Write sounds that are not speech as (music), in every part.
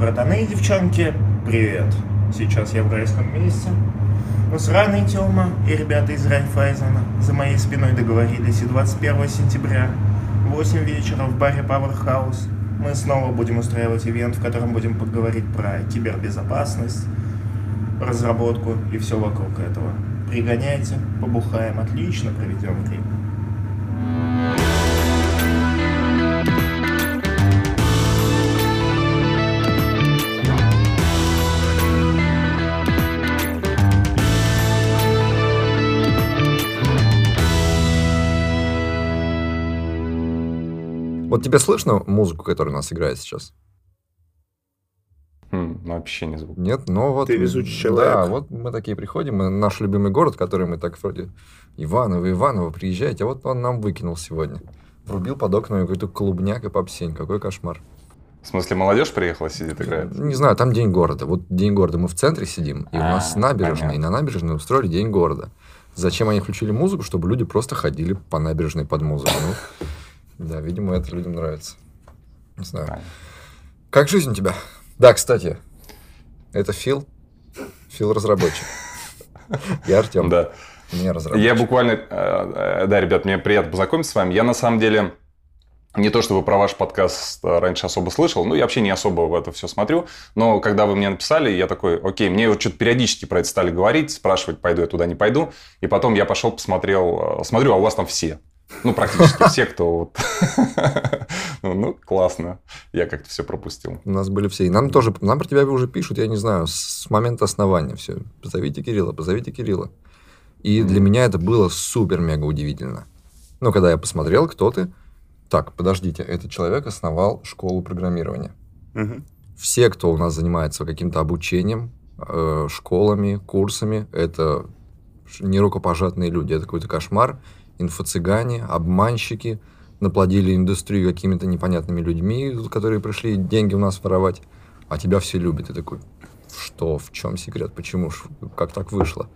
Братаны и девчонки, привет! Сейчас я в райском месте. Но сраный Тёма и ребята из Райфайзена за моей спиной договорились, и 21 сентября в 8 вечера в баре Powerhouse мы снова будем устраивать ивент, в котором будем поговорить про кибербезопасность, разработку и все вокруг этого. Пригоняйте, побухаем, отлично проведем время. Тебе слышно музыку, которая у нас играет сейчас? Хм, ну, вообще не звук. Нет, но вот... Ты везучий человек. Да, вот мы такие приходим, мы, наш любимый город, который мы так вроде... Иваново, Иваново, приезжайте, а вот он нам выкинул сегодня. Врубил под окнами какой-то клубняк и попсень. Какой кошмар. В смысле, молодежь приехала, сидит, играет? Не знаю, там День города. Вот День города мы в центре сидим, и у А, нас набережная, и на набережной устроили День города. Зачем они включили музыку? Чтобы люди просто ходили по набережной под музыку. Ну, да, видимо, это людям нравится. Не знаю. Понятно. Как жизнь у тебя? Да, кстати, это Фил. Фил разработчик. Я Артем. Да. Не разработчик. Я буквально... э, э, Да, ребят, мне приятно познакомиться с вами. Я на самом деле не то чтобы про ваш подкаст раньше особо слышал, ну, я вообще не особо в это все смотрю, но когда вы мне написали, я такой, окей, мне вот что-то периодически про это стали говорить, спрашивать, пойду я туда, не пойду, и потом я пошел, посмотрел, э, смотрю, а у вас там все. Ну, практически все, кто вот... (laughs) Ну, Ну, классно. Я как-то все пропустил. У нас были все. И нам тоже, нам про тебя уже пишут, я не знаю, с момента основания все. Позовите Кирилла, позовите Кирилла. И для меня это было супер-мега удивительно. Ну, когда я посмотрел, кто ты, так, подождите, этот человек основал школу программирования. Все, кто у нас занимается каким-то обучением, э, школами, курсами, это ш- нерукопожатные люди. Это какой-то кошмар. Инфо-цыгане, обманщики, наплодили индустрию какими-то непонятными людьми, которые пришли деньги у нас воровать, а тебя все любят. И такой, что, в чем секрет, почему, как так вышло?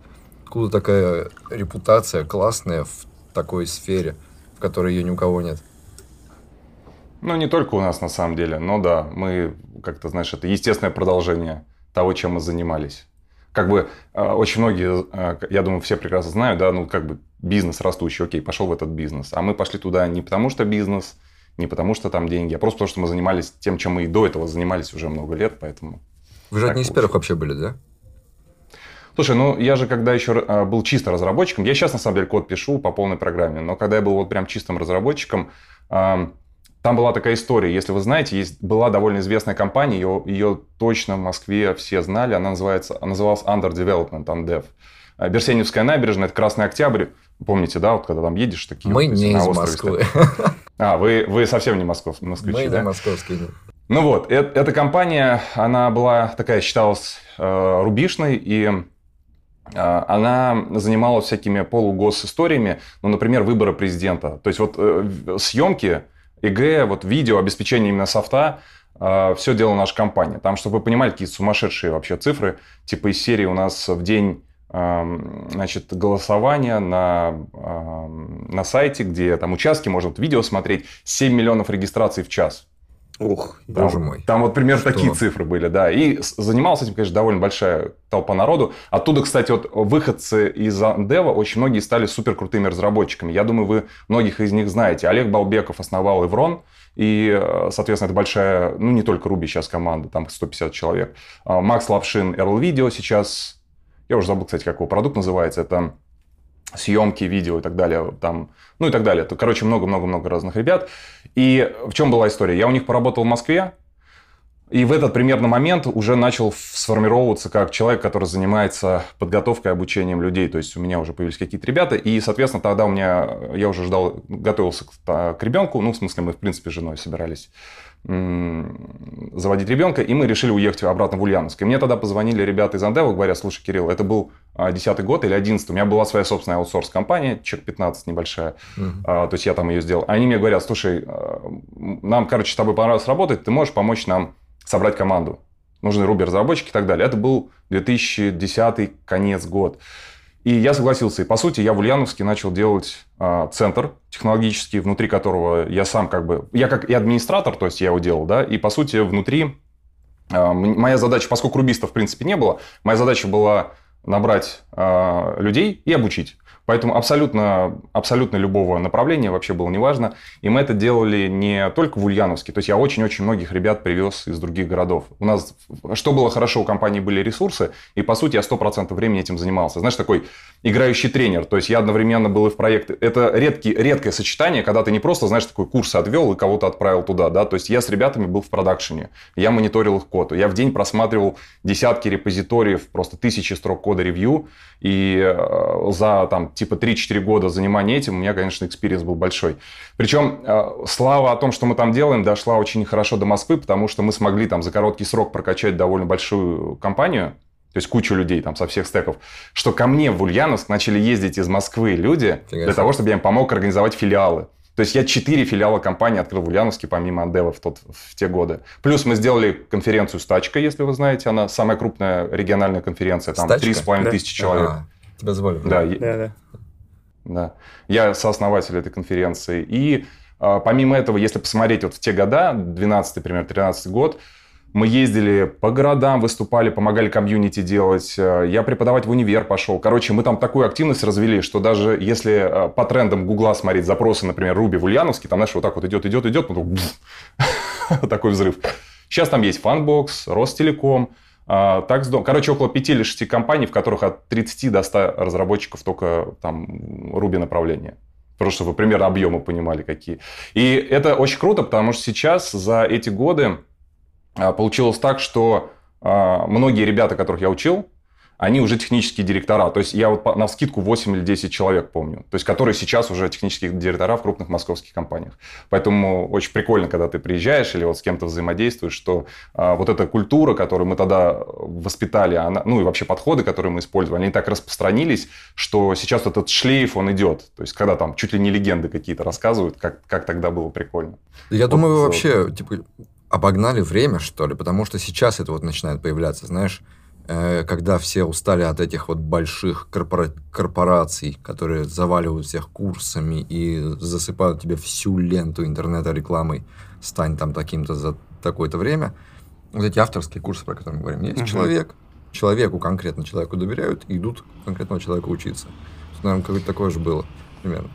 Откуда такая репутация классная в такой сфере, в которой ее ни у кого нет? Ну, не только у нас, на самом деле, но да, мы как-то, знаешь, это естественное продолжение того, чем мы занимались. Как бы э, очень многие, э, я думаю, все прекрасно знают, да, ну, как бы бизнес растущий, окей, пошел в этот бизнес. А мы пошли туда не потому, что бизнес, не потому, что там деньги, а просто потому, что мы занимались тем, чем мы и до этого занимались уже много лет, поэтому... Вы же одни из первых вообще были, да? Слушай, ну я же когда еще э, был чисто разработчиком, я сейчас на самом деле код пишу по полной программе, но когда я был вот прям чистым разработчиком, там была такая история, если вы знаете, есть, была довольно известная компания, ее, ее точно в Москве все знали, она называется, она называлась Under Development, Undev. Э, Берсеневская набережная, это Красный Октябрь, помните, да, вот когда там едешь, такие... Мы вот не из острове Москвы. А, вы, вы совсем не москов, москвичи, Мы да? не московские. нет. Ну вот, э- эта компания, она была такая, считалась э, рубишной, и э, она занималась всякими полугосисториями, ну, например, выбора президента. То есть вот э, съемки, ЕГЭ, вот видео, обеспечение именно софта, все делала наша компания. Там, чтобы вы понимали, какие сумасшедшие вообще цифры, типа из серии у нас в день значит, голосования на, на сайте, где там участки, можно вот видео смотреть, 7 миллионов регистраций в час. Ух, Там- Боже мой. Там вот примерно Что? такие цифры были, да. И занималась этим, конечно, довольно большая толпа народу. Оттуда, кстати, вот выходцы из Undev а очень многие стали супер крутыми разработчиками. Я думаю, вы многих из них знаете. Олег Балбеков основал Еврон. И, э, соответственно, это большая, ну, не только Руби сейчас команда, там 150 человек. А, Макс Лапшин, Erl Video сейчас, я уже забыл, кстати, как его продукт называется, это съемки, видео и так далее, там, ну и так далее. Короче, много-много-много разных ребят. И в чем была история? Я у них поработал в Москве, и в этот примерно момент уже начал сформировываться как человек, который занимается подготовкой и обучением людей. То есть у меня уже появились какие-то ребята, и, соответственно, тогда у меня, я уже ждал, готовился к, к ребенку. Ну, в смысле, мы, в принципе, с женой собирались заводить ребенка, и мы решили уехать обратно в Ульяновск. И мне тогда позвонили ребята из Андева, говорят, слушай, Кирилл, это был а, 10 год или 11 у меня была своя собственная аутсорс-компания, чек 15 небольшая, Мгм. а, то есть я там ее сделал. Они мне говорят, слушай, а, нам, короче, с тобой понравилось работать, ты можешь помочь нам собрать команду. Нужны руби-разработчики и так далее. Это был 2010 конец год. И я согласился. И, по сути, я в Ульяновске начал делать а, центр технологический, внутри которого я сам как бы... Я как и администратор, то есть я его делал, да, и, по сути, внутри А, моя задача, поскольку рубистов в принципе не было, моя задача была набрать э, людей и обучить. Поэтому абсолютно, абсолютно любого направления вообще было неважно. И мы это делали не только в Ульяновске. То есть я очень-очень многих ребят привез из других городов. У нас, что было хорошо, у компании были ресурсы. И, по сути, я 100% времени этим занимался. Знаешь, такой играющий тренер. То есть я одновременно был и в проекте. Это редкий, редкое сочетание, когда ты не просто, знаешь, такой курс отвел и кого-то отправил туда. Да? То есть я с ребятами был в продакшене. Я мониторил их код. Я в день просматривал десятки репозиториев, просто тысячи строк кода ревью. И э, за там типа 3-4 года занимания этим у меня, конечно, experience был большой. Причем э, слава о том, что мы там делаем, дошла очень хорошо до Москвы, потому что мы смогли там за короткий срок прокачать довольно большую компанию, то есть кучу людей там со всех стеков, что ко мне в Ульяновск начали ездить из Москвы люди Фига для того, чтобы я им помог организовать филиалы. То есть я четыре филиала компании открыл в Ульяновске, помимо Андева в, тот, в те годы. Плюс мы сделали конференцию «Стачка», если вы знаете. Она самая крупная региональная конференция. Там три с половиной тысячи человек. А, тебя звали? Да, да, да. Да. Я сооснователь этой конференции. И а, помимо этого, если посмотреть вот в те года, 12 примерно, 13 год, мы ездили по городам, выступали, помогали комьюнити делать. Э, я преподавать в универ пошел. Короче, мы там такую активность развели, что даже если э, по трендам Гугла смотреть запросы, например, Руби в Ульяновске, там, знаешь, вот так вот идет, идет, идет, потом (laughs) такой взрыв. Сейчас там есть FunBox, Ростелеком, Такском. Короче, около 5 или 6 компаний, в которых от 30 до 100 разработчиков только там Ruby направления. Просто чтобы вы примерно объемы понимали какие. И это очень круто, потому что сейчас за эти годы а, получилось так, что а, многие ребята, которых я учил, они уже технические директора. То есть я вот навскидку 8 или 10 человек помню. То есть которые сейчас уже технические директора в крупных московских компаниях. Поэтому очень прикольно, когда ты приезжаешь или вот с кем-то взаимодействуешь, что а, вот эта культура, которую мы тогда воспитали, она, ну и вообще подходы, которые мы использовали, они так распространились, что сейчас вот этот шлейф, он идет. То есть когда там чуть ли не легенды какие-то рассказывают, как, как тогда было прикольно. Я вот, думаю, вообще, типа, обогнали время, что ли, потому что сейчас это вот начинает появляться, знаешь, когда все устали от этих вот больших корпора- корпораций, которые заваливают всех курсами и засыпают тебе всю ленту интернета рекламой, стань там таким-то за такое-то время. Вот эти авторские курсы, про которые мы говорим, есть uh-huh. человек, человеку, конкретно человеку доверяют, и идут конкретного человека учиться. Наверное, какое-то такое же было примерно.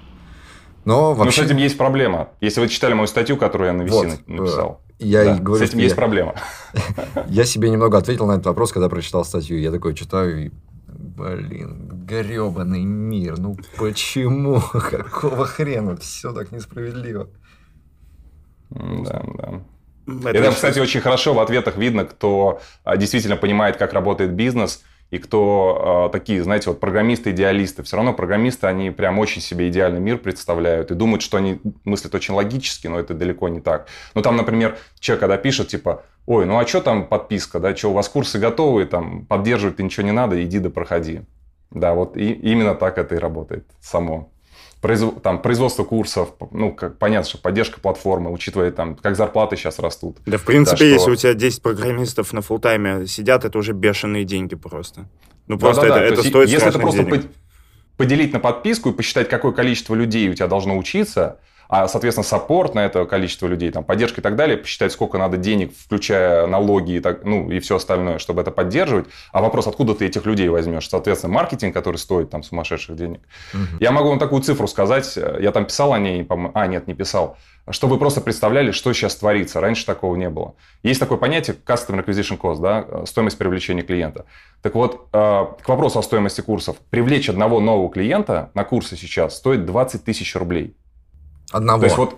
Но вообще... Но с этим есть проблема. Если вы читали мою статью, которую я на VC вот, написал. Я да, говорю, с этим есть я... проблема. (laughs) Я себе немного ответил на этот вопрос, когда прочитал статью. Я такой читаю и Блин, гребаный мир, ну почему? (laughs) Какого хрена? Все так несправедливо. Да, да. Это, И там, кстати, очень хорошо в ответах видно, кто а, действительно понимает, как работает бизнес, и кто э, такие, знаете, вот программисты-идеалисты, все равно программисты, они прям очень себе идеальный мир представляют и думают, что они мыслят очень логически, но это далеко не так. Ну, там, например, человек, когда пишет, типа, ой, ну а что там подписка, да, что у вас курсы готовы, там, поддерживать ничего не надо, иди да проходи. Да, вот и, именно так это и работает само произв... там, производство курсов, ну, как понятно, что поддержка платформы, учитывая, там, как зарплаты сейчас растут. Да, в принципе, да, если у тебя 10 программистов на фултайме сидят, это уже бешеные деньги просто. Ну, просто да, да, это, да. это стоит Если это просто денег. поделить на подписку и посчитать, какое количество людей у тебя должно учиться, а, соответственно, саппорт на это количество людей, там, поддержка и так далее, посчитать, сколько надо денег, включая налоги и, так, ну, и все остальное, чтобы это поддерживать. А вопрос, откуда ты этих людей возьмешь? Соответственно, маркетинг, который стоит там сумасшедших денег. Угу. Я могу вам такую цифру сказать, я там писал о ней, а, нет, не писал, чтобы вы просто представляли, что сейчас творится. Раньше такого не было. Есть такое понятие Customer Acquisition Cost, да, стоимость привлечения клиента. Так вот, э, к вопросу о стоимости курсов. Привлечь одного нового клиента на курсы сейчас стоит 20 тысяч рублей. Одного. То есть вот,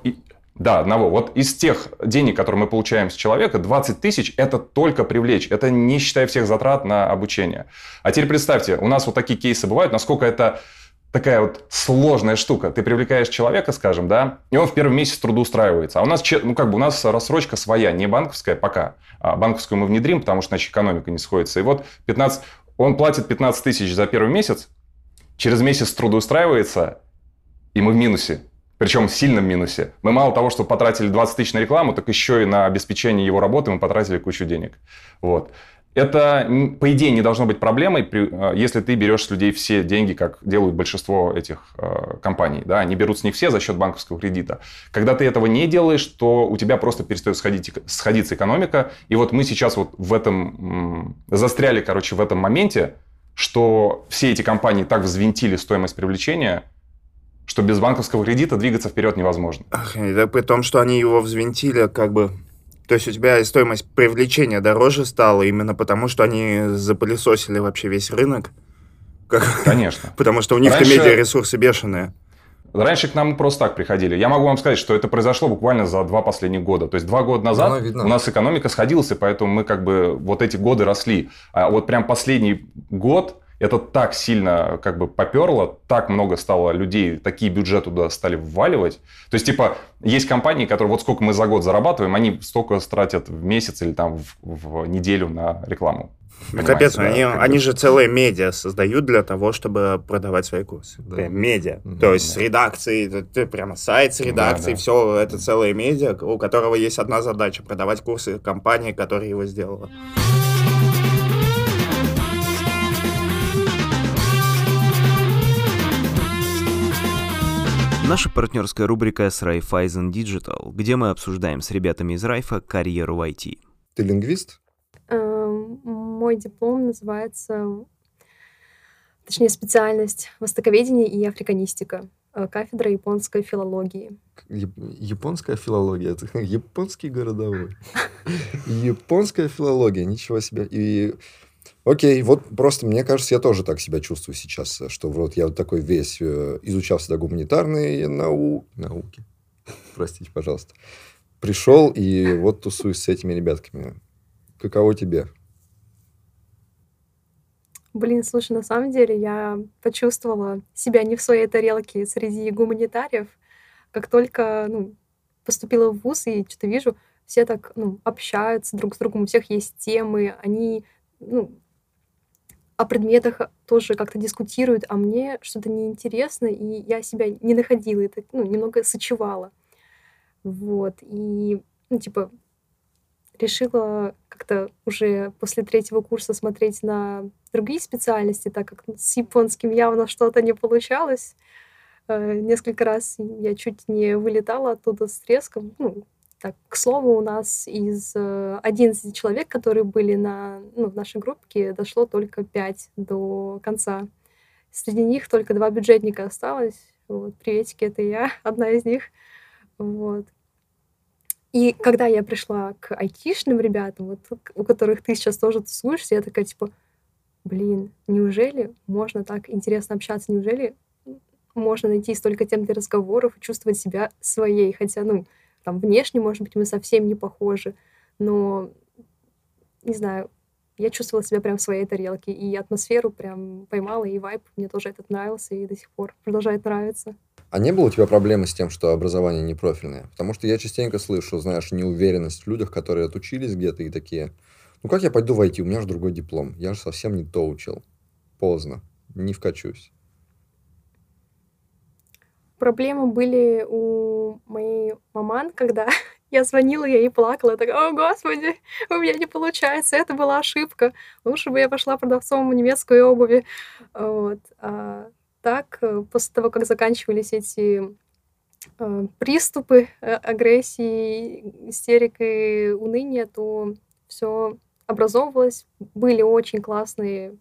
да, одного. Вот из тех денег, которые мы получаем с человека, 20 тысяч – это только привлечь. Это не считая всех затрат на обучение. А теперь представьте, у нас вот такие кейсы бывают, насколько это такая вот сложная штука. Ты привлекаешь человека, скажем, да, и он в первый месяц трудоустраивается. А у нас, ну, как бы у нас рассрочка своя, не банковская пока. А банковскую мы внедрим, потому что иначе экономика не сходится. И вот 15, он платит 15 тысяч за первый месяц, через месяц трудоустраивается, и мы в минусе причем в сильном минусе. Мы мало того, что потратили 20 тысяч на рекламу, так еще и на обеспечение его работы мы потратили кучу денег. Вот. это, по идее, не должно быть проблемой, э, если ты берешь с людей все деньги, как делают большинство этих э, компаний. Да? Они берут с них все за счет банковского кредита. Когда ты этого не делаешь, то у тебя просто перестает сходить, сходиться экономика. И вот мы сейчас вот в этом застряли, короче, в этом моменте, что все эти компании так взвинтили стоимость привлечения, что без банковского кредита двигаться вперед невозможно. Ах, да при том, что они его взвинтили, как бы то есть у тебя стоимость привлечения дороже стала именно потому, что они запылесосили вообще весь рынок? Как... Конечно. (laughs) потому что у них-то Раньше... медиаресурсы бешеные. Раньше к нам просто так приходили. Я могу вам сказать, что это произошло буквально за два последних года. То есть два года назад у нас экономика сходилась, и поэтому мы как бы вот эти годы росли. А вот прям последний год это так сильно как бы поперло, так много стало людей, такие бюджеты туда стали вваливать. То есть, типа, есть компании, которые вот сколько мы за год зарабатываем, они столько тратят в месяц или там в, в неделю на рекламу. Ну, капец, да? они, они же целые медиа создают для того, чтобы продавать свои курсы. Да. Прям медиа. Mm-hmm. То есть с редакцией, ты прямо сайт с редакцией, да, да. все это целое медиа, у которого есть одна задача продавать курсы компании, которая его сделала. Наша партнерская рубрика с Raiffeisen Digital, где мы обсуждаем с ребятами из Райфа карьеру в IT. Ты лингвист? Эм, мой диплом называется, точнее, специальность востоковедение и африканистика. Э, кафедра японской филологии. Японская филология, это (laughs) японский городовой. (laughs) Японская филология, ничего себе. И Окей, вот просто мне кажется, я тоже так себя чувствую сейчас, что вот я вот такой весь э, изучал всегда гуманитарные нау... науки. Простите, пожалуйста. Пришел и вот тусуюсь с этими ребятками. Каково тебе? Блин, слушай, на самом деле я почувствовала себя не в своей тарелке среди гуманитариев. Как только ну, поступила в ВУЗ и что-то вижу, все так ну, общаются друг с другом, у всех есть темы, они ну, о предметах тоже как-то дискутируют, а мне что-то неинтересно, и я себя не находила, это ну, немного сочевала. Вот, и, ну, типа, решила как-то уже после третьего курса смотреть на другие специальности, так как с японским явно что-то не получалось. Э, несколько раз я чуть не вылетала оттуда с треском, ну, так, к слову, у нас из 11 э, человек, которые были на, ну, в нашей группе, дошло только 5 до конца. Среди них только два бюджетника осталось. Вот, приветики, это я, (laughs) одна из них. Вот. И когда я пришла к айтишным ребятам, вот, у которых ты сейчас тоже тусуешься, я такая, типа, блин, неужели можно так интересно общаться? Неужели можно найти столько тем для разговоров и чувствовать себя своей? Хотя, ну, там внешне, может быть, мы совсем не похожи, но, не знаю, я чувствовала себя прям в своей тарелке, и атмосферу прям поймала, и вайп мне тоже этот нравился, и до сих пор продолжает нравиться. А не было у тебя проблемы с тем, что образование не профильное? Потому что я частенько слышу, знаешь, неуверенность в людях, которые отучились где-то и такие, ну как я пойду войти, у меня же другой диплом, я же совсем не то учил. Поздно, не вкачусь проблемы были у моей маман, когда (laughs) я звонила ей и плакала. такая, о, господи, у меня не получается, это была ошибка. Лучше бы я пошла продавцом немецкой обуви. Вот. А так, э, после того, как заканчивались эти э, приступы э, агрессии, истерик и уныния, то все образовывалось. Были очень классные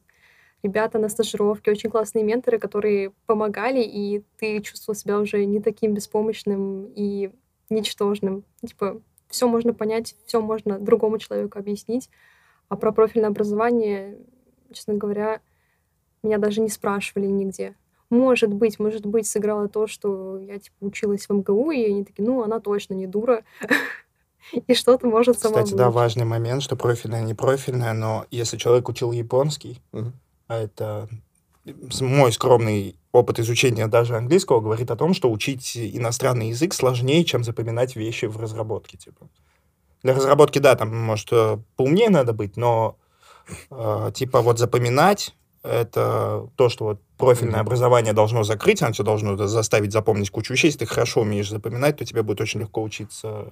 ребята на стажировке, очень классные менторы, которые помогали, и ты чувствовал себя уже не таким беспомощным и ничтожным. Типа, все можно понять, все можно другому человеку объяснить. А про профильное образование, честно говоря, меня даже не спрашивали нигде. Может быть, может быть, сыграло то, что я типа училась в МГУ, и они такие, ну, она точно не дура. (laughs) И что-то может сама Кстати, да, важный момент, что профильное, не профильное, но если человек учил японский, а это мой скромный опыт изучения даже английского говорит о том, что учить иностранный язык сложнее, чем запоминать вещи в разработке. Типа. Для разработки, да, там, может, э, поумнее надо быть, но э, типа вот запоминать это то, что вот профильное mm-hmm. образование должно закрыть, оно все должно заставить запомнить кучу вещей. Если ты хорошо умеешь запоминать, то тебе будет очень легко учиться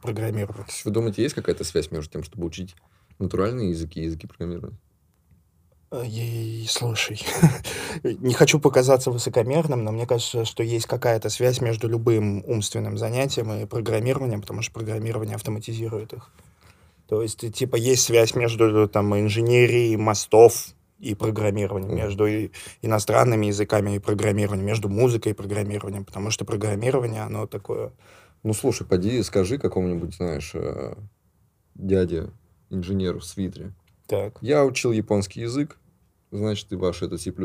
программировать. Вы думаете, есть какая-то связь между тем, чтобы учить Натуральные языки, языки программирования. Э, и, слушай, (laughs) не хочу показаться высокомерным, но мне кажется, что есть какая-то связь между любым умственным занятием и программированием, потому что программирование автоматизирует их. То есть, типа, есть связь между там, инженерией мостов и программированием, между иностранными языками и программированием, между музыкой и программированием, потому что программирование, оно такое... Ну, слушай, поди скажи какому-нибудь, знаешь, э, дяде, инженеру в свитере. Так. Я учил японский язык, значит, и ваш это C++. (laughs)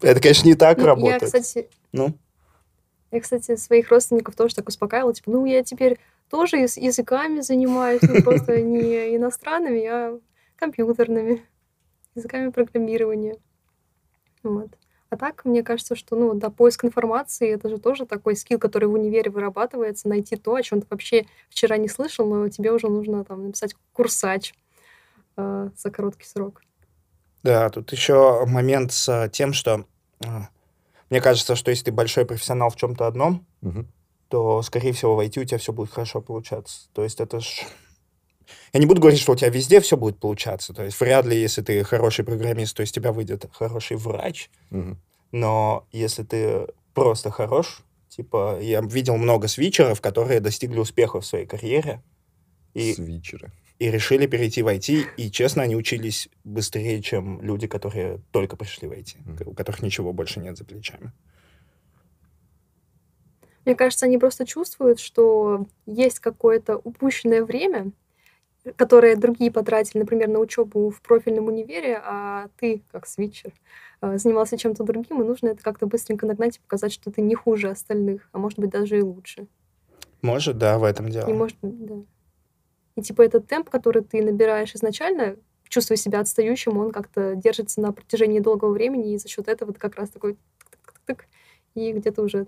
Это, конечно, не так Ну, работает. Я, кстати, Ну, я, кстати, своих родственников тоже так успокаивала, типа, ну, я теперь тоже языками занимаюсь, ну, просто (laughs) не иностранными, а компьютерными, языками программирования. Вот. А так, мне кажется, что, ну, да, поиск информации, это же тоже такой скилл, который в универе вырабатывается, найти то, о чем ты вообще вчера не слышал, но тебе уже нужно там написать курсач э, за короткий срок. да, тут еще момент с тем, что а, мне кажется, что если ты большой профессионал в чем-то одном, Мгм. то, скорее всего, войти у тебя все будет хорошо получаться. То есть это ж... Я не буду говорить, что у тебя везде все будет получаться. То есть вряд ли, если ты хороший программист, то из тебя выйдет хороший врач. Мгм. Но если ты просто хорош, типа, я видел много свитчеров, которые достигли успеха в своей карьере и, Свитчеры. И решили перейти в IT, и, честно, они учились быстрее, чем люди, которые только пришли в IT, у которых ничего больше нет за плечами. Мне кажется, они просто чувствуют, что есть какое-то упущенное время, которое другие потратили, например, на учебу в профильном универе, а ты, как свитчер, э, занимался чем-то другим, и нужно это как-то быстренько нагнать и показать, что ты не хуже остальных, а может быть даже и лучше. Может, да, в этом И дело. может, да. И типа этот темп, который ты набираешь изначально, чувствуя себя отстающим, он как-то держится на протяжении долгого времени, и за счет этого ты как раз такой тык-тык-тык, и где-то уже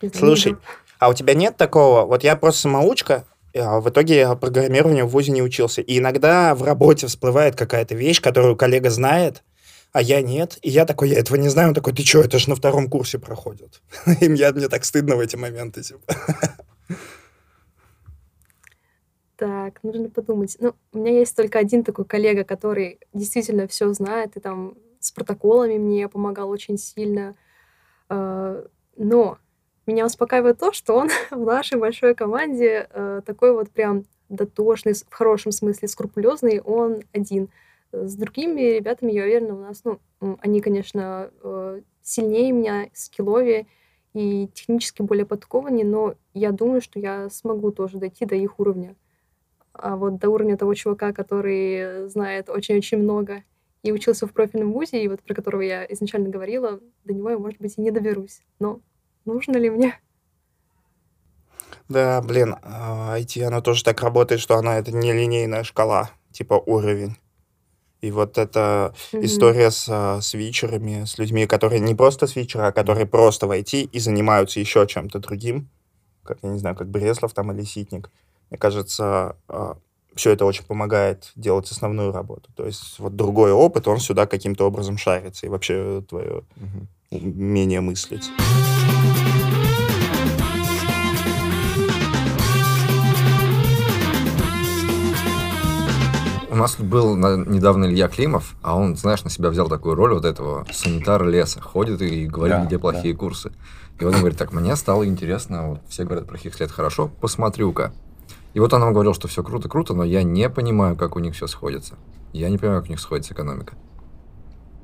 знаю, Слушай. А у тебя нет такого? Вот я просто самоучка, а в итоге я программированию в ВУЗе не учился. И иногда в работе всплывает какая-то вещь, которую коллега знает, а я нет. И я такой, я этого не знаю. Он такой, ты что, это же на втором курсе проходит. (laughs) И мне, мне так стыдно в эти моменты. Типа. (laughs) Так, нужно подумать. Ну, у меня есть только один такой коллега, который действительно все знает, и там с протоколами мне помогал очень сильно. А, Но меня успокаивает то, что он (laughs) в нашей большой команде э, такой вот прям дотошный, в хорошем смысле, скрупулезный, он один. С другими ребятами, я уверена, у нас, ну, они, конечно, э, сильнее меня, скилловее и технически более подкованнее, но я думаю, что я смогу тоже дойти до их уровня. А вот до уровня того чувака, который знает очень-очень много и учился в профильном вузе, и вот про которого я изначально говорила, до него я, может быть, и не доберусь. Но нужно ли мне? Да, блин, а, IT, оно тоже так работает, что она это не линейная шкала, типа уровень. И вот эта Мгм. история с а, свитчерами, с людьми, которые не просто свитчеры, а которые просто в IT и занимаются еще чем-то другим, как, я не знаю, как Бреслов там или Ситник. Мне кажется, все это очень помогает делать основную работу. То есть вот другой опыт, он сюда каким-то образом шарится, и вообще твое Мгм. умение мыслить. У нас тут был на- недавно Илья Климов, а он, знаешь, на себя взял такую роль вот этого санитара леса. Ходит и говорит, Да, где плохие курсы. И он говорит, так, мне стало интересно, вот все говорят про хихлет хорошо, посмотрю-ка. И вот он нам говорил, что все круто-круто, но я не понимаю, как у них все сходится. Я не понимаю, как у них сходится экономика.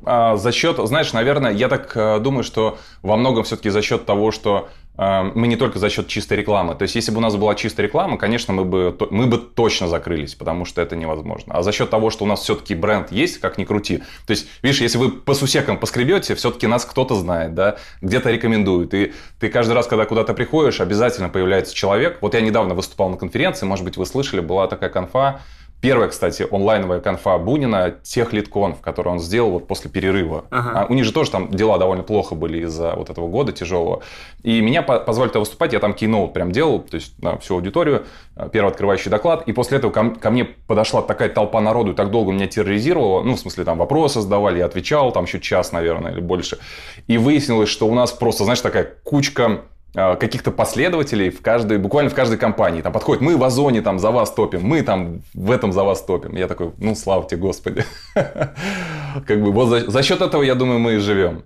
А, за счет, знаешь, наверное, я так э, думаю, что во многом все-таки за счет того, что мы не только за счет чистой рекламы. То есть, если бы у нас была чистая реклама, конечно, мы бы, мы бы точно закрылись, потому что это невозможно. А за счет того, что у нас все-таки бренд есть, как ни крути. То есть, видишь, если вы по сусекам поскребете, все-таки нас кто-то знает, да, где-то рекомендует. И ты каждый раз, когда куда-то приходишь, обязательно появляется человек. Вот я недавно выступал на конференции, может быть, вы слышали, была такая конфа, Первая, кстати, онлайновая конфа Бунина, техлитконф, который он сделал вот после перерыва. Ага. А у них же тоже там дела довольно плохо были из-за вот этого года тяжелого. И меня по- позвали туда выступать, я там кейноут прям делал, то есть на всю аудиторию, э, первый открывающий доклад. И после этого ко, ко мне подошла такая толпа народу и так долго меня терроризировала. Ну, в смысле, там вопросы задавали, я отвечал, там еще час, наверное, или больше. И выяснилось, что у нас просто, знаешь, такая кучка каких-то последователей в каждой, буквально в каждой компании. Там подходит, мы в Озоне там за вас топим, мы там в этом за вас топим. Я такой, ну, слава тебе, Господи. (laughs) Как бы вот за, за счет этого, я думаю, мы и живем.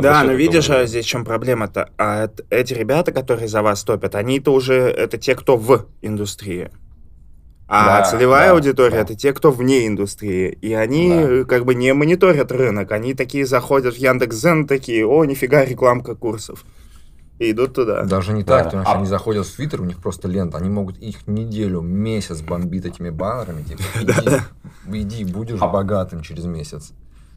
Да, но видишь, а здесь чем проблема-то? А эти ребята, которые за вас топят, они-то уже, это те, кто в индустрии. А да, целевая да, аудитория да. это те, кто вне индустрии. И они да. как бы не мониторят рынок. Они такие заходят в Яндекс.Зен, такие, о, нифига, рекламка курсов. И идут туда. Даже не так, потому что а... они заходят в Твиттер, у них просто лента. Они могут их неделю, месяц бомбить этими баннерами. Типа, (laughs) иди, иди, будешь а богатым через месяц.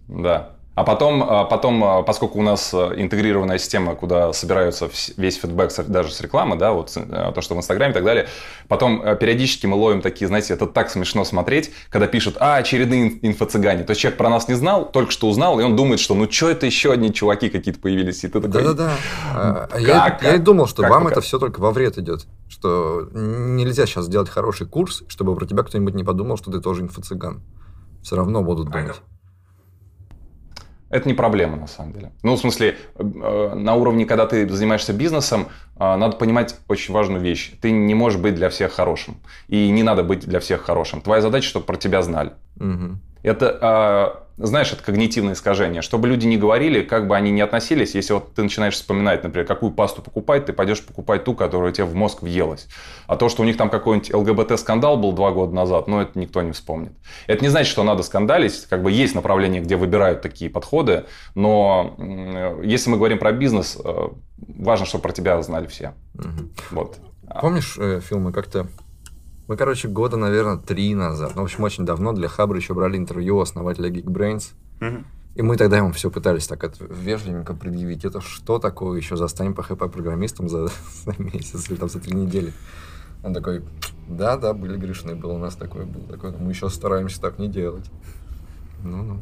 Да. А потом, а потом, а, поскольку у нас а, интегрированная система, куда собираются весь фидбэк даже с рекламы, да, вот то, что в Инстаграме и так далее, потом периодически мы ловим такие, знаете, это так смешно смотреть, когда пишут, а, очередные инфо-цыгане. То есть человек про нас не знал, только что узнал, и он думает, что ну что это еще одни чуваки какие-то появились, и ты такой... Да-да-да. Я, я и думал, что вам это все только во вред идет, что нельзя сейчас сделать хороший курс, чтобы про тебя кто-нибудь не подумал, что ты тоже инфо-цыган. Все равно будут думать. Это не проблема, на самом деле. Ну, в смысле, э, на уровне, когда ты занимаешься бизнесом, э, надо понимать очень важную вещь. Ты не можешь быть для всех хорошим. И не надо быть для всех хорошим. Твоя задача, чтобы про тебя знали. Угу. Это а, знаешь, это когнитивное искажение. Чтобы люди не говорили, как бы они ни относились, если вот ты начинаешь вспоминать, например, какую пасту покупать, ты пойдешь покупать ту, которая тебе в мозг въелась. А то, что у них там какой-нибудь ЛГБТ-скандал был два года назад, ну, это никто не вспомнит. Это не значит, что надо скандалить. Как бы есть направление, где выбирают такие подходы, но если мы говорим про бизнес, э, важно, чтобы про тебя знали все. Угу. Вот. Помнишь э, фильмы как-то мы, короче, года, наверное, три назад, ну, в общем, очень давно для Хабра еще брали интервью основателя Geekbrains. Mm-hmm. И мы тогда ему все пытались так это, вежливенько предъявить. Это что такое еще застанем по ХП-программистам за, (laughs) за месяц или там за три недели? Он такой, да, да, были грешны, было у нас такое, было такое, мы еще стараемся так не делать. Ну-ну.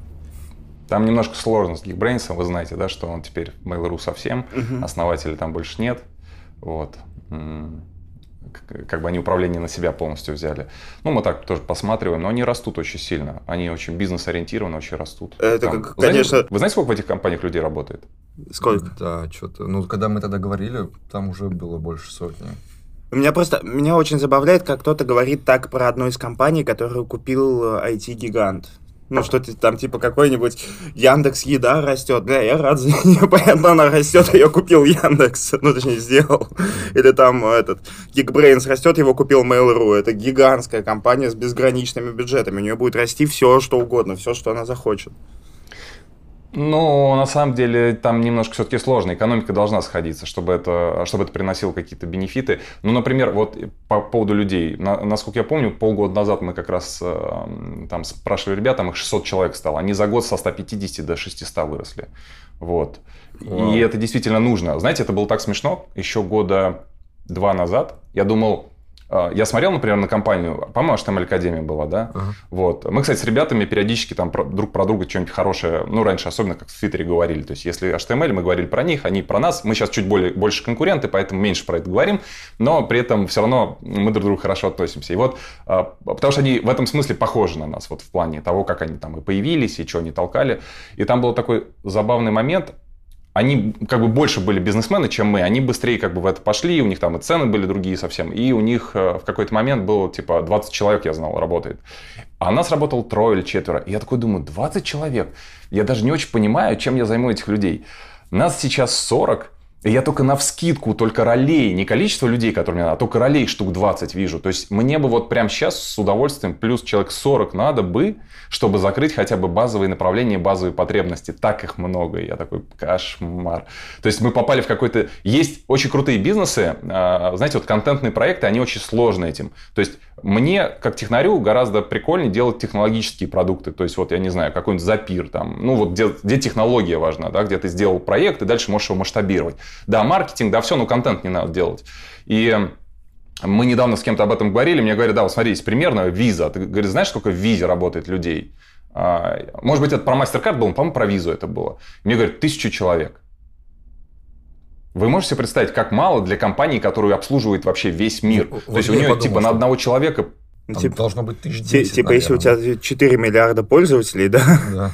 Там немножко сложно с Geekbrains, вы знаете, да, что он теперь Mail.ru совсем, uh-huh. основателя там больше нет. Вот как бы они управление на себя полностью взяли. Ну, мы так тоже посматриваем, но они растут очень сильно. Они очень бизнес-ориентированы, очень растут. Это, Там, как, конечно... Знаете, вы знаете, сколько в этих компаниях людей работает? Сколько? Да, что-то. Ну, когда мы тогда говорили, там уже было больше сотни. Меня просто, меня очень забавляет, как кто-то говорит так про одну из компаний, которую купил IT-гигант. Ну, что ты там, типа, какой-нибудь Яндекс Еда растет. Да, я рад за нее. (laughs) Понятно, она растет, ее купил Яндекс. Ну, точнее, сделал. Или там этот Geekbrains растет, его купил Mail.ru. Это гигантская компания с безграничными бюджетами. У нее будет расти все, что угодно, все, что она захочет. Ну, на самом деле, там немножко все-таки сложно. Экономика должна сходиться, чтобы это, чтобы это приносило какие-то бенефиты. Ну, например, вот по поводу людей. На, насколько я помню, полгода назад мы как раз э, там спрашивали ребят, там их 600 человек стало. Они за год со 150 до 600 выросли. Вот. Wow. И это действительно нужно. Знаете, это было так смешно. Еще года два назад я думал, я смотрел, например, на компанию, по-моему, HTML Академия была, да? Uh-huh. Вот. Мы, кстати, с ребятами периодически там друг про друга что-нибудь хорошее, ну, раньше особенно как в Твиттере говорили. То есть, если HTML, мы говорили про них, они про нас. Мы сейчас чуть более, больше конкуренты, поэтому меньше про это говорим, но при этом все равно мы друг к другу хорошо относимся. И вот, а, потому что они в этом смысле похожи на нас, вот в плане того, как они там и появились, и что они толкали. И там был такой забавный момент, они как бы больше были бизнесмены, чем мы. Они быстрее как бы в это пошли, у них там и цены были другие совсем. И у них э, в какой-то момент было типа 20 человек, я знал, работает. А нас работало трое или четверо. И я такой думаю, 20 человек? Я даже не очень понимаю, чем я займу этих людей. Нас сейчас 40, я только на вскидку, только ролей, не количество людей, которые мне надо, а только ролей штук 20 вижу. То есть мне бы вот прямо сейчас с удовольствием плюс человек 40 надо бы, чтобы закрыть хотя бы базовые направления, базовые потребности. Так их много. И я такой, кошмар. То есть мы попали в какой-то... Есть очень крутые бизнесы, а, знаете, вот контентные проекты, они очень сложны этим. То есть мне, как технарю, гораздо прикольнее делать технологические продукты. То есть, вот, я не знаю, какой-нибудь запир там. Ну, вот где, где технология важна, да, где ты сделал проект, и дальше можешь его масштабировать. Да, маркетинг, да, все, но контент не надо делать. И мы недавно с кем-то об этом говорили, мне говорят, да, вот смотри, есть примерно виза. Ты говоришь, знаешь, сколько в визе работает людей? А, может быть, это про MasterCard было, по-моему, про визу это было. Мне говорят, тысячу человек. Вы можете представить, как мало для компании, которую обслуживает вообще весь мир? Ну, То есть у нее подумал, типа на одного человека... Ну, типа, должно быть тысяч десять, Типа если у тебя 4 миллиарда пользователей, да? Да.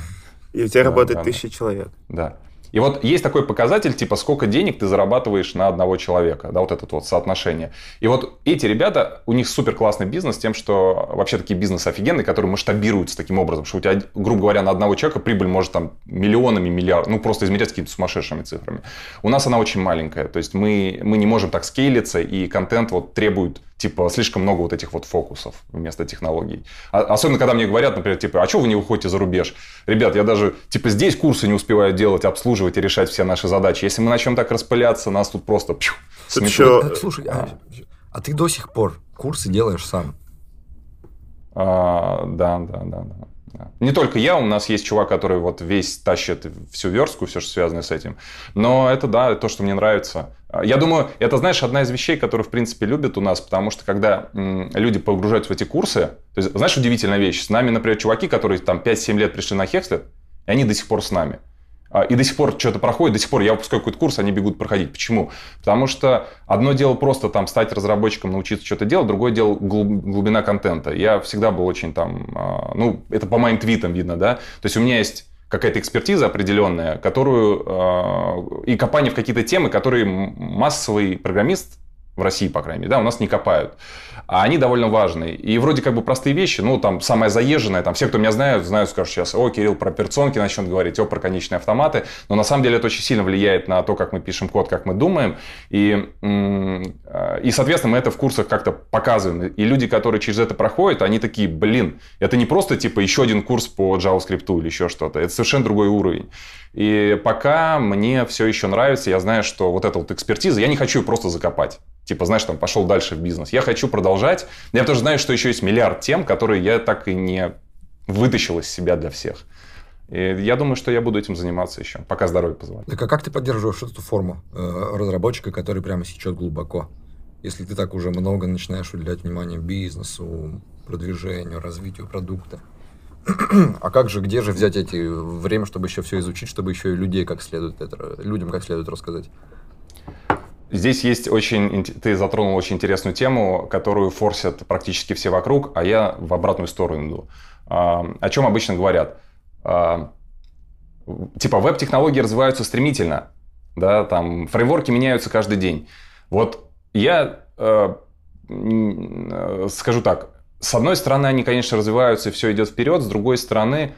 И у тебя да, работает да, тысяча да. человек. Да. И вот есть такой показатель, типа, сколько денег ты зарабатываешь на одного человека, да, вот это вот соотношение. И вот эти ребята, у них супер классный бизнес тем, что вообще такие бизнес офигенные, которые масштабируются таким образом, что у тебя, грубо говоря, на одного человека прибыль может там миллионами, миллиард, ну, просто измерять какими-то сумасшедшими цифрами. У нас она очень маленькая, то есть мы, мы не можем так скейлиться, и контент вот требует типа, слишком много вот этих вот фокусов вместо технологий. А, особенно, когда мне говорят, например, типа, а что вы не выходите за рубеж? Ребят, я даже, типа, здесь курсы не успеваю делать, обслуживать и решать все наши задачи. Если мы начнем так распыляться, нас тут просто пью, тут еще... так, слушай, а, а ты до сих пор курсы делаешь сам? А, да, да, да, да. Не только я, у нас есть чувак, который вот весь тащит всю верстку, все, что связано с этим. Но это, да, то, что мне нравится. Я думаю, это, знаешь, одна из вещей, которые, в принципе, любят у нас, потому что, когда люди погружаются в эти курсы, то есть, знаешь, удивительная вещь, с нами, например, чуваки, которые там 5-7 лет пришли на Хекслет, и они до сих пор с нами. А, и до сих пор что-то проходит, до сих пор я выпускаю какой-то курс, они бегут проходить. Почему? Потому что одно дело просто там стать разработчиком, научиться что-то делать, другое дело глубина контента. Я всегда был очень там, а, ну, это по моим твитам видно, да. То есть у меня есть какая-то экспертиза определенная, которую а, и копание в какие-то темы, которые массовый программист в России, по крайней мере, да, у нас не копают. А они довольно важные. И вроде как бы простые вещи, ну, там, самое заезженное, там, все, кто меня знают, знают, скажут сейчас, о, Кирилл про операционки начнет говорить, о, про конечные автоматы. Но на самом деле это очень сильно влияет на то, как мы пишем код, как мы думаем. И, и соответственно, мы это в курсах как-то показываем. И люди, которые через это проходят, они такие, блин, это не просто, типа, еще один курс по JavaScript или еще что-то. Это совершенно другой уровень. И пока мне все еще нравится, я знаю, что вот эта вот экспертиза, я не хочу ее просто закопать. Типа, знаешь, там, пошел дальше в бизнес. Я хочу продолжать. Я тоже знаю, что еще есть миллиард тем, которые я так и не вытащил из себя для всех. И я думаю, что я буду этим заниматься еще, пока здоровье позволит. Так а как ты поддерживаешь эту форму э, разработчика, который прямо сечет глубоко? Если ты так уже много начинаешь уделять внимание бизнесу, продвижению, развитию продукта. (clears throat) А как же, где же взять эти время, чтобы еще все изучить, чтобы еще и людей как следует это, людям как следует рассказать? Здесь есть очень, ты затронул очень интересную тему, которую форсят практически все вокруг, а я в обратную сторону иду. А, о чем обычно говорят? А, типа веб-технологии развиваются стремительно, да, там фреймворки меняются каждый день. Вот я э, э, скажу так, с одной стороны, они, конечно, развиваются, и все идет вперед, с другой стороны,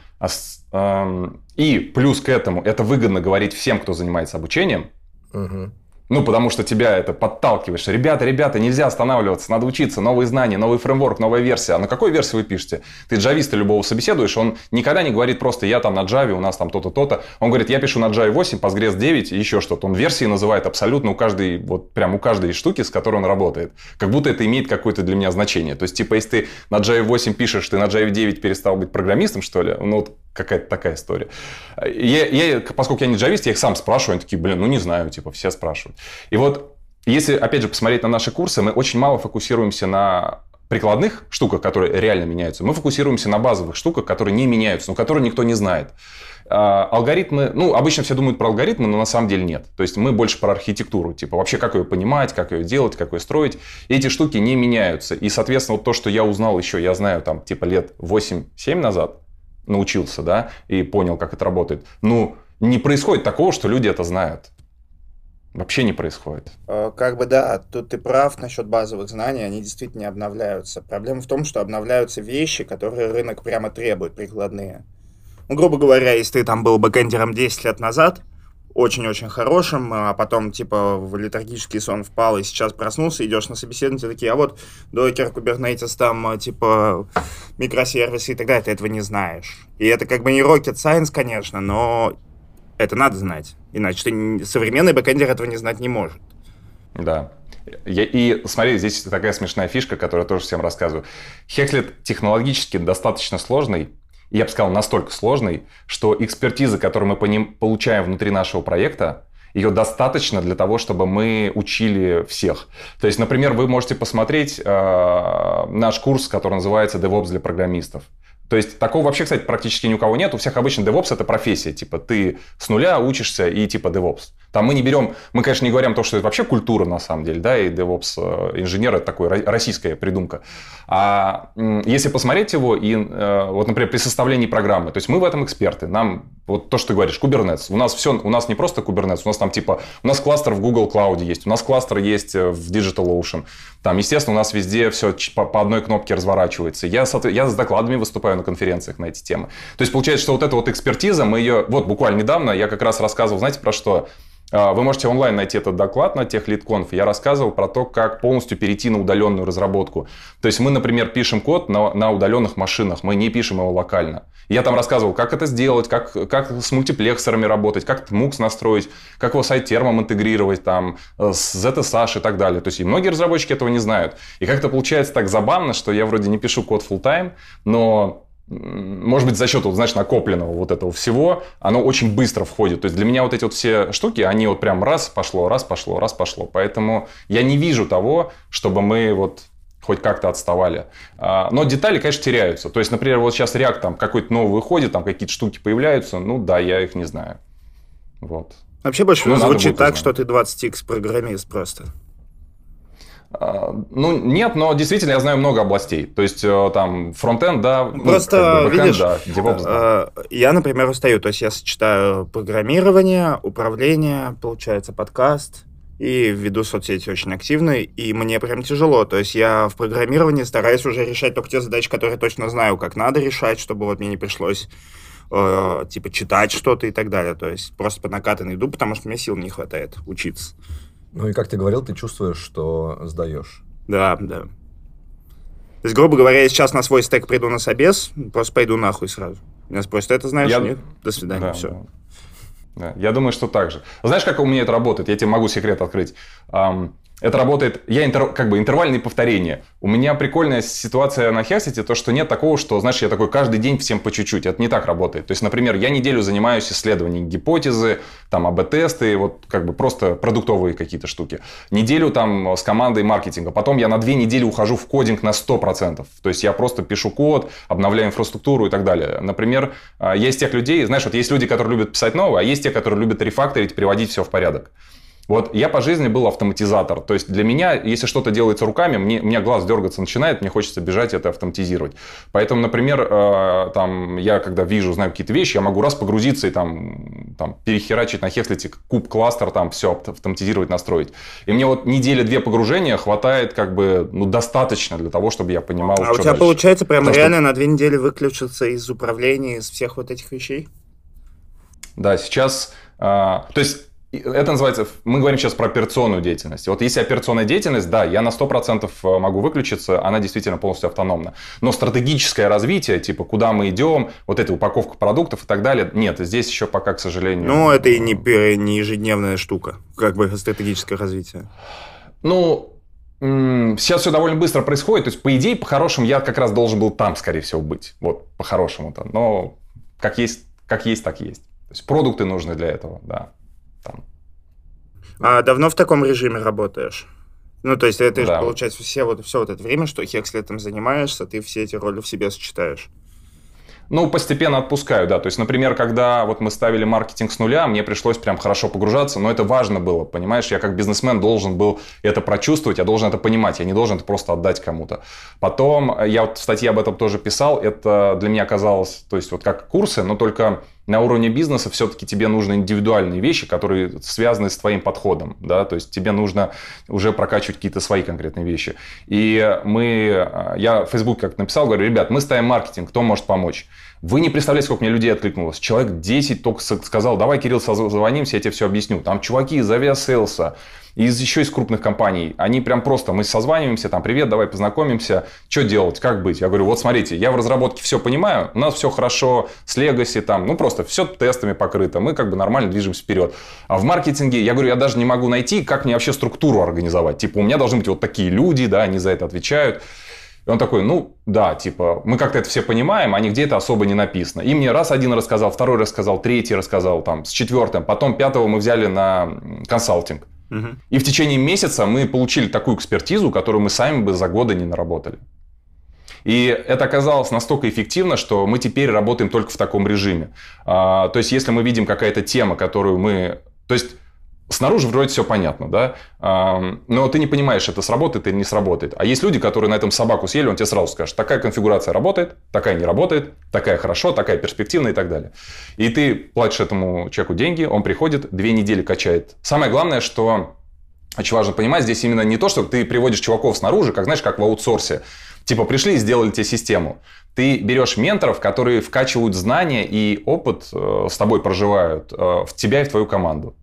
и плюс к этому, это выгодно говорить всем, кто занимается обучением, угу. Ну, потому что тебя это подталкиваешь. Ребята, ребята, нельзя останавливаться, надо учиться, новые знания, новый фреймворк, новая версия. А на какой версии вы пишете? Ты джависта любого собеседуешь, он никогда не говорит просто, я там на Java, у нас там то-то, то-то. Он говорит, я пишу на Java 8, Postgres 9 и еще что-то. Он версии называет абсолютно у каждой, вот прям у каждой штуки, с которой он работает. Как будто это имеет какое-то для меня значение. То есть, типа, если ты на Java 8 пишешь, ты на Java 9 перестал быть программистом, что ли? Ну, какая-то такая история. Я, я, поскольку я не джавист, я их сам спрашиваю, они такие, блин, ну не знаю, типа все спрашивают. И вот если, опять же, посмотреть на наши курсы, мы очень мало фокусируемся на прикладных штуках, которые реально меняются. Мы фокусируемся на базовых штуках, которые не меняются, но которые никто не знает. А, алгоритмы, ну, обычно все думают про алгоритмы, но на самом деле нет. То есть мы больше про архитектуру, типа вообще как ее понимать, как ее делать, как ее строить. эти штуки не меняются. И, соответственно, вот то, что я узнал еще, я знаю, там, типа лет 8-7 назад, научился, да, и понял, как это работает. Ну, не происходит такого, что люди это знают. Вообще не происходит. Э, как бы да, тут ты прав насчет базовых знаний, они действительно обновляются. Проблема в том, что обновляются вещи, которые рынок прямо требует, прикладные. Ну, грубо говоря, если ты там был бэкэндером 10 лет назад, очень-очень хорошим, а потом, типа, в летаргический сон впал и сейчас проснулся, идешь на собеседование, такие, а вот докер, кубернетис, там, типа, микросервисы и так далее, ты этого не знаешь. И это как бы не rocket science, конечно, но это надо знать. Иначе ты, современный бэкэндер этого не знать не может. Да. Я, и смотри, здесь такая смешная фишка, которую я тоже всем рассказываю. Hexlet технологически достаточно сложный, я бы сказал, настолько сложный, что экспертиза, которую мы по ним получаем внутри нашего проекта, ее достаточно для того, чтобы мы учили всех. То есть, например, вы можете посмотреть э, наш курс, который называется DevOps для программистов. То есть такого вообще, кстати, практически ни у кого нет. У всех обычно DevOps это профессия. Типа ты с нуля учишься и типа DevOps. Там мы не берем, мы, конечно, не говорим то, что это вообще культура на самом деле, да, и DevOps э, инженер это такой российская придумка. А если посмотреть его, и э, вот, например, при составлении программы, то есть мы в этом эксперты, нам вот то, что ты говоришь, Kubernetes, у нас все, у нас не просто Kubernetes, у нас там типа, у нас кластер в Google Cloud есть, у нас кластер есть э, в DigitalOcean, там, естественно, у нас везде все по, одной кнопке разворачивается. Я, я с докладами выступаю на конференциях на эти темы. То есть получается, что вот эта вот экспертиза, мы ее, вот буквально недавно я как раз рассказывал, знаете, про что? А, вы можете онлайн найти этот доклад на тех лид-конф. Я рассказывал про то, как полностью перейти на удаленную разработку. То есть мы, например, пишем код на, на удаленных машинах, мы не пишем его локально. Я там рассказывал, как это сделать, как, как с мультиплексорами работать, как MUX настроить, как его сайт термом интегрировать, там, с ZSH и так далее. То есть и многие разработчики этого не знают. И как-то получается так забавно, что я вроде не пишу код full time, но может быть, за счет, вот, знаешь, накопленного вот этого всего, оно очень быстро входит. То есть для меня вот эти вот все штуки, они вот прям раз пошло, раз пошло, раз пошло. Поэтому я не вижу того, чтобы мы вот хоть как-то отставали. А, но детали, конечно, теряются. То есть, например, вот сейчас React там какой-то новый выходит, там какие-то штуки появляются, ну да, я их не знаю. Вот. Вообще больше ну, звучит так, что ты 20x программист просто. А, ну, нет, но действительно я знаю много областей. То есть, э, там, фронтенд, да, Просто, ну, как бы, видишь, да, DevOps, да. Э, я, например, устаю. То есть, я сочетаю программирование, управление, получается, подкаст, и веду соцсети очень активно, и мне прям тяжело. То есть я в программировании стараюсь уже решать только те задачи, которые точно знаю, как надо решать, чтобы вот мне не пришлось э, типа читать что-то и так далее. То есть просто по накатанной иду, потому что мне сил не хватает учиться. Ну и как ты говорил, ты чувствуешь, что сдаешь. Да, да. То есть, грубо говоря, я сейчас на свой стек приду на собес, просто пойду нахуй сразу. Меня спросят, это знаешь? Я... Нет? До свидания, да, все. Да. Да, я думаю, что так же. Знаешь, как у меня это работает? Я тебе могу секрет открыть. Это работает, я интер, как бы интервальные повторения. У меня прикольная ситуация на Хексите, то, что нет такого, что, знаешь, я такой каждый день всем по чуть-чуть. Это не так работает. То есть, например, я неделю занимаюсь исследованием гипотезы, там, АБ-тесты, вот как бы просто продуктовые какие-то штуки. Неделю там с командой маркетинга. Потом я на две недели ухожу в кодинг на 100%. То есть, я просто пишу код, обновляю инфраструктуру и так далее. Например, а, есть тех людей, знаешь, вот есть люди, которые любят писать новое, а есть те, которые любят рефакторить, приводить все в порядок. Вот я по жизни был автоматизатор. То есть для меня, если что-то делается руками, мне, у меня глаз дергаться начинает, мне хочется бежать это автоматизировать. Поэтому, например, э, там, я когда вижу, знаю какие-то вещи, я могу раз погрузиться и там, там перехерачить на Хекслите куб кластер, там все автоматизировать, настроить. И мне вот недели-две погружения хватает как бы ну, достаточно для того, чтобы я понимал, а что у тебя дальше. получается прямо Потому реально что... на две недели выключиться из управления, из всех вот этих вещей? Да, сейчас... Э, то есть это называется, мы говорим сейчас про операционную деятельность. Вот если операционная деятельность, да, я на 100% э, могу выключиться, она действительно полностью автономна. Но стратегическое развитие, типа, куда мы идем, вот эта упаковка продуктов и так далее, нет, здесь еще пока, к сожалению... Ну, это и не, не ежедневная штука, как бы стратегическое развитие. Ну, Сейчас все довольно быстро происходит. То есть, по идее, по-хорошему, я как раз должен был там, скорее всего, быть. Вот, по-хорошему-то. Но как есть, как есть, так есть. То есть, продукты нужны для этого, да там. А давно в таком режиме работаешь? Ну, то есть это да. же, получается, все вот, все вот это время, что хекслетом занимаешься, ты все эти роли в себе сочетаешь. Ну, постепенно отпускаю, да. То есть, например, когда вот мы ставили маркетинг с нуля, мне пришлось прям хорошо погружаться, но это важно было, понимаешь? Я как бизнесмен должен был это прочувствовать, я должен это понимать, я не должен это просто отдать кому-то. Потом, э, я вот в статье об этом тоже писал, это для меня казалось, то есть вот как курсы, но только на уровне бизнеса все-таки тебе нужны индивидуальные вещи, которые связаны с твоим подходом, да, то есть тебе нужно уже прокачивать какие-то свои конкретные вещи. И мы, э, я в Facebook как написал, говорю, ребят, мы ставим маркетинг, кто может помочь? Вы не представляете, сколько мне людей откликнулось. Человек 10 только сказал, давай, Кирилл, созвонимся, я тебе все объясню. Там чуваки из авиаселса, из, еще из крупных компаний, они прям просто, мы созваниваемся, там, привет, давай познакомимся, что делать, как быть? Я говорю, вот смотрите, я в разработке все понимаю, у нас все хорошо с Legacy, там, ну просто все тестами покрыто, мы как бы нормально движемся вперед. А в маркетинге, я говорю, я даже не могу найти, как мне вообще структуру организовать. Типа, у меня должны быть вот такие люди, да, они за это отвечают. И он такой, ну, да, типа, мы как-то это все понимаем, а нигде это особо не написано. И мне раз один рассказал, второй рассказал, третий рассказал, там, с четвертым. Потом пятого мы взяли на консалтинг. И в течение месяца мы получили такую экспертизу, которую мы сами бы за годы не наработали. И это оказалось настолько эффективно, что мы теперь работаем только в таком режиме. А, то есть, если мы видим какая-то тема, которую мы... То есть, снаружи вроде все понятно, да, но ты не понимаешь, это сработает или не сработает. А есть люди, которые на этом собаку съели, он тебе сразу скажет, такая конфигурация работает, такая не работает, такая хорошо, такая перспективная и так далее. И ты платишь этому человеку деньги, он приходит, две недели качает. Самое главное, что очень важно понимать, здесь именно не то, что ты приводишь чуваков снаружи, как знаешь, как в аутсорсе. Типа пришли и сделали тебе систему. Ты берешь менторов, которые вкачивают знания и опыт э, с тобой проживают э, в тебя и в твою команду.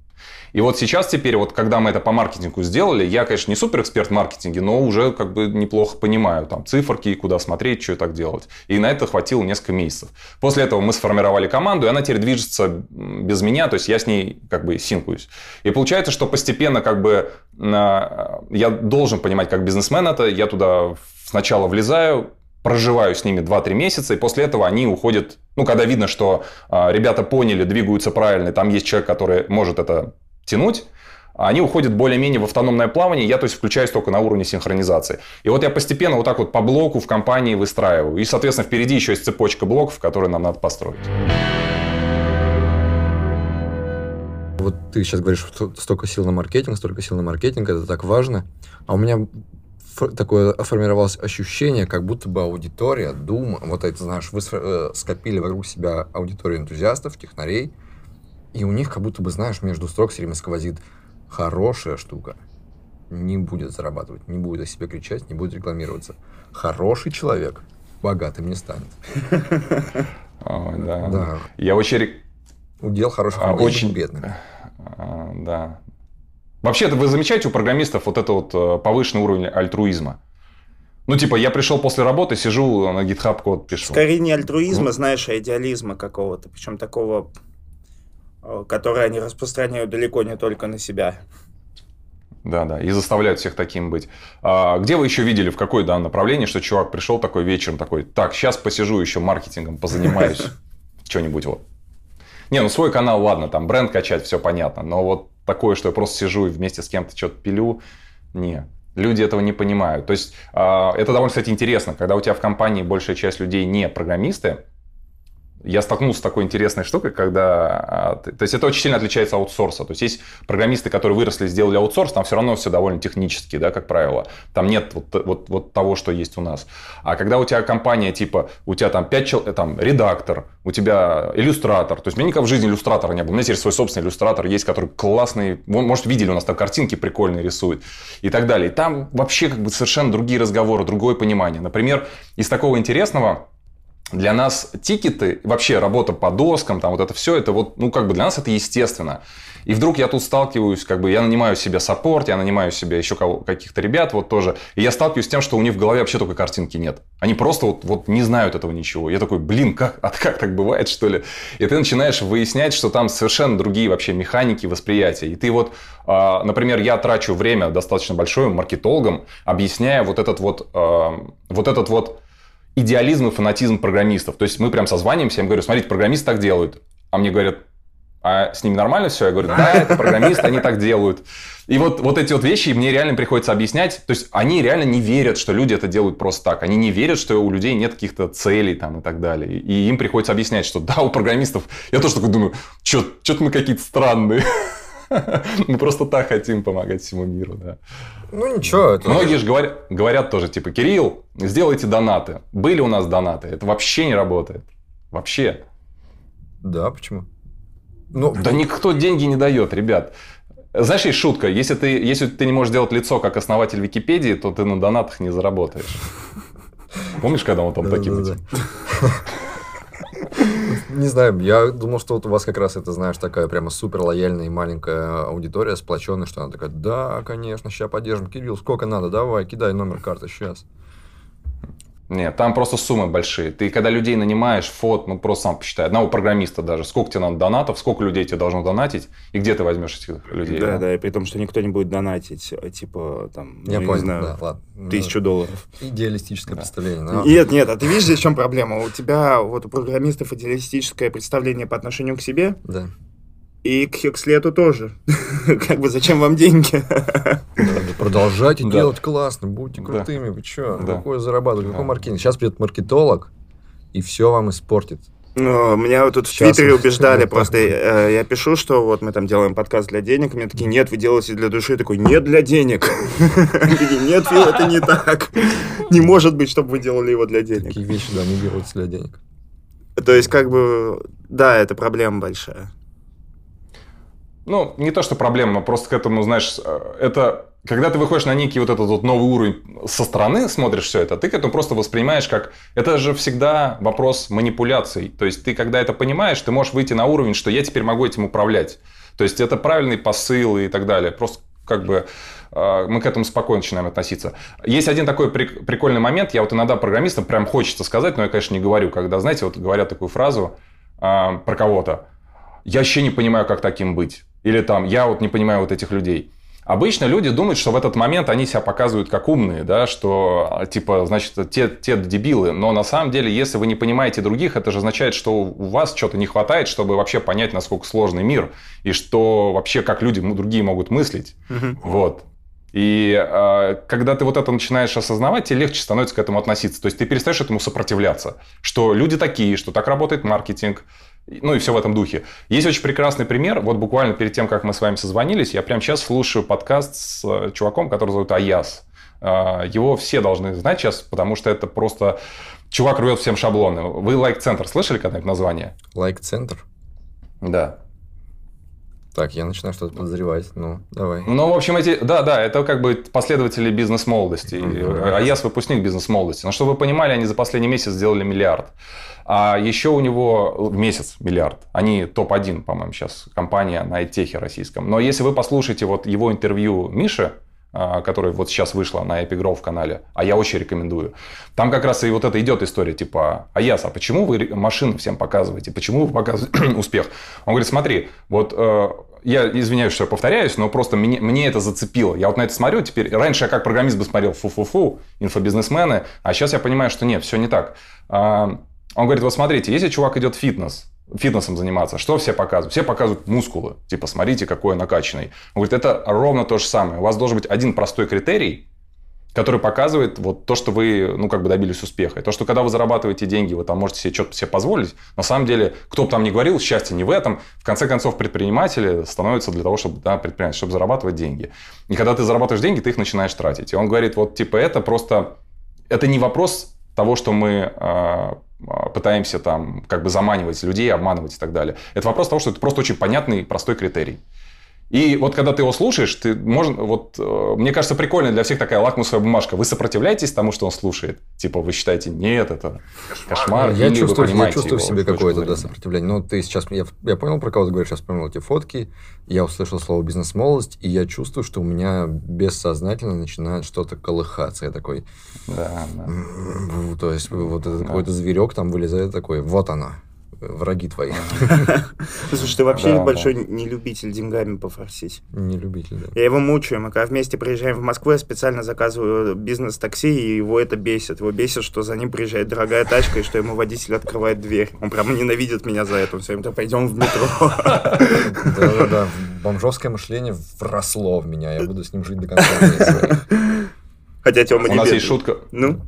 И вот сейчас теперь, вот когда мы это по маркетингу сделали, я, конечно, не супер эксперт в маркетинге, но уже как бы неплохо понимаю там циферки, куда смотреть, что и так делать. И на это хватило несколько месяцев. После этого мы сформировали команду, и она теперь движется без меня, то есть я с ней как бы синкуюсь. И получается, что постепенно как бы я должен понимать как бизнесмен это, я туда сначала влезаю, проживаю с ними 2-3 месяца, и после этого они уходят, ну, когда видно, что э, ребята поняли, двигаются правильно, и там есть человек, который может это тянуть, они уходят более-менее в автономное плавание, я, то есть, включаюсь только на уровне синхронизации. И вот я постепенно вот так вот по блоку в компании выстраиваю. И, соответственно, впереди еще есть цепочка блоков, которые нам надо построить. Вот ты сейчас говоришь, что столько сил на маркетинг, столько сил на маркетинг, это так важно. А у меня такое формировалось ощущение, как будто бы аудитория, дума, вот это, знаешь, вы э, скопили вокруг себя аудиторию энтузиастов, технарей, и у них как будто бы, знаешь, между строк все время сквозит хорошая штука. Не будет зарабатывать, не будет о себе кричать, не будет рекламироваться. Хороший человек богатым не станет. (laughs) Да. Я очень... Удел хороших а, очень бедных. А, да. Вообще-то вы замечаете у программистов вот это вот э, повышенный уровень альтруизма? Ну, типа, я пришел после работы, сижу на GitHub код пишу. Скорее не альтруизма, ну? знаешь, а идеализма какого-то. Причем такого которые они распространяют далеко не только на себя. Да, да, и заставляют всех таким быть. А где вы еще видели, в какое да, направление, что чувак пришел такой вечером, такой, так, сейчас посижу еще маркетингом, позанимаюсь, (laughs) что-нибудь вот. Не, ну свой канал, ладно, там бренд качать, все понятно, но вот такое, что я просто сижу и вместе с кем-то что-то пилю, не. Люди этого не понимают. То есть, а, это довольно, кстати, интересно, когда у тебя в компании большая часть людей не программисты, я столкнулся с такой интересной штукой, когда... А, то есть, это очень сильно отличается от аутсорса. То есть, есть программисты, которые выросли, сделали аутсорс, там все равно все довольно технически, да, как правило. Там нет вот, вот, вот того, что есть у нас. А когда у тебя компания, типа, у тебя там 5 человек, там, редактор, у тебя иллюстратор. То есть, у меня никогда в жизни иллюстратора не было. У меня теперь свой собственный иллюстратор есть, который классный. Вы, может, видели, у нас там картинки прикольные рисует и так далее. И там вообще как бы совершенно другие разговоры, другое понимание. Например, из такого интересного для нас тикеты, вообще работа по доскам, там вот это все, это вот, ну, как бы для нас это естественно. И вдруг я тут сталкиваюсь, как бы я нанимаю себе саппорт, я нанимаю себе еще каких-то ребят вот тоже, и я сталкиваюсь с тем, что у них в голове вообще только картинки нет. Они просто вот, вот не знают этого ничего. Я такой, блин, как, а как так бывает, что ли? И ты начинаешь выяснять, что там совершенно другие вообще механики восприятия. И ты вот, а, например, я трачу время достаточно большое маркетологам, объясняя вот этот вот, а, вот этот вот идеализм и фанатизм программистов. То есть мы прям созваниваемся, я им говорю, смотрите, программисты так делают. А мне говорят, а с ними нормально все? Я говорю, да, это программисты, они так делают. И вот, вот эти вот вещи мне реально приходится объяснять. То есть они реально не верят, что люди это делают просто так. Они не верят, что у людей нет каких-то целей там и так далее. И им приходится объяснять, что да, у программистов... Я тоже такой думаю, что-то мы какие-то странные. (laughs) Мы просто так хотим помогать всему миру, да. Ну ничего. Это... Многие же говорят, говорят тоже, типа, Кирилл, сделайте донаты. Были у нас донаты. Это вообще не работает. Вообще. Да, почему? Ну, да никто деньги не дает, ребят. Знаешь, есть шутка. Если ты, если ты не можешь делать лицо как основатель Википедии, то ты на донатах не заработаешь. (laughs) Помнишь, когда он там таким этим? (laughs) Не знаю, я думал, что вот у вас как раз это, знаешь, такая прямо супер лояльная и маленькая аудитория, сплоченная, что она такая, да, конечно, сейчас поддержим. Кирилл, сколько надо, давай, кидай номер карты сейчас. Нет, там просто суммы большие. Ты когда людей нанимаешь, фот, ну просто сам посчитай. Одного программиста даже. Сколько тебе надо донатов, сколько людей тебе должно донатить, и где ты возьмешь этих людей? Да, да, да и при том, что никто не будет донатить, э, типа, там, я ну, понял, не знаю, да, ладно. тысячу долларов. Идеалистическое да. представление. Но... Нет, нет, а ты видишь, здесь в чем проблема? У тебя, вот у программистов идеалистическое представление по отношению к себе, да. И к Хекслету тоже. (laughs) как бы зачем вам деньги? Продолжайте делать классно, будьте крутыми. Вы что? Какое зарабатывать? Какой маркетинг? Сейчас придет маркетолог и все вам испортит. Ну, Меня вот тут в Сейчас Твиттере вот убеждали, (laughs) просто э, я пишу, что вот мы там делаем подкаст для денег, мне такие, нет, вы делаете для души, Я такой, нет, для денег. (laughs) Нет, Фил, это не так. Не может быть, чтобы вы делали его для денег. Такие вещи, да, не делаются для денег. То есть, как бы, да, это проблема большая. Ну, не то, что проблема, просто к этому, знаешь, э, это когда ты выходишь на некий вот этот вот новый уровень со стороны, смотришь все это, ты к этому просто воспринимаешь как... Это же всегда вопрос манипуляций. То есть ты, когда это понимаешь, ты можешь выйти на уровень, что я теперь могу этим управлять. То есть это правильный посыл и так далее. Просто как бы э, мы к этому спокойно начинаем относиться. Есть один такой прик- прикольный момент, я вот иногда программистам прям хочется сказать, но я, конечно, не говорю, когда, знаете, вот говорят такую фразу э, про кого-то, я вообще не понимаю, как таким быть. Или там, я вот не понимаю вот этих людей. Обычно люди думают, что в этот момент они себя показывают как умные, да, что а, типа, значит, те, те дебилы. Но на самом деле, если вы не понимаете других, это же означает, что у вас что-то не хватает, чтобы вообще понять, насколько сложный мир, и что вообще как люди другие могут мыслить. Вот. И э, когда ты вот это начинаешь осознавать, тебе легче становится к этому относиться. То есть ты перестаешь этому сопротивляться. Что люди такие, что так работает маркетинг, ну и все в этом духе. Есть очень прекрасный пример. Вот буквально перед тем, как мы с вами созвонились, я прямо сейчас слушаю подкаст с э, чуваком, который зовут Аяс. Э, Его все должны знать сейчас, потому что это просто... Чувак рвет всем шаблоны. Вы лайк-центр слышали когда-нибудь название? Лайк-центр. Да. Так, я начинаю что-то подозревать. Ну, давай. Ну, в общем, эти, да, да, это как бы последователи бизнес-молодости. А я выпускник бизнес-молодости. Но чтобы вы понимали, они за последний месяц сделали миллиард. А еще у него в месяц миллиард. Они топ-1, по-моему, сейчас компания на айтехе российском. Но если вы послушаете вот его интервью Миши, а, которое вот сейчас вышло на Epic Growth канале, а я очень рекомендую. Там как раз и вот это идет история, типа, Аяс, а почему вы машины всем показываете? Почему вы показываете (clears throat) успех? Он говорит, смотри, вот э, я извиняюсь, что я повторяюсь, но просто мне, мне это зацепило. Я вот на это смотрю теперь. Раньше я как программист бы смотрел фу-фу-фу, инфобизнесмены, а сейчас я понимаю, что нет, все не так. А, Он говорит, вот смотрите, если чувак идет в фитнес, фитнесом заниматься, что все показывают? Все показывают мускулы. Типа, смотрите, какой он накачанный. Он говорит, это ровно то же самое. У вас должен быть один простой критерий, который показывает вот то, что вы, ну, как бы добились успеха. И то, что когда вы зарабатываете деньги, вы там можете себе что-то себе позволить. На самом деле, кто бы там ни говорил, счастье не в этом. В конце концов, предприниматели становятся для того, чтобы, да, предпринимать, чтобы зарабатывать деньги. И когда ты зарабатываешь деньги, ты их начинаешь тратить. И он говорит, вот, типа, это просто... Это не вопрос того, что мы а, пытаемся там как бы заманивать людей, обманывать и так далее. Это вопрос того, что это просто очень понятный, простой критерий. И вот когда ты его слушаешь, ты можно, вот, э, мне кажется, прикольно для всех такая лакмусовая бумажка. Вы сопротивляетесь тому, что он слушает? Типа, вы считаете, нет, это кошмар. Я или вы чувствую, я чувствую в себе какое-то да, сопротивление. Ну, ты сейчас, я, я понял, про кого ты говоришь, сейчас вспомнил эти фотки, я услышал слово бизнес-молодость, и я чувствую, что у меня бессознательно начинает что-то колыхаться. Я такой, Да, да. «М, то есть вот этот Да. какой-то зверек там вылезает такой, вот она, враги твои. (laughs) Слушай, ты вообще Да, большой не любитель деньгами пофорсить. Не любитель, да. Я его мучаю. Мы когда вместе приезжаем в Москву, я специально заказываю бизнес-такси, и его это бесит. Его бесит, что за ним приезжает дорогая тачка, и что ему водитель открывает дверь. Он прямо ненавидит меня за это. Он все время, «Да пойдем в метро. (laughs) Да-да-да, бомжовское мышление вросло в меня, я буду с ним жить до конца. Хотя Тёма У нас есть шутка. Ну?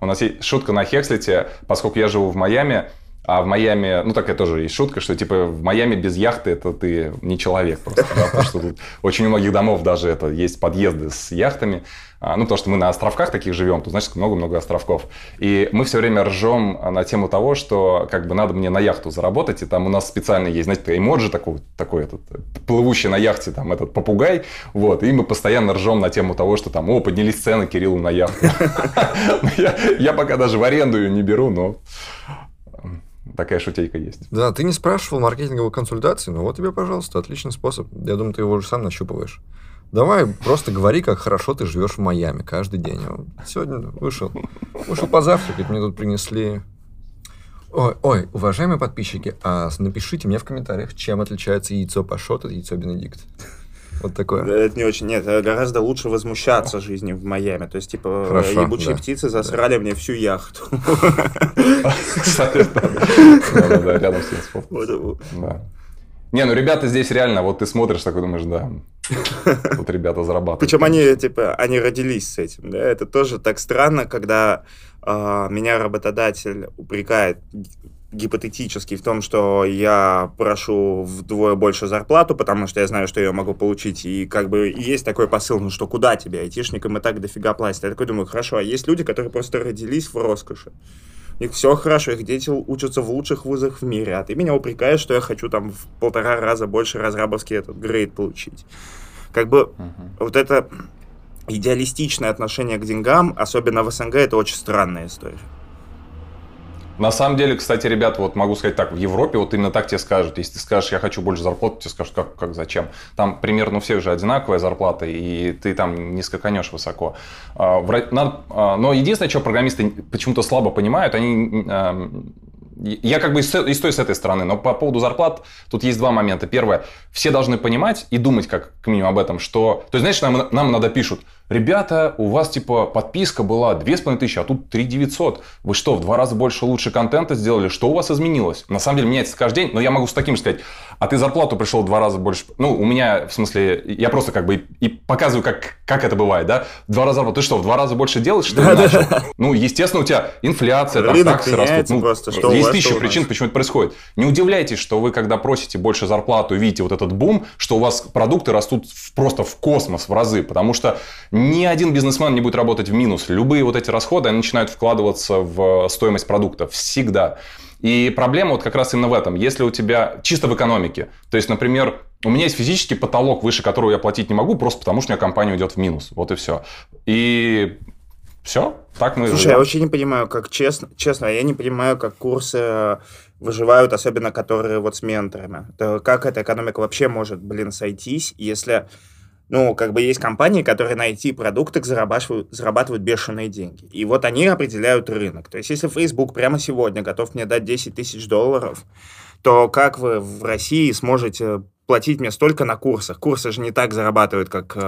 У нас есть шутка на Хекслите, поскольку я живу в Майами, а в Майами, ну такая тоже есть шутка, что типа в Майами без яхты это ты не человек просто, да, потому что тут очень многих домов даже это есть подъезды с яхтами, А, ну потому что мы на островках таких живем, тут значит много-много островков, и мы все время ржем на тему того, что как бы надо мне на яхту заработать, и там у нас специально есть, знаете, эмоджи такой, такой этот плывущий на яхте там этот попугай, вот, и мы постоянно ржем на тему того, что там, о, поднялись цены Кириллу на яхту. (laughs) Я пока даже в аренду ее не беру, но такая шутейка есть. Да, ты не спрашивал маркетинговой консультации, но вот тебе, пожалуйста, отличный способ. Я думаю, ты его уже сам нащупываешь. Давай, просто говори, как хорошо ты живешь в Майами каждый день. Сегодня вышел, вышел позавтракать, мне тут принесли... Ой, ой, уважаемые подписчики, а напишите мне в комментариях, чем отличается яйцо Пашот от яйцо Бенедикт. Вот такое. Это не очень. Нет, гораздо лучше возмущаться жизнью в Майами. То есть, типа, Хорошо, ебучие да. птицы засрали мне всю яхту. Да. Да-да-да, рядом с. Вот, Да. Не, ну ребята здесь реально, вот ты смотришь, такой думаешь, да, тут ребята зарабатывают. Причем они, типа, они родились с этим, да, это тоже так странно, когда а, меня работодатель упрекает гипотетический в том, что я прошу вдвое больше зарплату, потому что я знаю, что я могу получить, и как бы есть такой посыл, ну что куда тебе, айтишникам и так дофига платят. Я такой думаю, хорошо, а есть люди, которые просто родились в роскоши. У них все хорошо, их дети учатся в лучших вузах в мире, а ты меня упрекаешь, что я хочу там в полтора раза больше разрабовский этот грейд получить. Как бы uh-huh. вот это идеалистичное отношение к деньгам, особенно в СНГ, это очень странная история. На самом деле, кстати, ребят, вот могу сказать так, в Европе вот именно так тебе скажут. Если ты скажешь, я хочу больше зарплаты, тебе скажут, как, как зачем. Там примерно у всех же одинаковая зарплата, и ты там не скаканешь высоко. А, а, но единственное, что программисты почему-то слабо понимают, они я как бы и с, и с той, с этой стороны, но по поводу зарплат тут есть два момента. Первое, все должны понимать и думать как минимум об этом, что... То есть, знаешь, нам, нам надо пишут, ребята, у вас типа подписка была 2500, а тут 3900. Вы что, в два раза больше лучше контента сделали? Что у вас изменилось? На самом деле меняется каждый день, но я могу с таким же сказать, а ты зарплату пришел в два раза больше. Ну, у меня, в смысле, я просто как бы и, и показываю, как, как это бывает, да? В два раза. Ты что, в два раза больше делаешь, что ли, начал? Ну, естественно, у тебя инфляция, там, таксы растут. Ну, просто, что есть тысяча причин, почему это происходит. Не удивляйтесь, что вы, когда просите больше зарплату, видите вот этот бум, что у вас продукты растут просто в космос в разы, потому что ни один бизнесмен не будет работать в минус. Любые вот эти расходы, они начинают вкладываться в стоимость продукта всегда. И проблема вот как раз именно в этом. Если у тебя чисто в экономике, то есть, например, у меня есть физический потолок, выше которого я платить не могу, просто потому что у меня компания уйдет в минус. Вот и все. И все, так мы Слушай, живем. я вообще не понимаю, как честно, честно, я не понимаю, как курсы выживают, особенно которые вот с менторами. Это, как эта экономика вообще может, блин, сойтись, если ну, как бы есть компании, которые на IT-продуктах зарабатывают, зарабатывают бешеные деньги. И вот они определяют рынок. То есть, если Facebook прямо сегодня готов мне дать 10 тысяч долларов, то как вы в России сможете платить мне столько на курсах. Курсы же не так зарабатывают, как э,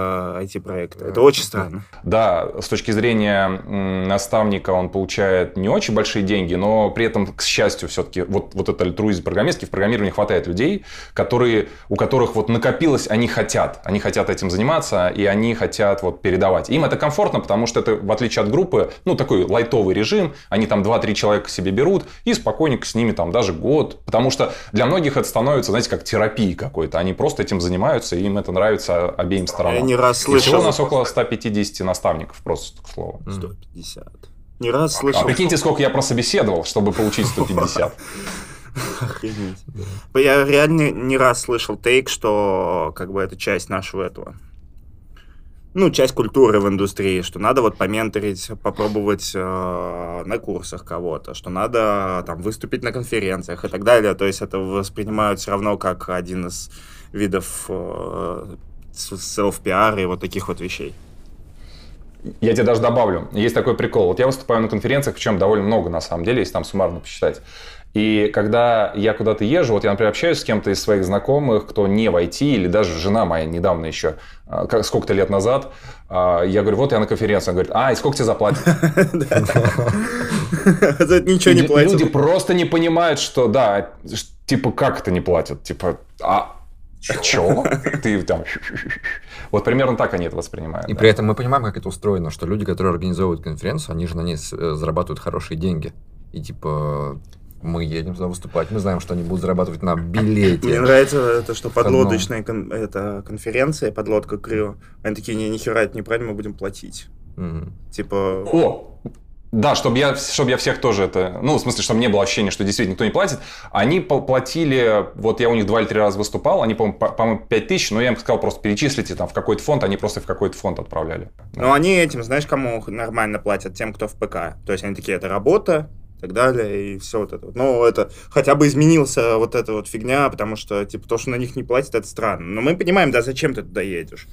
IT-проекты. Это очень странно. Да, с точки зрения наставника он получает не очень большие деньги, но при этом, к счастью, все-таки вот, вот это альтруизм программистский, в программировании хватает людей, которые, у которых вот накопилось, они хотят. Они хотят этим заниматься, и они хотят вот передавать. Им это комфортно, потому что это, в отличие от группы, ну, такой лайтовый режим, они там 2-3 человека себе берут, и спокойненько с ними там даже год. Потому что для многих это становится, знаете, как терапией какой-то делают. Они просто этим занимаются, и им это нравится обеим сторонам. Я не раз слышал. И всего у нас около 150 наставников, просто к слову. 150. Не раз слышал. А прикиньте, сколько я прособеседовал, чтобы получить (laughs) 150. Охренеть. Я реально не раз слышал тейк, что как бы это часть нашего этого ну, часть культуры в индустрии, что надо вот поменторить, попробовать э, на курсах кого-то, что надо там выступить на конференциях и так далее. То есть это воспринимают все равно как один из видов э, селф-пиара и вот таких вот вещей. Я тебе даже добавлю. Есть такой прикол. Вот я выступаю на конференциях, причем довольно много на самом деле, если там суммарно посчитать. И когда я куда-то езжу, вот я, например, общаюсь с кем-то из своих знакомых, кто не в IT, или даже жена моя недавно еще, а, сколько-то лет назад, а, я говорю, вот я на конференции. Он говорит, а, и сколько тебе заплатят? (laughs) За это ничего не платят. Люди просто не понимают, что, да, типа, как это не платят? Типа, а Чё? Ты там... (laughs) Вот примерно так они это воспринимают. И при этом мы понимаем, как это устроено, что люди, которые организовывают конференцию, они же на ней э, зарабатывают хорошие деньги. И типа мы едем туда выступать, мы знаем, что они будут зарабатывать на билете. Мне нравится это, что подлодочная кон- это конференция, подлодка Крю. Они такие, не, нихера это неправильно, мы будем платить. Угу. Типа... О, да, чтобы я, чтобы я всех тоже это... Ну, в смысле, чтобы не было ощущения, что действительно никто не платит. Они платили... Вот я у них два или три раза выступал, они, по-моему, по 5 тысяч, но я им сказал, просто перечислите там в какой-то фонд, они просто в какой-то фонд отправляли. Ну, они этим, знаешь, кому нормально платят? Тем, кто в ПК. То есть они такие, это работа, и так далее, и все вот это. Но это хотя бы изменился вот эта вот фигня, потому что, типа, то, что на них не платят, это странно. Но мы понимаем, да, зачем ты туда едешь.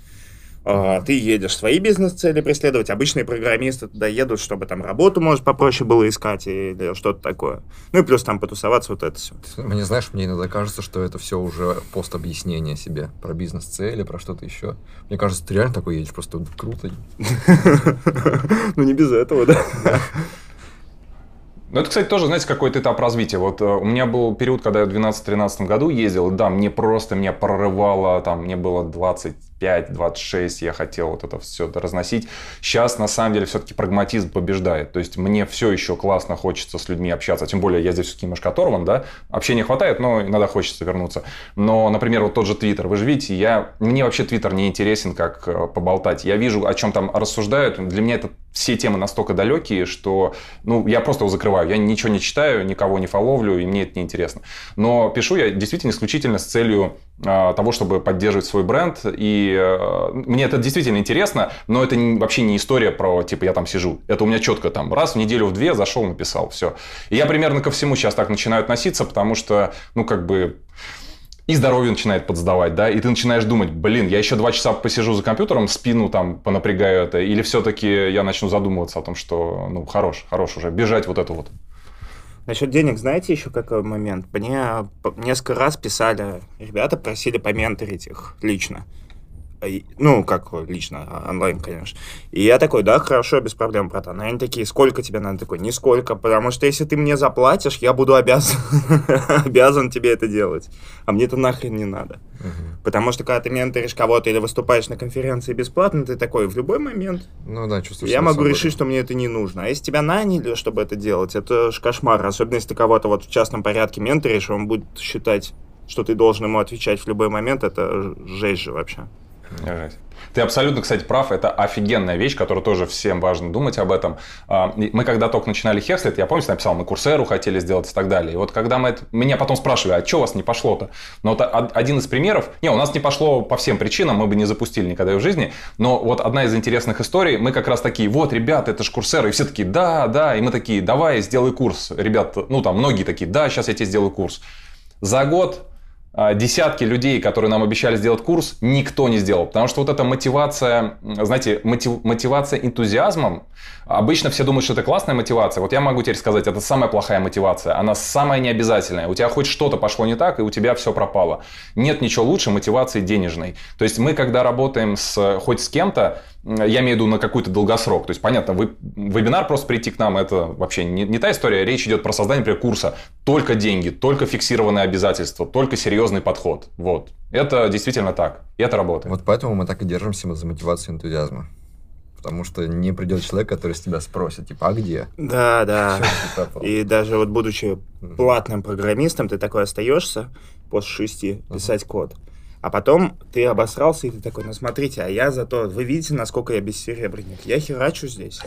А, ты едешь свои бизнес-цели преследовать, обычные программисты туда едут, чтобы там работу, может, попроще было искать или что-то такое. Ну и плюс там потусоваться, вот это все. Мне, знаешь, мне иногда кажется, что это все уже пост-объяснение себе про бизнес-цели, про что-то еще. Мне кажется, ты реально такой едешь, просто круто. (laughs) Ну не без этого, да. Ну, это, кстати, тоже, знаете, какой-то этап развития. Вот э, у меня был период, когда я в 12-13 году ездил, да, мне просто, меня прорывало, там, мне было 25-26, я хотел вот это все разносить. Сейчас, на самом деле, все-таки прагматизм побеждает. То есть, мне все еще классно хочется с людьми общаться. Тем более, я здесь все-таки немножко оторван, да. Общения хватает, но иногда хочется вернуться. Но, например, вот тот же Твиттер. Вы же видите, я... мне вообще Твиттер не интересен, как э, поболтать. Я вижу, о чем там рассуждают. Для меня это все темы настолько далекие, что ну, я просто его закрываю. Я ничего не читаю, никого не фоловлю, и мне это не интересно. Но пишу я действительно исключительно с целью э, того, чтобы поддерживать свой бренд. И э, мне это действительно интересно, но это вообще не история про, типа, я там сижу. Это у меня четко там раз в неделю, в две зашел, написал, все. И я примерно ко всему сейчас так начинаю относиться, потому что, ну, как бы и здоровье начинает подсдавать, да, и ты начинаешь думать, блин, я еще два часа посижу за компьютером, спину там понапрягаю это, или все-таки я начну задумываться о том, что, ну, хорош, хорош уже, бежать вот это вот. Насчет денег, знаете еще какой момент? Мне несколько раз писали, ребята просили поменторить их лично. Ну, как лично, а, онлайн, конечно. И я такой, да, хорошо, без проблем, братан. Они такие, сколько тебе надо? Такой, нисколько, потому что если ты мне заплатишь, я буду обязан, (laughs) обязан тебе это делать. А мне это нахрен не надо. Угу. Потому что когда ты менторишь кого-то или выступаешь на конференции бесплатно, ты такой, в любой момент ну, да, чувствуешь я могу решить, что мне это не нужно. А если тебя наняли, чтобы это делать, это ж кошмар. Особенно если ты кого-то вот в частном порядке менторишь, он будет считать, что ты должен ему отвечать в любой момент, это жесть же вообще. Ты абсолютно, кстати, прав. Это офигенная вещь, которую тоже всем важно думать об этом. А, мы когда только начинали Хекслет, я помню, написал, мы курсеру хотели сделать и так далее. И вот когда мы это... Меня потом спрашивали, а что у вас не пошло-то? Но вот один из примеров... Не, у нас не пошло по всем причинам, мы бы не запустили никогда в жизни. Но вот одна из интересных историй, мы как раз такие, вот, ребята, это же курсеры. И все такие, да, да. И мы такие, давай, сделай курс. Ребята, ну там многие такие, да, сейчас я тебе сделаю курс. За год десятки людей, которые нам обещали сделать курс, никто не сделал. Потому что вот эта мотивация, знаете, мотив, мотивация энтузиазмом, обычно все думают, что это классная мотивация. Вот я могу теперь сказать, это самая плохая мотивация. Она самая необязательная. У тебя хоть что-то пошло не так, и у тебя все пропало. Нет ничего лучше мотивации денежной. То есть мы, когда работаем с, хоть с кем-то, я имею в виду на какой-то долгосрок. То есть, понятно, вы, вебинар просто прийти к нам, это вообще не, не та история. Речь идет про создание, например, курса. Только деньги, только фиксированные обязательства, только серьезный подход. Вот. Это действительно так. И это работает. Вот поэтому мы так и держимся за мотивацию энтузиазма. Потому что не придет человек, который с тебя спросит, типа, а где? Да, да. И даже вот будучи платным программистом, ты такой остаешься после шести писать код. А потом ты обосрался, и ты такой, ну смотрите, а я зато, вы видите, насколько я бессеребренник. Я херачу здесь.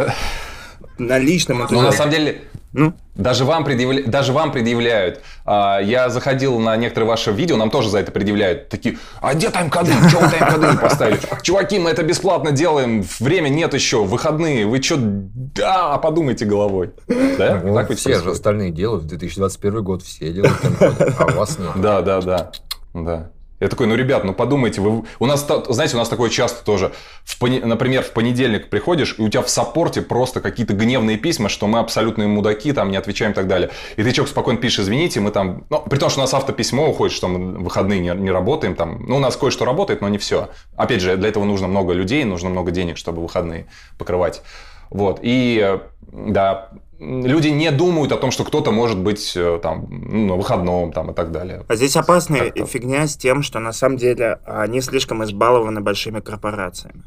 На личном Ну, на самом деле, ну? Даже, вам предъявля... Даже вам предъявляют. А, я заходил на некоторые ваши видео, нам тоже за это предъявляют. Такие, а где тайм-коды? Чего вы тайм-коды не поставили? Чуваки, мы это бесплатно делаем, время нет еще, выходные. Вы что, да, подумайте головой. Да? Ну, так все же остальные делают. В 2021 год все делают а у вас нет. Да, да, да. Да. Я такой, ну, ребят, ну подумайте, вы... у нас, знаете, у нас такое часто тоже. В пони... Например, в понедельник приходишь, и у тебя в саппорте просто какие-то гневные письма, что мы абсолютные мудаки, там не отвечаем и так далее. И ты человек спокойно пишешь, извините, мы там... Ну, при том, что у нас автописьмо уходит, что мы в выходные не, не работаем, там... Ну, у нас кое-что работает, но не все. Опять же, для этого нужно много людей, нужно много денег, чтобы выходные покрывать. Вот. И да, люди не думают о том, что кто-то может быть э, там ну, на выходном там, и так далее. А здесь опасная так фигня с тем, что на самом деле они слишком избалованы большими корпорациями.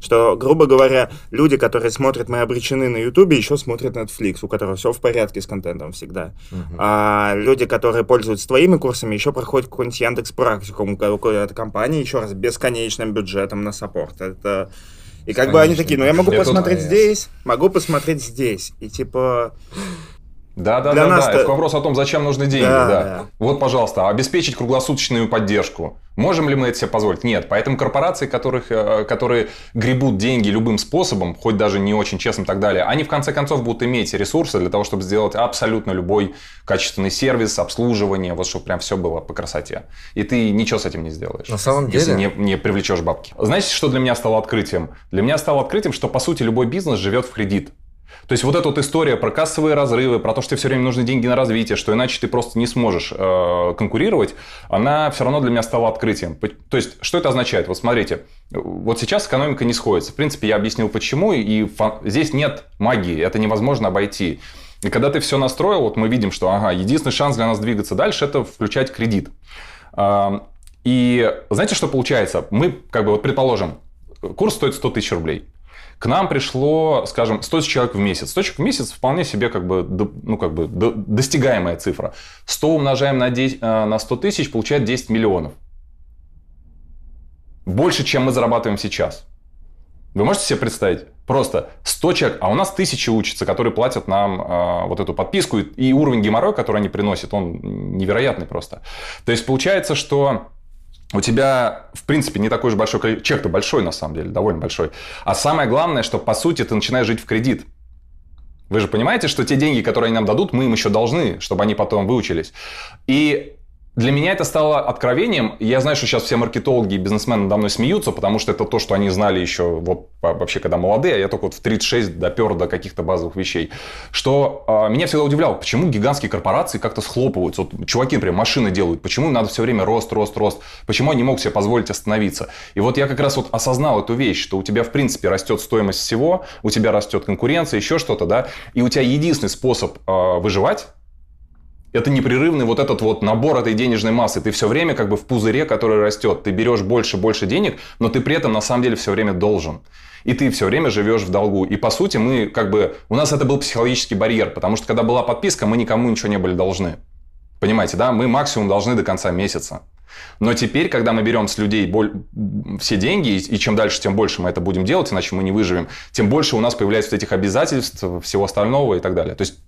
Что, грубо говоря, люди, которые смотрят «Мы обречены» на Ютубе, еще смотрят Netflix, у которого все в порядке с контентом всегда. Uh-huh. А люди, которые пользуются твоими курсами, еще проходят какой-нибудь Яндекс практикум, какой-то компании, еще раз, бесконечным бюджетом на саппорт. Это и как Конечно. бы они такие, ну я могу я посмотреть тут... здесь, могу посмотреть здесь. И типа... Да, да, да, да. Это вопрос о том, зачем нужны деньги. Да, да. да. Вот, пожалуйста, обеспечить круглосуточную поддержку. Можем ли мы это себе позволить? Нет. Поэтому корпорации, которых, э, которые гребут деньги любым способом, хоть даже не очень честным и так далее, они в конце концов будут иметь ресурсы для того, чтобы сделать абсолютно любой качественный сервис, обслуживание, вот чтобы прям все было по красоте. И ты ничего с этим не сделаешь. На самом деле... Если не, не привлечешь бабки. Знаете, что для меня стало открытием? Для меня стало открытием, что, по сути, любой бизнес живет в кредит. То есть вот эта вот история про кассовые разрывы, про то, что тебе все время нужны деньги на развитие, что иначе ты просто не сможешь э, конкурировать, она все равно для меня стала открытием. То есть что это означает? Вот смотрите, вот сейчас экономика не сходится. В принципе, я объяснил почему, и здесь нет магии, это невозможно обойти. И когда ты все настроил, вот мы видим, что ага, единственный шанс для нас двигаться дальше – это включать кредит. А, и знаете, что получается? Мы, как бы, вот предположим, курс стоит 100 тысяч рублей. К нам пришло, скажем, 100 человек в месяц. 100 человек в месяц вполне себе как бы, ну, как бы достигаемая цифра. 100 умножаем на, 10, э, на 100 тысяч, получает 10 миллионов. Больше, чем мы зарабатываем сейчас. Вы можете себе представить? Просто 100 человек, а у нас тысячи учатся, которые платят нам э, вот эту подписку. И уровень геморроя, который они приносят, он невероятный просто. То есть получается, что у тебя, в принципе, не такой же большой количество... Чек-то большой, на самом деле, довольно большой. А самое главное, что, по сути, ты начинаешь жить в кредит. Вы же понимаете, что те деньги, которые они нам дадут, мы им еще должны, чтобы они потом выучились. И для меня это стало откровением. Я знаю, что сейчас все маркетологи и бизнесмены надо мной смеются, потому что это то, что они знали еще вот вообще, когда молодые, а я только вот в 36 допер до каких-то базовых вещей. Что э, меня всегда удивляло, почему гигантские корпорации как-то схлопываются. Вот чуваки, например, машины делают, почему им надо все время рост, рост, рост, почему они могут себе позволить остановиться. И вот я как раз вот осознал эту вещь, что у тебя в принципе растет стоимость всего, у тебя растет конкуренция, еще что-то, да, и у тебя единственный способ э, выживать это непрерывный вот этот вот набор этой денежной массы. Ты все время как бы в пузыре, который растет. Ты берешь больше, больше денег, но ты при этом на самом деле все время должен. И ты все время живешь в долгу. И по сути мы как бы... У нас это был психологический барьер, потому что когда была подписка, мы никому ничего не были должны. Понимаете, да? Мы максимум должны до конца месяца. Но теперь, когда мы берем с людей боль... все деньги, и чем дальше, тем больше мы это будем делать, иначе мы не выживем, тем больше у нас появляется вот этих обязательств, всего остального и так далее. То есть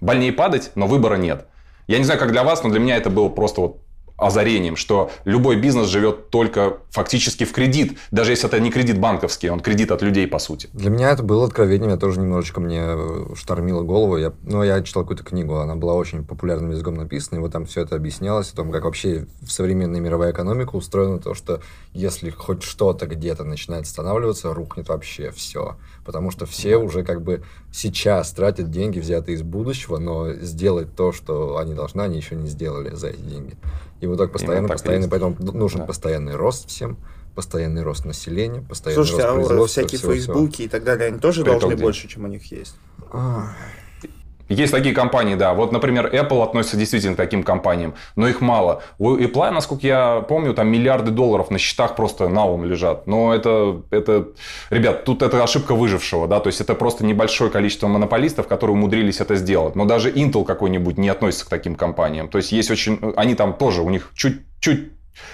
больнее падать, но выбора нет. Я не знаю, как для вас, но для меня это было просто вот озарением, что любой бизнес живет только фактически в кредит, даже если это не кредит банковский, он кредит от людей, по сути. Для меня это было откровением, я тоже немножечко мне э, штормило голову. Я, ну, я читал какую-то книгу, она была очень популярным языком написана, и вот там все это объяснялось, о том, как вообще в современной мировая экономика устроена, то, что если хоть что-то где-то начинает останавливаться, рухнет вообще все. Потому что все уже как бы сейчас тратят деньги, взятые из будущего, но сделать то, что они должны, они еще не сделали за эти деньги. И вот так постоянно, так постоянно, поэтому нужен да. постоянный рост всем, постоянный рост населения, постоянный Слушайте, рост а всякие всего, Фейсбуки всего. и так далее, они тоже При должны больше, чем у них есть? А, есть такие компании, да. Вот, например, Apple относится действительно к таким компаниям, но их мало. У Apple, насколько я помню, там миллиарды долларов на счетах просто налом лежат. Но это, это, ребят, тут это ошибка выжившего, да, то есть это просто небольшое количество монополистов, которые умудрились это сделать. Но даже Intel какой-нибудь не относится к таким компаниям. То есть есть очень, они там тоже, у них чуть-чуть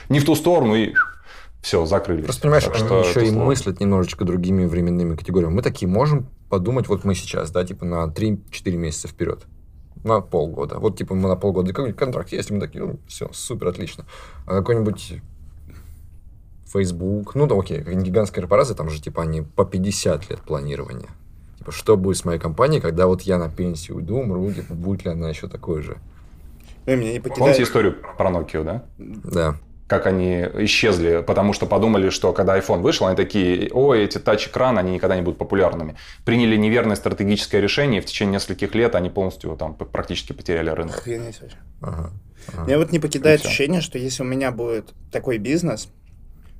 не в ту сторону и все, закрыли. Просто понимаешь, так они еще и мыслят немножечко другими временными категориями. Мы такие можем подумать, вот мы сейчас, да, типа на 3-4 месяца вперед. На полгода. Вот, типа, мы на полгода какой-нибудь контракт есть, мы такие, ну, все, супер, отлично. А какой-нибудь Facebook, ну, да, окей, гигантская корпорация, там же, типа, они по 50 лет планирования. Типа, что будет с моей компанией, когда вот я на пенсию уйду, умру, типа, будет ли она еще такой же? Ну, меня не покидает... Помните историю про Nokia, да? Да как они исчезли, потому что подумали, что когда iPhone вышел, они такие, ой, эти тач-экраны, они никогда не будут популярными. Приняли неверное стратегическое решение, и в течение нескольких лет они полностью там практически потеряли рынок. Охренеть вообще. Ага. Ага. Меня вот не покидает ощущение, что если у меня будет такой бизнес,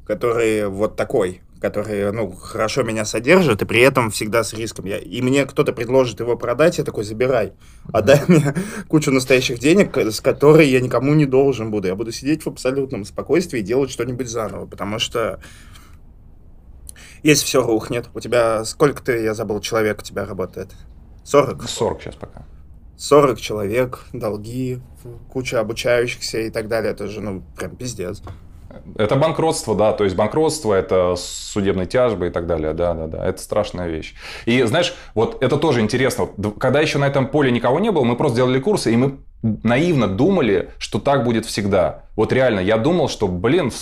который вот такой, который, ну, хорошо меня содержит, и при этом всегда с риском. Я, и мне кто-то предложит его продать, я такой, забирай. Отдай мне (laughs) кучу настоящих денег, с которой я никому не должен буду. Я буду сидеть в абсолютном спокойствии и делать что-нибудь заново, потому что если все рухнет, у тебя сколько ты, я забыл, человек у тебя работает? 40? 40 сейчас пока. 40 человек, долги, куча обучающихся и так далее. Это же, ну, прям пиздец. Это банкротство, да, то есть банкротство, это судебные тяжбы и так далее, да, да, да, это страшная вещь. И знаешь, вот это тоже интересно, когда еще на этом поле никого не было, мы просто делали курсы, и мы наивно думали, что так будет всегда. Вот реально, я думал, что, блин,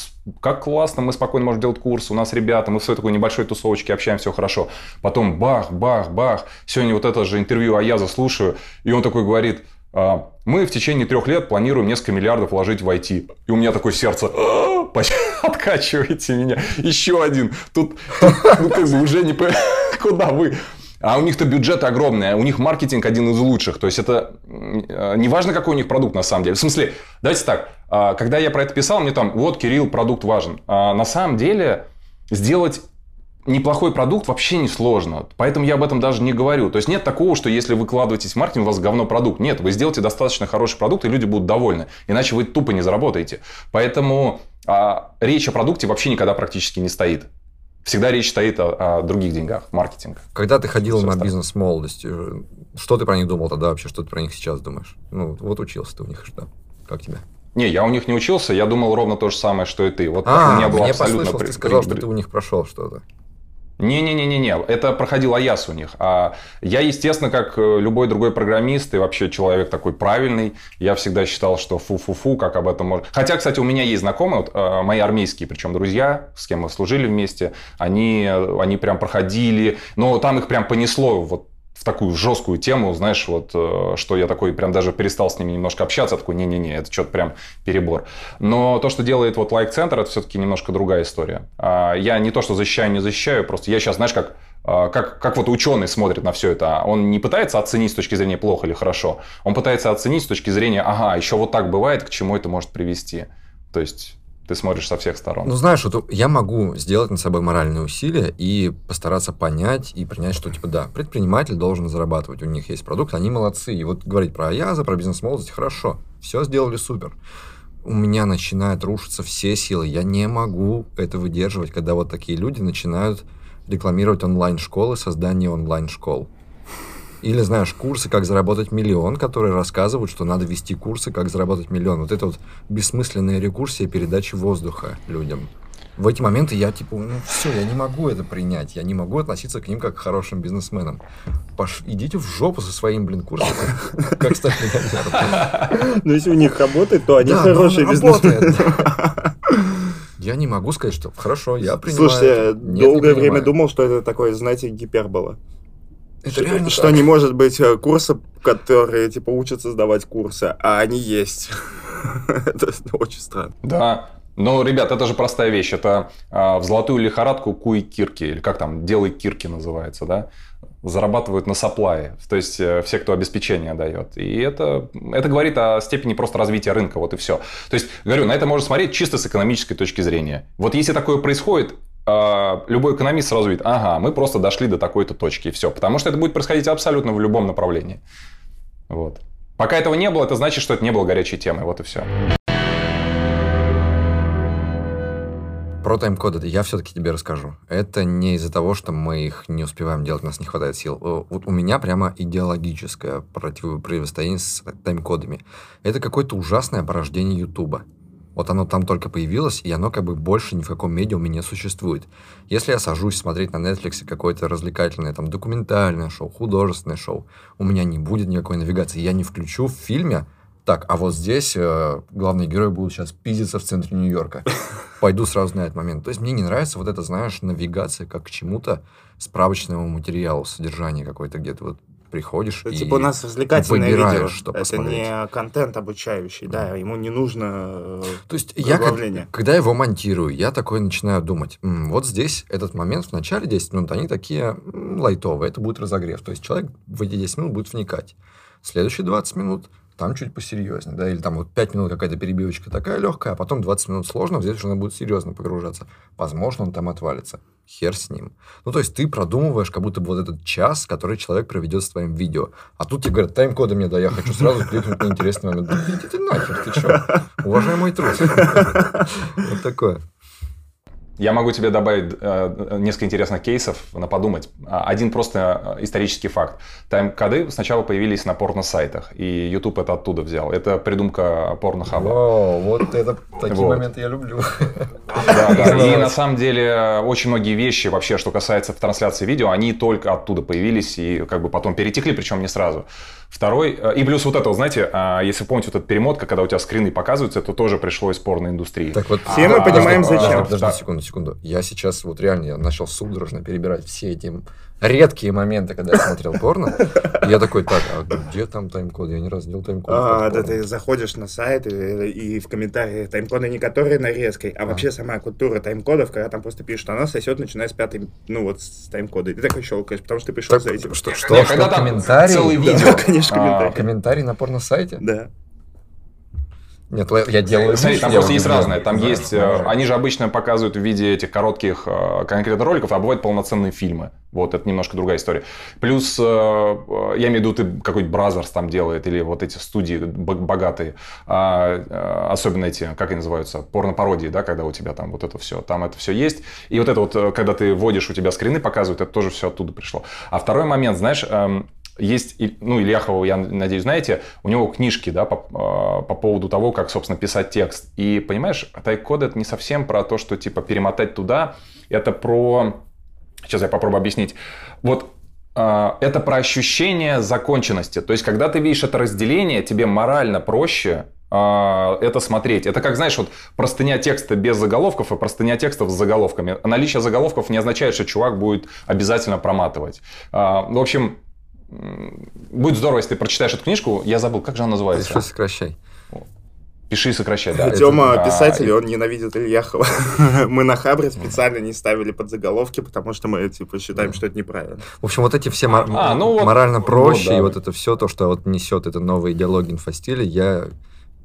как классно, мы спокойно можем делать курс, у нас ребята, мы в своей такой небольшой тусовочке общаемся, все хорошо. Потом бах, бах, бах. Сегодня вот это же интервью Аяза слушаю, и он такой говорит, «А, мы в течение трех лет планируем несколько миллиардов вложить в IT. И у меня такое сердце, «А, (laughs) откачивайте меня. Еще один. Тут, ну, как бы уже не... (laughs) Куда вы? А у них-то бюджет огромный, а у них маркетинг один из лучших. То есть это не важно, какой у них продукт на самом деле. В смысле, давайте так, а, когда я про это писал, мне там, вот, Кирилл, продукт важен. А на самом деле сделать неплохой продукт вообще не сложно. Поэтому я об этом даже не говорю. То есть нет такого, что если вы вкладываетесь в маркетинг, у вас говно продукт. Нет, вы сделаете достаточно хороший продукт, и люди будут довольны. Иначе вы тупо не заработаете. Поэтому а, речь о продукте вообще никогда практически не стоит. Всегда речь стоит о, о других деньгах, маркетинг. Когда ты ходил на бизнес молодости, что ты про них думал тогда вообще, что ты про них сейчас думаешь? Ну, вот учился ты у них, что? Как тебе? Не, я у них не учился, я думал ровно то же самое, что и ты. Вот а, у меня было абсолютно... Послышал, ты сказал, что ты у них прошел что-то. Не-не-не-не-не, это проходил АЯС у них. А я, естественно, как э, любой другой программист и вообще человек такой правильный, я всегда считал, что фу-фу-фу, как об этом можно... Хотя, кстати, у меня есть знакомые, вот, э, мои армейские, причем друзья, с кем мы служили вместе, они, э, они прям проходили, но там их прям понесло вот в такую жесткую тему, знаешь, вот, э, что я такой прям даже перестал с ними немножко общаться, такой, не-не-не, это что-то прям перебор. Но то, что делает вот лайк-центр, это все-таки немножко другая история. А, я не то, что защищаю, не защищаю, просто я сейчас, знаешь, как а, как, как вот ученый смотрит на все это. Он не пытается оценить с точки зрения плохо или хорошо. Он пытается оценить с точки зрения, ага, еще вот так бывает, к чему это может привести. То есть ты смотришь со всех сторон. Ну, знаешь, вот я могу сделать над собой моральные усилия и постараться понять и принять, что, типа, да, предприниматель должен зарабатывать, у них есть продукт, они молодцы. И вот говорить про Аяза, про бизнес-молодость, хорошо, все сделали супер. У меня начинают рушиться все силы. Я не могу это выдерживать, когда вот такие люди начинают рекламировать онлайн-школы, создание онлайн-школ. Или, знаешь, курсы «Как заработать миллион», которые рассказывают, что надо вести курсы «Как заработать миллион». Вот это вот бессмысленная рекурсия передачи воздуха людям. В эти моменты я типа, ну все, я не могу это принять, я не могу относиться к ним как к хорошим бизнесменам. Пош... Идите в жопу со своим, блин, курсом. Как стать миллионером. Ну, если у них работает, то они хорошие бизнесмены. Я не могу сказать, что хорошо, я принимаю. Слушайте, я долгое время думал, что это такое, знаете, гипербола. Это что, реально что так. не может быть э, курсы, которые типа учат создавать курсы, а они есть. (laughs) это очень странно. Да. Ну, ребят, это же простая вещь. Это э, в золотую лихорадку куй кирки, или как там, делай кирки называется, да? Зарабатывают на саплае, то есть э, все, кто обеспечение дает. И это, это говорит о степени просто развития рынка, вот и все. То есть, говорю, на это можно смотреть чисто с экономической точки зрения. Вот если такое происходит, любой экономист сразу видит, ага, мы просто дошли до такой-то точки, и все. Потому что это будет происходить абсолютно в любом направлении. Вот. Пока этого не было, это значит, что это не было горячей темой. Вот и все. Про тайм-коды я все-таки тебе расскажу. Это не из-за того, что мы их не успеваем делать, у нас не хватает сил. Вот у меня прямо идеологическое противостояние с тайм-кодами. Это какое-то ужасное порождение Ютуба. Вот оно там только появилось, и оно как бы больше ни в каком медиуме не существует. Если я сажусь смотреть на Netflix какое-то развлекательное, там, документальное шоу, художественное шоу, у меня не будет никакой навигации. Я не включу в фильме, так, а вот здесь э, главные герои будут сейчас пиздиться в центре Нью-Йорка. (laughs) Пойду сразу на этот момент. То есть мне не нравится вот это, знаешь, навигация как к чему-то справочному материалу, содержание какое-то где-то вот приходишь это, и Типа у нас развлекательное видео. Что это посмотреть. не контент обучающий, да, ему не нужно э, То есть я, как, когда его монтирую, я такой начинаю думать, М, вот здесь этот момент в начале 10 минут, они такие м, лайтовые, это будет разогрев. То есть человек в эти 10 минут будет вникать. Следующие 20 минут там чуть посерьезнее, да, или там вот 5 минут какая-то перебивочка такая легкая, а потом 20 минут сложно, здесь уже надо будет серьезно погружаться. Возможно, он там отвалится. Хер с ним. Ну, то есть ты продумываешь, как будто бы вот этот час, который человек проведет с твоим видео. А тут тебе говорят, тайм-коды мне да, я хочу сразу кликнуть на интересный момент. Да иди ты нахер, ты что? Уважай мой труд. (laughs) Вот такое. Я могу тебе добавить э, несколько интересных кейсов на подумать. А, один просто э, исторический факт. Тайм-коды сначала появились на порно-сайтах, и YouTube это оттуда взял. Это придумка порнохаба. Вау, вот это такие вот. моменты я люблю. Да, да. И на самом деле очень многие вещи вообще, что касается трансляции видео, они только оттуда появились и как бы потом перетекли, причем не сразу. Второй, э, и плюс вот это, знаете, а, если помните, вот эта перемотка, когда у тебя скрины показываются, это тоже пришло из порноиндустрии. Так вот, все мы понимаем, зачем. Подожди секунду, секунду. Я сейчас вот реально я начал судорожно перебирать все эти редкие моменты, когда я смотрел порно. Я такой, так, а где там тайм-код? Я ни разу не делал тайм-код. А, да, ты заходишь на сайт и, и в комментариях тайм-коды не которые нарезкой, а, а вообще сама культура тайм-кодов, когда там просто пишут, она сосет, начиная с пятой, ну вот с тайм-кода. И ты такой щелкаешь, потому что ты пришел так, за этим. Что, что, что, что комментарий? Целый видео. Да, конечно, комментарий. А, комментарий на порно-сайте? Да. Нет, я делаю... Смотри, там просто есть разное. Там есть... Э, они же обычно показывают в виде этих коротких э, конкретно роликов, а бывают полноценные фильмы. Вот, это немножко другая история. Плюс, э, я имею в виду, ты какой-нибудь Brazzers там делает, или вот эти студии богатые, а, особенно эти, как они называются, порно-пародии, да, когда у тебя там вот это все, там это все есть. И вот это вот, когда ты вводишь, у тебя скрины показывают, это тоже все оттуда пришло. А второй момент, знаешь, эм, есть, ну, Ильяхова, я надеюсь, знаете, у него книжки, да, по, а, по поводу того, как, собственно, писать текст. И, понимаешь, тайм-код это не совсем про то, что, типа, перемотать туда, это про... Сейчас я попробую объяснить. Вот а, это про ощущение законченности. То есть, когда ты видишь это разделение, тебе морально проще а, это смотреть. Это как, знаешь, вот простыня текста без заголовков и простыня текстов с заголовками. Наличие заголовков не означает, что чувак будет обязательно проматывать. В общем, Будет здорово, если ты прочитаешь эту книжку. Я забыл, как же она называется? Пиши, сокращай. Пиши, сокращай, да. Тема это, писатель, а, он ненавидит Ильяхова. (laughs) мы на Хабре специально не ставили под заголовки, потому что мы типа считаем, что это неправильно. В общем, вот эти все мор- а, ну вот, морально проще, вот, да. и вот это все, то, что вот несет это новая идеология инфостиля, я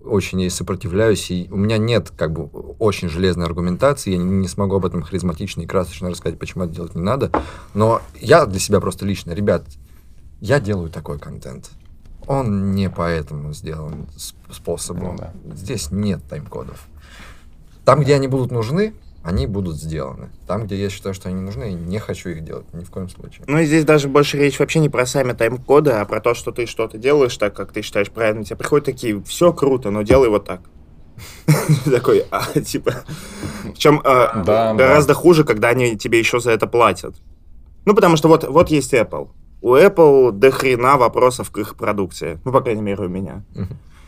очень ей сопротивляюсь, и у меня нет как бы очень железной аргументации, я не смогу об этом харизматично и красочно рассказать, почему это делать не надо, но я для себя просто лично, ребят, я делаю такой контент. Он не по этому сделан способу. Ну, да. Здесь нет тайм-кодов. Там, где они будут нужны, они будут сделаны. Там, где я считаю, что они нужны, я не хочу их делать ни в коем случае. Ну и здесь даже больше речь вообще не про сами тайм-коды, а про то, что ты что-то делаешь так, как ты считаешь правильно. Тебе приходят такие, все круто, но делай вот так. (laughs) Такой, а, типа... Причем а, гораздо хуже, когда они тебе еще за это платят. Ну, потому что вот, вот есть Apple у Apple до хрена вопросов к их продукции. Ну, по крайней мере, у меня.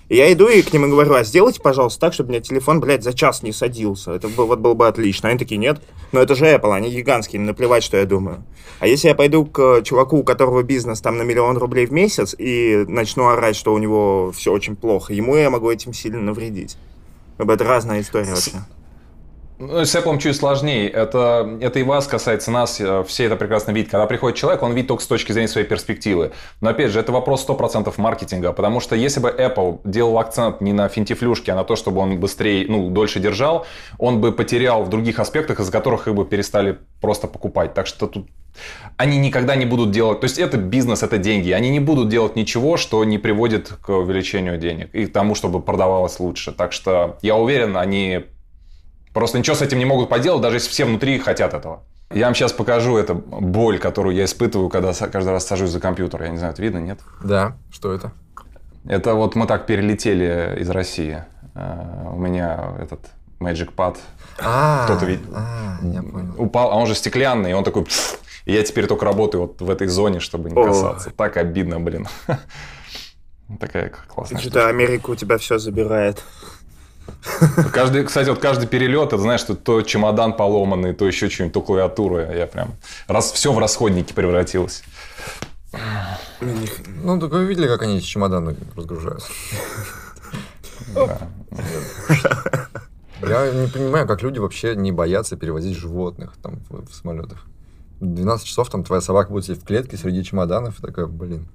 И я иду и к ним и говорю, а сделайте, пожалуйста, так, чтобы у меня телефон, блядь, за час не садился. Это было, вот было бы отлично. Они такие, нет. Но это же Apple, они гигантские, им наплевать, что я думаю. А если я пойду к чуваку, у которого бизнес там на миллион рублей в месяц, и начну орать, что у него все очень плохо, ему я могу этим сильно навредить. Это разная история вообще. Ну, с Apple чуть сложнее. Это, это и вас касается нас. Э, все это прекрасно видят. Когда приходит человек, он видит только с точки зрения своей перспективы. Но опять же, это вопрос 100% маркетинга. Потому что если бы Apple делал акцент не на финтифлюшке, а на то, чтобы он быстрее, ну, дольше держал, он бы потерял в других аспектах, из-за которых их бы перестали просто покупать. Так что тут они никогда не будут делать, то есть это бизнес, это деньги, они не будут делать ничего, что не приводит к увеличению денег и к тому, чтобы продавалось лучше. Так что я уверен, они Просто ничего с этим не могут поделать, даже если все внутри хотят этого. Я вам сейчас покажу эту боль, которую я испытываю, когда каждый раз сажусь за компьютер. Я не знаю, это видно, нет? Да, что это? Это вот мы так перелетели из России. Uh, у меня этот Magic Pad. А, Кто-то видел? А, я понял. Упал, а он же стеклянный, и он такой... И я теперь только работаю вот в этой зоне, чтобы не касаться. О. Так обидно, блин. (laughs) Такая классная Что-то Америка у тебя все забирает. Каждый, кстати, вот каждый перелет, это знаешь, что то чемодан поломанный, то еще что-нибудь, то клавиатуру. Я прям... Раз, все в расходники превратилось. Ну, так вы видели, как они чемоданы разгружаются? Я не понимаю, как люди вообще не боятся перевозить животных там в, самолетах. 12 часов там твоя собака будет сидеть в клетке среди чемоданов. Такая, блин.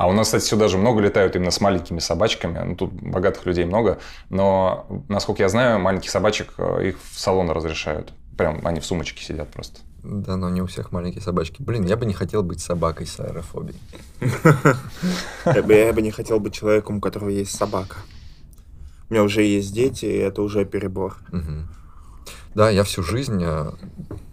А у нас, кстати, сюда же много летают именно с маленькими собачками. Ну, тут богатых людей много. Но, насколько я знаю, маленьких собачек э, их в салон разрешают. Прям они в сумочке сидят просто. Да, но не у всех маленькие собачки. Блин, я бы не хотел быть собакой с аэрофобией. (laughs) Я бы не хотел быть человеком, у которого есть собака. У меня уже есть дети, и это уже перебор. Да, я всю жизнь э,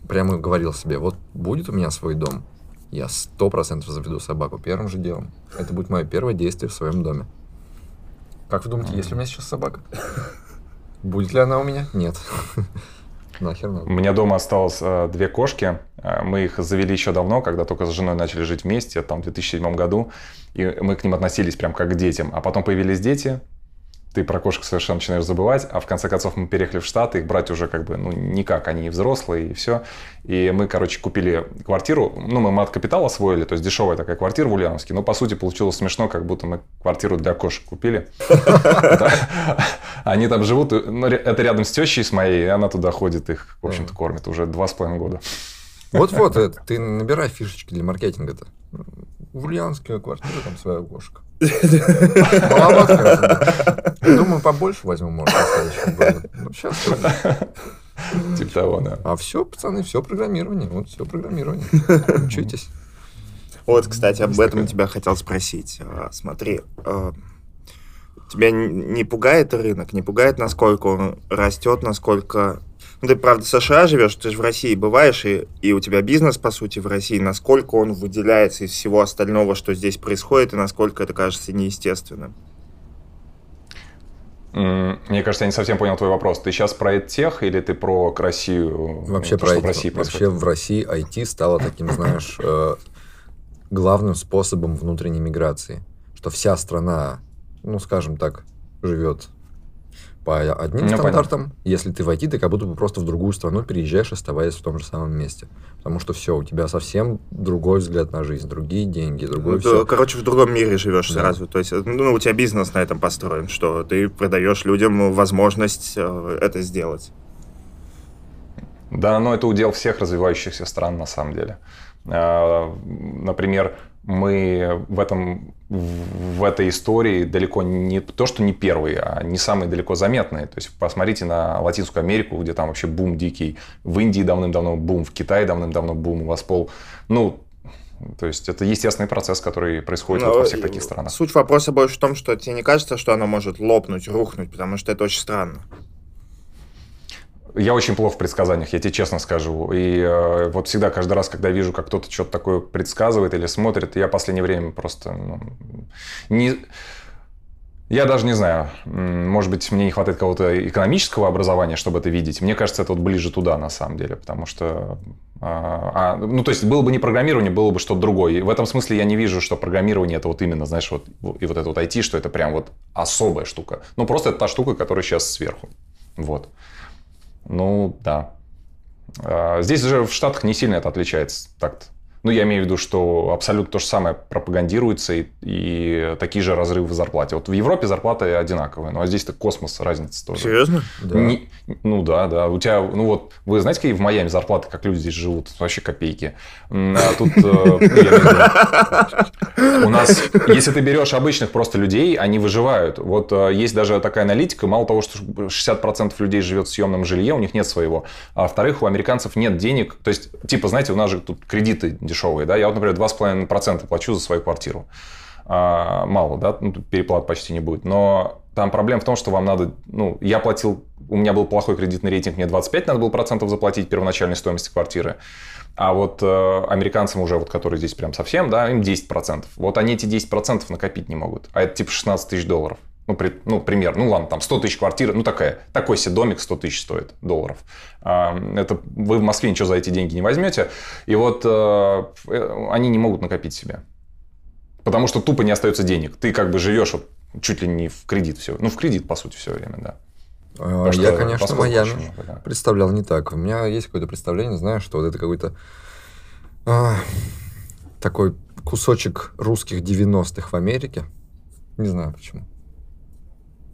прямо говорил себе, вот будет у меня свой дом, я сто процентов заведу собаку первым же делом. Это будет мое первое действие в своем доме. Как вы думаете, есть ли у меня сейчас собака? (laughs) Будет ли она у меня? Нет. (laughs) Нахер надо. У меня дома осталось э, две кошки. Э, мы их завели еще давно, когда только с женой начали жить вместе, там, в 2007 году. И мы к ним относились прям как к детям. А потом появились дети, ты про кошек совершенно начинаешь забывать, а в конце концов мы переехали в Штаты, их брать уже как бы, ну, никак, они взрослые и все. И мы, короче, купили квартиру, ну, мы мат-капитал освоили, то есть дешевая такая квартира в Ульяновске, но, по сути, получилось смешно, как будто мы квартиру для кошек купили. Они там живут, ну, это рядом с тещей с моей, и она туда ходит, их, в общем-то, кормит уже два с половиной года. Вот-вот, ты набирай фишечки для маркетинга-то. В Ульяновске квартира, там своя кошка. Маловато, (laughs) Думаю, побольше возьму, может, в следующем году. Ну, сейчас. Типа того, да. А все, пацаны, все программирование. Вот все программирование. (laughs) Учитесь. Вот, кстати, об этом тебя хотел спросить. А, смотри, а, тебя не пугает рынок, не пугает, насколько он растет, насколько... Ну, ты, правда, в США живешь, ты же в России бываешь, и, и у тебя бизнес, по сути, в России. Насколько он выделяется из всего остального, что здесь происходит, и насколько это кажется неестественным? Мне кажется, я не совсем понял твой вопрос. Ты сейчас про тех или ты про Россию? Вообще про IT. В России Вообще в России IT стало таким, знаешь, э, главным способом внутренней миграции. Что вся страна, ну, скажем так, живет по одним ну, стандартам. Понятно. Если ты в IT, ты как будто бы просто в другую страну переезжаешь, оставаясь в том же самом месте. Потому что все, у тебя совсем другой взгляд на жизнь, другие деньги, другое ну, все. Короче, в другом мире живешь да. сразу. То есть, ну, у тебя бизнес на этом построен, что ты продаешь людям возможность э, это сделать. Да, но это удел всех развивающихся стран на самом деле. А, например, мы в этом в этой истории далеко не то, что не первые, а не самые далеко заметные. То есть посмотрите на Латинскую Америку, где там вообще бум дикий. В Индии давным-давно бум, в Китае давным-давно бум. У вас пол, ну, то есть это естественный процесс, который происходит вот во всех таких странах. Суть вопроса больше в том, что тебе не кажется, что оно может лопнуть, рухнуть, потому что это очень странно. Я очень плохо в предсказаниях, я тебе честно скажу. И э, вот всегда, каждый раз, когда вижу, как кто-то что-то такое предсказывает или смотрит, я в последнее время просто ну, не... Я даже не знаю, может быть, мне не хватает какого-то экономического образования, чтобы это видеть. Мне кажется, это вот ближе туда, на самом деле, потому что... А, а, ну, то есть, было бы не программирование, было бы что-то другое. И в этом смысле я не вижу, что программирование это вот именно, знаешь, вот, и вот это вот IT, что это прям вот особая штука. Ну, просто это та штука, которая сейчас сверху. Вот. Ну, да. А, здесь же в Штатах не сильно это отличается так-то. Ну, я имею в виду, что абсолютно то же самое пропагандируется и, и такие же разрывы в зарплате. Вот в Европе зарплаты одинаковые, ну а здесь-то космос, разница тоже. Серьезно? Да. Не, ну да, да. У тебя, ну вот, вы знаете, какие в Майами зарплаты, как люди здесь живут? Вообще копейки. А тут э, у нас, если ты берешь обычных просто людей, они выживают. Вот э, есть даже такая аналитика, мало того, что 60% людей живет в съемном жилье, у них нет своего. А во-вторых, у американцев нет денег. То есть, типа, знаете, у нас же тут кредиты дешевые, да, я вот, например, 2,5% плачу за свою квартиру. А, мало, да, ну, переплат почти не будет, но там проблема в том, что вам надо, ну, я платил, у меня был плохой кредитный рейтинг, мне 25 надо было процентов заплатить первоначальной стоимости квартиры, а вот э, американцам уже, вот которые здесь прям совсем, да, им 10%. Вот они эти 10% накопить не могут, а это типа 16 тысяч долларов. Ну, при, ну, пример, ну ладно, там 100 тысяч квартира, ну такая, такой себе домик 100 тысяч стоит долларов. А, это вы в Москве ничего за эти деньги не возьмете. И вот э, э, они не могут накопить себе. Потому что тупо не остается денег. Ты как бы живешь вот чуть ли не в кредит все. Ну, в кредит, по сути, все время, да. А, я, конечно, Майами много, да. представлял не так. У меня есть какое-то представление, знаешь, что вот это какой-то а, такой кусочек русских 90-х в Америке. Не знаю почему.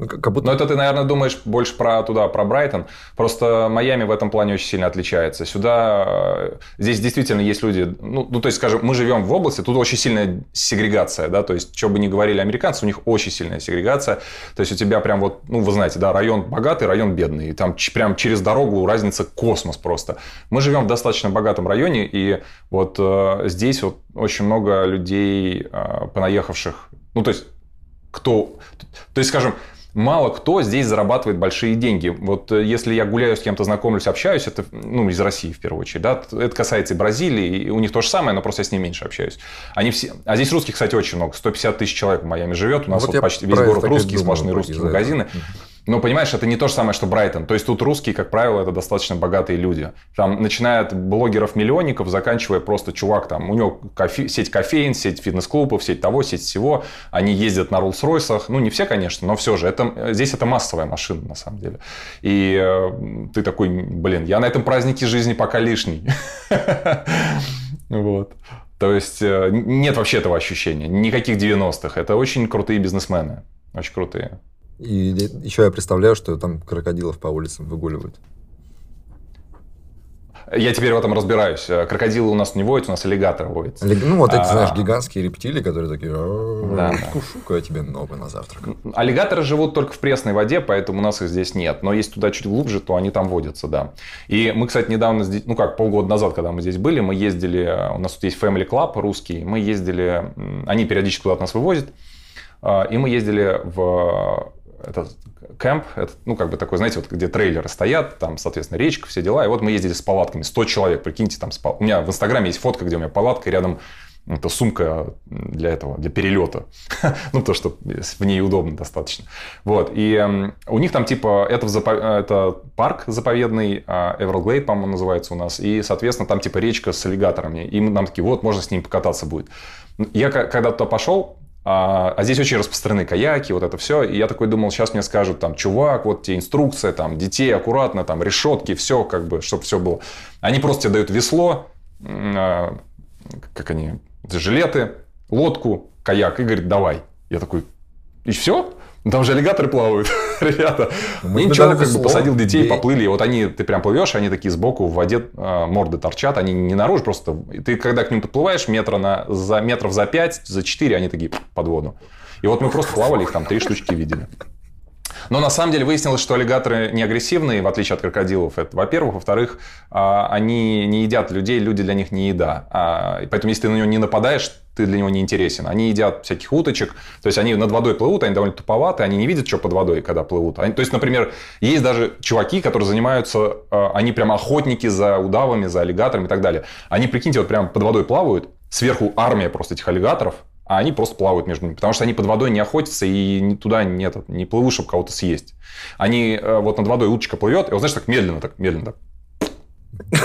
Ну, как будто... Но это ты, наверное, думаешь больше про туда, про Брайтон. Просто Майами в этом плане очень сильно отличается. Сюда, э, здесь действительно есть люди, ну, ну, то есть, скажем, мы живем в области, тут очень сильная сегрегация, да, то есть, что бы ни говорили американцы, у них очень сильная сегрегация. То есть, у тебя прям вот, ну, вы знаете, да, район богатый, район бедный, и там прям через дорогу разница космос просто. Мы живем в достаточно богатом районе, и вот э, здесь вот очень много людей, э, понаехавших, ну, то есть, кто... То есть, скажем, мало кто здесь зарабатывает большие деньги. Вот э, если я гуляю с кем-то, знакомлюсь, общаюсь, это ну, из России в первую очередь, да, это касается и Бразилии, и у них то же самое, но просто я с ними меньше общаюсь. Они все... А здесь русских, кстати, очень много. 150 тысяч человек в Майами живет, у нас вот, вот почти весь город русский, сплошные русские магазины. Но понимаешь, это не то же самое, что Брайтон. То есть тут русские, как правило, это достаточно богатые люди. Там начиная от блогеров-миллионников, заканчивая просто чувак, там у него кофе, сеть кофеин, сеть фитнес-клубов, сеть того, сеть всего. Они ездят на Роллс-Ройсах. Ну, не все, конечно, но все же. Это, здесь это массовая машина, на самом деле. И э, ты такой, блин, я на этом празднике жизни пока лишний. (laughs) Вот. То есть э, нет вообще этого ощущения. Никаких 90-х. Это очень крутые бизнесмены. Очень крутые. И еще я представляю, что там крокодилов по улицам выгуливают. Я теперь в этом разбираюсь. Э, крокодилы у нас не водят, у нас аллигаторы водят. Ну, вот эти, А. знаешь, гигантские рептилии, которые такие, Да, кушу-ка я тебе ногу на завтрак. Аллигаторы живут только в пресной воде, поэтому у нас их здесь нет. Но если туда чуть глубже, то они там водятся, да. И мы, кстати, недавно, здесь, ну как, полгода назад, когда мы здесь были, мы ездили, у нас тут есть Family Club русский, мы ездили, они периодически куда-то нас вывозят, а, и мы ездили в этот кемп, это, ну, как бы такой, знаете, вот где трейлеры стоят, там, соответственно, речка, все дела. И вот мы ездили с палатками, 100 человек, прикиньте, там, с у меня в Инстаграме есть фотка, где у меня палатка, и рядом это сумка для этого, для перелета. (laughs) ну, то, что в ней удобно достаточно. Вот. И эм, у них там, типа, это, в запо- это парк заповедный, а, Everglade, по-моему, называется у нас. И, соответственно, там, типа, речка с аллигаторами. И нам такие, вот, можно с ними покататься будет. Я когда туда пошел, а, а здесь очень распространены каяки, вот это все. И я такой думал, сейчас мне скажут, там, чувак, вот тебе инструкция, там, детей аккуратно, там, решетки, все, как бы, чтобы все было. Они просто тебе дают весло, а, как они, жилеты, лодку, каяк, и говорит, давай. Я такой, и все? Там же аллигаторы плавают, (laughs) ребята. Мы бы ничего, дали как бы посадил детей, бей. поплыли. И вот они, ты прям плывешь, они такие сбоку в воде а, морды торчат, они не наружу, просто и ты когда к ним подплываешь метра на, за, метров за 5, за 4, они такие под воду. И вот мы просто плавали, их там три штучки видели. Но на самом деле выяснилось, что аллигаторы не агрессивные, в отличие от крокодилов. Это, во-первых. Во-вторых, а, они не едят людей, люди для них не еда. А, Поэтому, если ты на него не нападаешь, ты для него не интересен. Они едят всяких уточек, то есть они над водой плывут, они довольно туповаты, они не видят, что под водой, когда плывут. Они- то есть, например, есть даже чуваки, которые занимаются, а, они прям охотники за удавами, за аллигаторами и так далее. Они, прикиньте, вот прям под водой плавают, сверху армия просто этих аллигаторов, а они просто плавают между ними, потому что они под водой не охотятся и туда не, этот, не плывут, чтобы кого-то съесть. Они э, вот над водой уточка плывет, и вот знаешь, так медленно, так медленно, так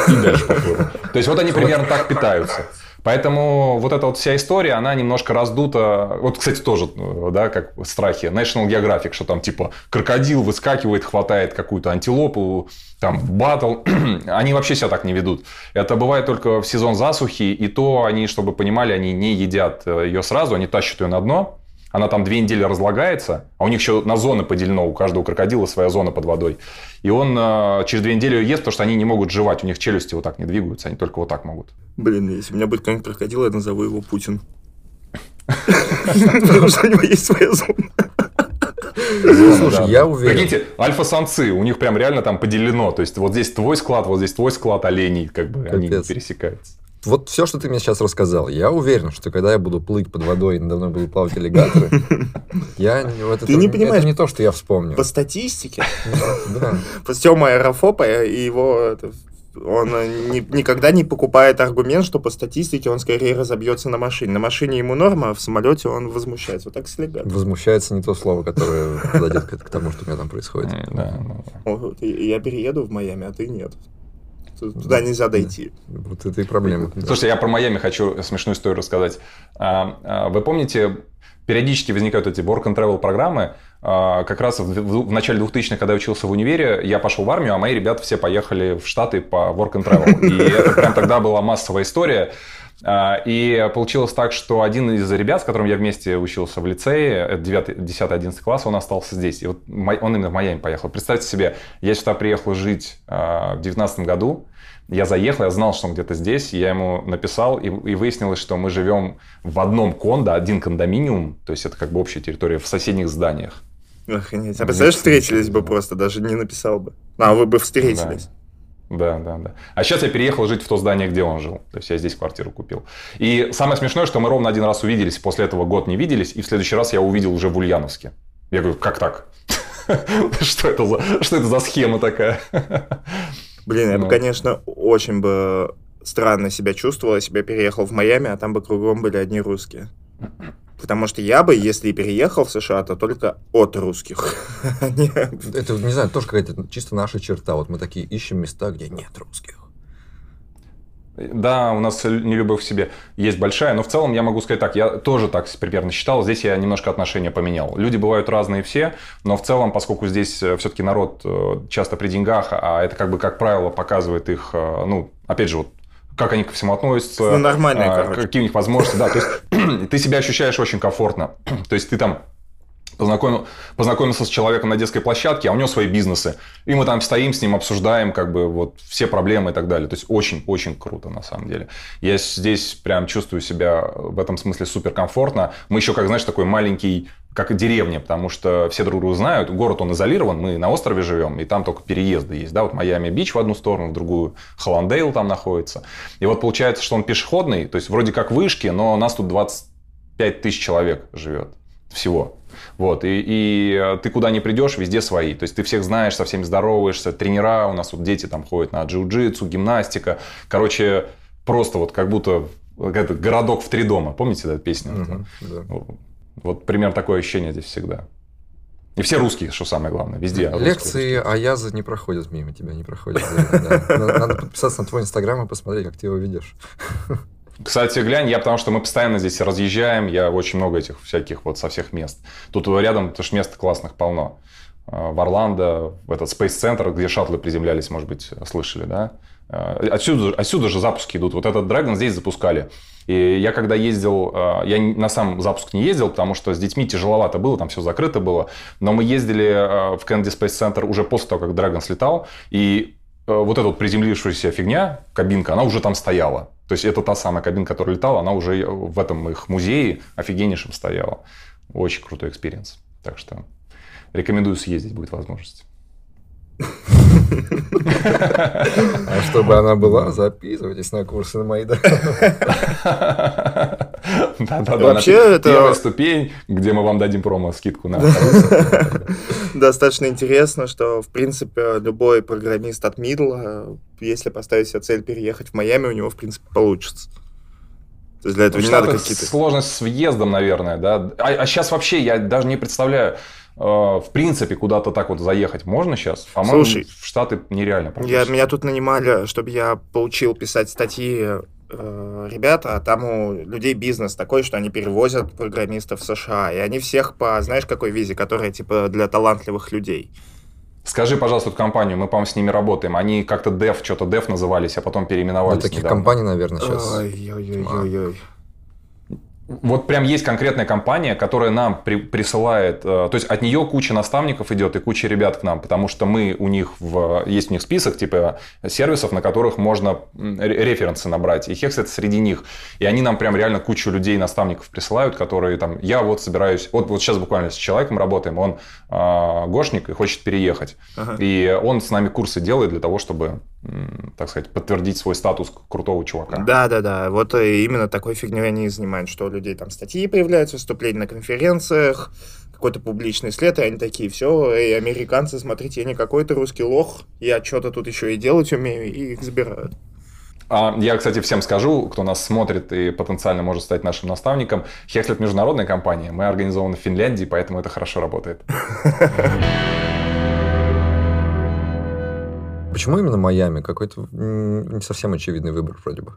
и дальше поплыл. То есть вот они примерно так питаются. Поэтому вот эта вот вся история, она немножко раздута. Вот, кстати, тоже, э, да, как страхи. National Geographic, что там типа крокодил выскакивает, хватает какую-то антилопу, там батл. (clears throat) они вообще себя так не ведут. Это бывает только в сезон засухи, и то они, чтобы понимали, они не едят э, ее сразу, они тащат ее на дно. Она там две недели разлагается, а у них еще на зоны поделено, у каждого крокодила своя зона под водой. И он э, через две недели ее ест, потому что они не могут жевать, у них челюсти вот так не двигаются, они только вот так могут. Блин, если у меня будет какой-нибудь крокодил, я назову его Путин. (laughs) Потому что у него есть своя зона. Слушай, я уверен. Прикиньте, альфа-самцы, у них прям реально там поделено. То есть вот здесь твой склад, вот здесь твой склад оленей, как бы они пересекаются. Вот все, что ты мне сейчас рассказал, я уверен, что когда я буду плыть под водой и надо мной будут плавать аллигаторы, (laughs) я не- вот Ты это- не понимаешь, Это не то, что я вспомню. По статистике, Да. Тёма Аэрофоба, и его... Он э, ни- никогда не покупает аргумент, что по статистике он скорее разобьется на машине. На машине ему норма, а в самолете он возмущается. Вот так с аллигатором. Возмущается не то слово, которое подойдет к, к тому, что у меня там происходит. М, да, ну, Я перееду в Майами, а ты нет. Т- Туда нельзя дойти. Вот это и проблема. да. Слушайте, я про Майами хочу смешную историю рассказать. А, а, Вы помните, периодически возникают эти work and travel программы. А, Как раз в, начале 2000-х, когда я учился в универе, я пошел в армию, а мои ребята все поехали в Штаты по work and travel. И (laughs) это прям тогда была массовая история. А, И получилось так, что один из ребят, с которым я вместе учился в лицее, это 9, 10, 11 класс, он остался здесь. И вот он именно в Майами поехал. Представьте себе, я сюда приехал жить а, в 19 году, я заехал, я знал, что он где-то здесь, я ему написал, и, и выяснилось, что мы живем в одном кондо, один кондоминиум, то есть это как бы общая территория в соседних зданиях. Охренеть. А представляешь, встретились бы просто, даже не написал бы. А, вы бы встретились. Да, да, да. А сейчас я переехал жить в то здание, где он жил. То есть я здесь квартиру купил. И самое смешное, что мы ровно один раз увиделись, после этого год не виделись, и в следующий раз я увидел уже в Ульяновске. Я говорю, как так? (laughs) Что это за, что это за схема такая? Блин, я бы, Ну. конечно, очень бы странно себя чувствовал, если бы я переехал в Майами, а там бы кругом были одни русские. Потому что я бы, если и переехал в США, то только от русских. (laughs) Это, не знаю, тоже какая-то чисто наша черта. Вот мы такие ищем места, где нет русских. Да, у нас нелюбовь к себе есть большая, но в целом я могу сказать так, я тоже так примерно считал, здесь я немножко отношения поменял. Люди бывают разные все, но в целом, поскольку здесь все-таки народ э, часто при деньгах, а это как бы, как правило, показывает их, э, ну, опять же, вот как они ко всему относятся, Ну, нормальные, а, короче. какие у них возможности, да, то есть (clears throat) ты себя ощущаешь очень комфортно, (clears throat) то есть ты там познакомил, познакомился с человеком на детской площадке, а у него свои бизнесы. И мы там стоим с ним, обсуждаем как бы вот все проблемы и так далее. То есть очень-очень круто на самом деле. Я здесь прям чувствую себя в этом смысле суперкомфортно. Мы еще, как знаешь, такой маленький как деревня, потому что все друг друга знают. Город, он изолирован, мы на острове живем, и там только переезды есть. Да? Вот Майами-Бич в одну сторону, в другую Холландейл там находится. И вот получается, что он пешеходный, то есть вроде как вышки, но нас тут 25 тысяч человек живет всего. Вот, и, и э, ты куда не придешь, везде свои. То есть ты всех знаешь, со всеми здороваешься, тренера, у нас вот дети там ходят на джиу-джитсу, гимнастика. Короче, просто вот как будто это городок в три дома. Помните эту песню? Угу, да. Вот примерно такое ощущение здесь всегда. И все русские, что самое главное, везде. Лекции Аяза не проходят мимо тебя, не проходят. Надо подписаться на твой инстаграм и посмотреть, как ты его ведешь. Кстати, глянь, я потому что мы постоянно здесь разъезжаем, я очень много этих всяких вот со всех мест. Тут рядом, потому что мест классных полно. А, в Орландо, в этот Center, где шаттлы приземлялись, может быть, слышали, да? А, отсюда, отсюда же запуски идут. Вот этот Dragon здесь запускали. И я когда ездил, а, я на сам запуск не ездил, потому что с детьми тяжеловато было, там все закрыто было. Но мы ездили в Kennedy Space Center уже после того, как Dragon слетал. И вот эта вот приземлившаяся фигня, кабинка, она уже там стояла. То есть это та самая кабинка, которая летала, она уже в этом их музее офигеннейшем стояла. Очень крутой experience. Так что рекомендую съездить, будет возможность. А чтобы она была, записывайтесь на курсы на мои. Вообще это... Первая ступень, где мы вам дадим промо-скидку на... Достаточно интересно, что, в принципе, любой программист от Мидла, если поставить себе цель переехать в Майами, у него, в принципе, получится. То есть для этого не надо какие-то... Сложность с въездом, наверное, да. А, а сейчас вообще я даже не представляю, э, в принципе, куда-то так вот заехать можно сейчас? По-моему, Слушай, в Штаты нереально. Я, меня тут нанимали, чтобы я получил писать статьи э, ребята, а там у людей бизнес такой, что они перевозят программистов в США, и они всех по, знаешь, какой визе, которая типа для талантливых людей. Скажи, пожалуйста, эту компанию, мы, по-моему, с ними работаем. Они как-то Dev, что-то Dev назывались, а потом переименовались. Ну, таких недавно. компаний, наверное, сейчас. Ой-ой-ой-ой. Вот прям есть конкретная компания, которая нам при, присылает, э, то есть от нее куча наставников идет и куча ребят к нам, потому что мы у них в, есть у них список типа сервисов, на которых можно референсы набрать, и Hex это среди них, и они нам прям реально кучу людей наставников присылают, которые там, я вот собираюсь, вот вот сейчас буквально с человеком работаем, он э, гошник и хочет переехать, ага. и он с нами курсы делает для того, чтобы так сказать, подтвердить свой статус крутого чувака. Да, да, да. Вот именно такой фигней они занимают, что у людей там статьи появляются, выступления на конференциях, какой-то публичный след, и они такие, все, эй, американцы, смотрите, я не какой-то русский лох, я что-то тут еще и делать умею, и их забирают. А я, кстати, всем скажу, кто нас смотрит и потенциально может стать нашим наставником. Хекслет международная компания. Мы организованы в Финляндии, поэтому это хорошо работает. Почему именно Майами? Какой-то не совсем очевидный выбор вроде бы.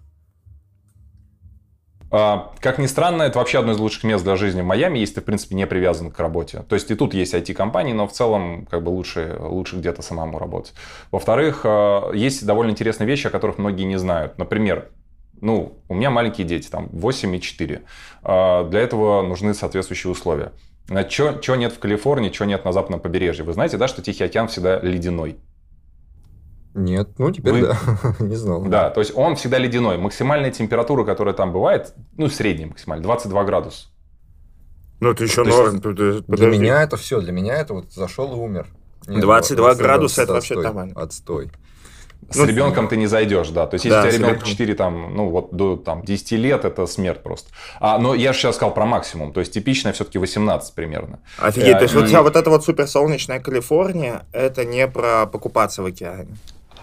А, как ни странно, это вообще одно из лучших мест для жизни в Майами, если ты, в принципе, не привязан к работе. То есть и тут есть IT-компании, но в целом как бы лучше, лучше где-то самому работать. Во-вторых, а, есть довольно интересные вещи, о которых многие не знают. Например, ну, у меня маленькие дети, там 8 и 4. А, для этого нужны соответствующие условия. Чего нет в Калифорнии, чего нет на западном побережье? Вы знаете, да, что Тихий океан всегда ледяной? Нет, ну теперь Вы... да, (laughs) не знал. Да, то есть он всегда ледяной. Максимальная температура, которая там бывает, ну средняя максимальная, 22 градуса. Ну это еще норм. Есть, для меня это все, для меня это вот зашел и умер. Нет, 22 градуса это вообще нормально. Отстой. С ну, ребенком ты не зайдешь, да. То есть, если да, у тебя ребенок 4, там, ну, вот до там, 10 лет, это смерть просто. А, но я же сейчас сказал про максимум. То есть, типичная все-таки 18 примерно. Офигеть, а, то есть, и... вот, а вот эта вот суперсолнечная Калифорния, это не про покупаться в океане.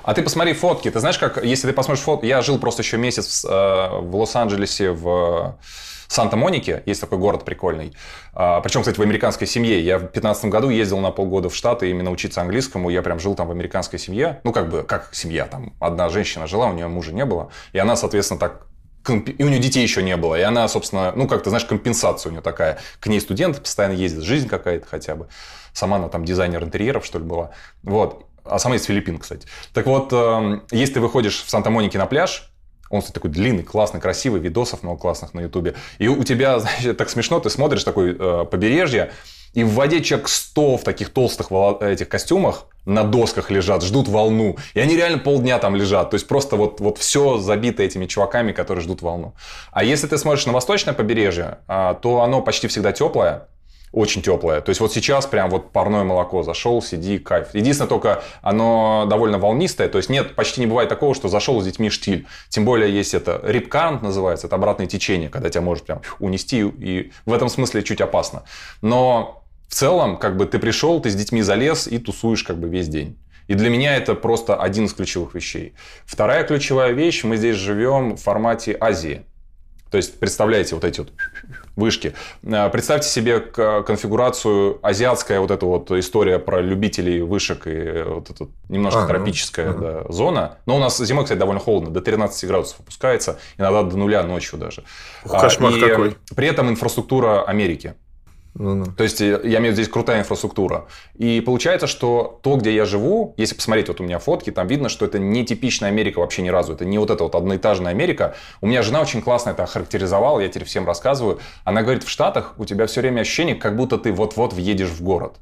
А ты посмотри фотки. Ты знаешь, как, если ты посмотришь фотки... Я жил просто еще месяц в, э, в Лос-Анджелесе, в Санта-Монике. Есть такой город прикольный. А, причем, кстати, в американской семье. Я в 2015 году ездил на полгода в Штаты именно учиться английскому. Я прям жил там в американской семье. Ну, как бы, как семья. Там одна женщина жила, у нее мужа не было. И она, соответственно, так и у нее детей еще не было. И она, собственно, ну, как то знаешь, компенсация у нее такая. К ней студенты постоянно ездят, жизнь какая-то хотя бы. Сама она там дизайнер интерьеров, что ли, была. Вот. А сама из Филиппин, кстати. Так вот, эм, если ты выходишь в Санта-Монике на пляж, он, кстати, такой длинный, классный, красивый, видосов много классных на Ютубе. И у тебя, (laughs) значит, так смешно, ты смотришь такое э, побережье, И в воде человек 100 в таких толстых этих костюмах на досках лежат, ждут волну. И они реально полдня там лежат. То есть просто вот, вот все забито этими чуваками, которые ждут волну. А если ты смотришь на восточное побережье, а, то оно почти всегда теплое очень теплое. То есть вот сейчас прям вот парное молоко зашел, сиди, кайф. Единственное только оно довольно волнистое, то есть нет, почти не бывает такого, что зашел с детьми штиль. Тем более есть это рипкант называется, это обратное течение, когда тебя может прям унести и в этом смысле чуть опасно. Но в целом, как бы ты пришел, ты с детьми залез и тусуешь как бы весь день. И для меня это просто один из ключевых вещей. Вторая ключевая вещь, мы здесь живем в формате Азии. То есть, представляете, вот эти вот вышки. Э, представьте себе конфигурацию азиатская вот эта вот история про любителей вышек и вот эта немножко а, тропическая ну, да, зона. Но у нас зимой, кстати, довольно холодно, до 13 градусов опускается, иногда до нуля ночью даже. Кошмар и какой. При этом инфраструктура Америки. Ну-ну. То есть, э, я имею в виду здесь крутая инфраструктура. И получается, что то, где я живу, если посмотреть, вот у меня фотки, там видно, что это не типичная Америка вообще ни разу. Это не вот эта вот одноэтажная Америка. У меня жена очень классно это охарактеризовала, я теперь всем рассказываю. Она говорит, в Штатах у тебя все время ощущение, как будто ты вот-вот въедешь в город.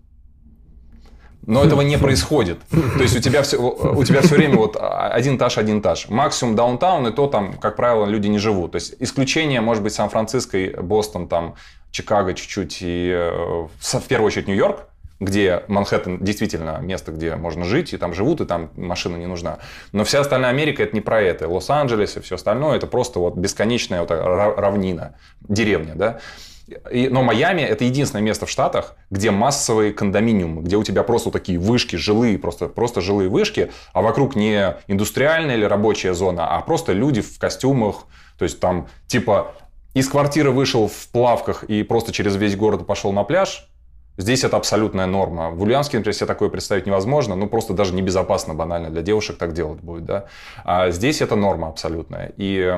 Но этого не происходит. То есть у тебя все, у тебя все время вот один этаж, один этаж. Максимум даунтаун, и то там, как правило, люди не живут. То есть исключение может быть Сан-Франциско, Бостон, там Чикаго чуть-чуть и э, в первую очередь Нью-Йорк, где Манхэттен действительно место, где можно жить, и там живут, и там машина не нужна. Но вся остальная Америка это не про это. Лос-Анджелес и все остальное это просто вот бесконечная вот равнина, деревня, да. И, но Майами это единственное место в Штатах, где массовые кондоминиумы, где у тебя просто такие вышки, жилые, просто, просто жилые вышки, а вокруг не индустриальная или рабочая зона, а просто люди в костюмах, то есть там типа из квартиры вышел в плавках и просто через весь город пошел на пляж, здесь это абсолютная норма. В Ульяновске, например, себе такое представить невозможно, ну просто даже небезопасно банально для девушек так делать будет, да. А здесь это норма абсолютная. И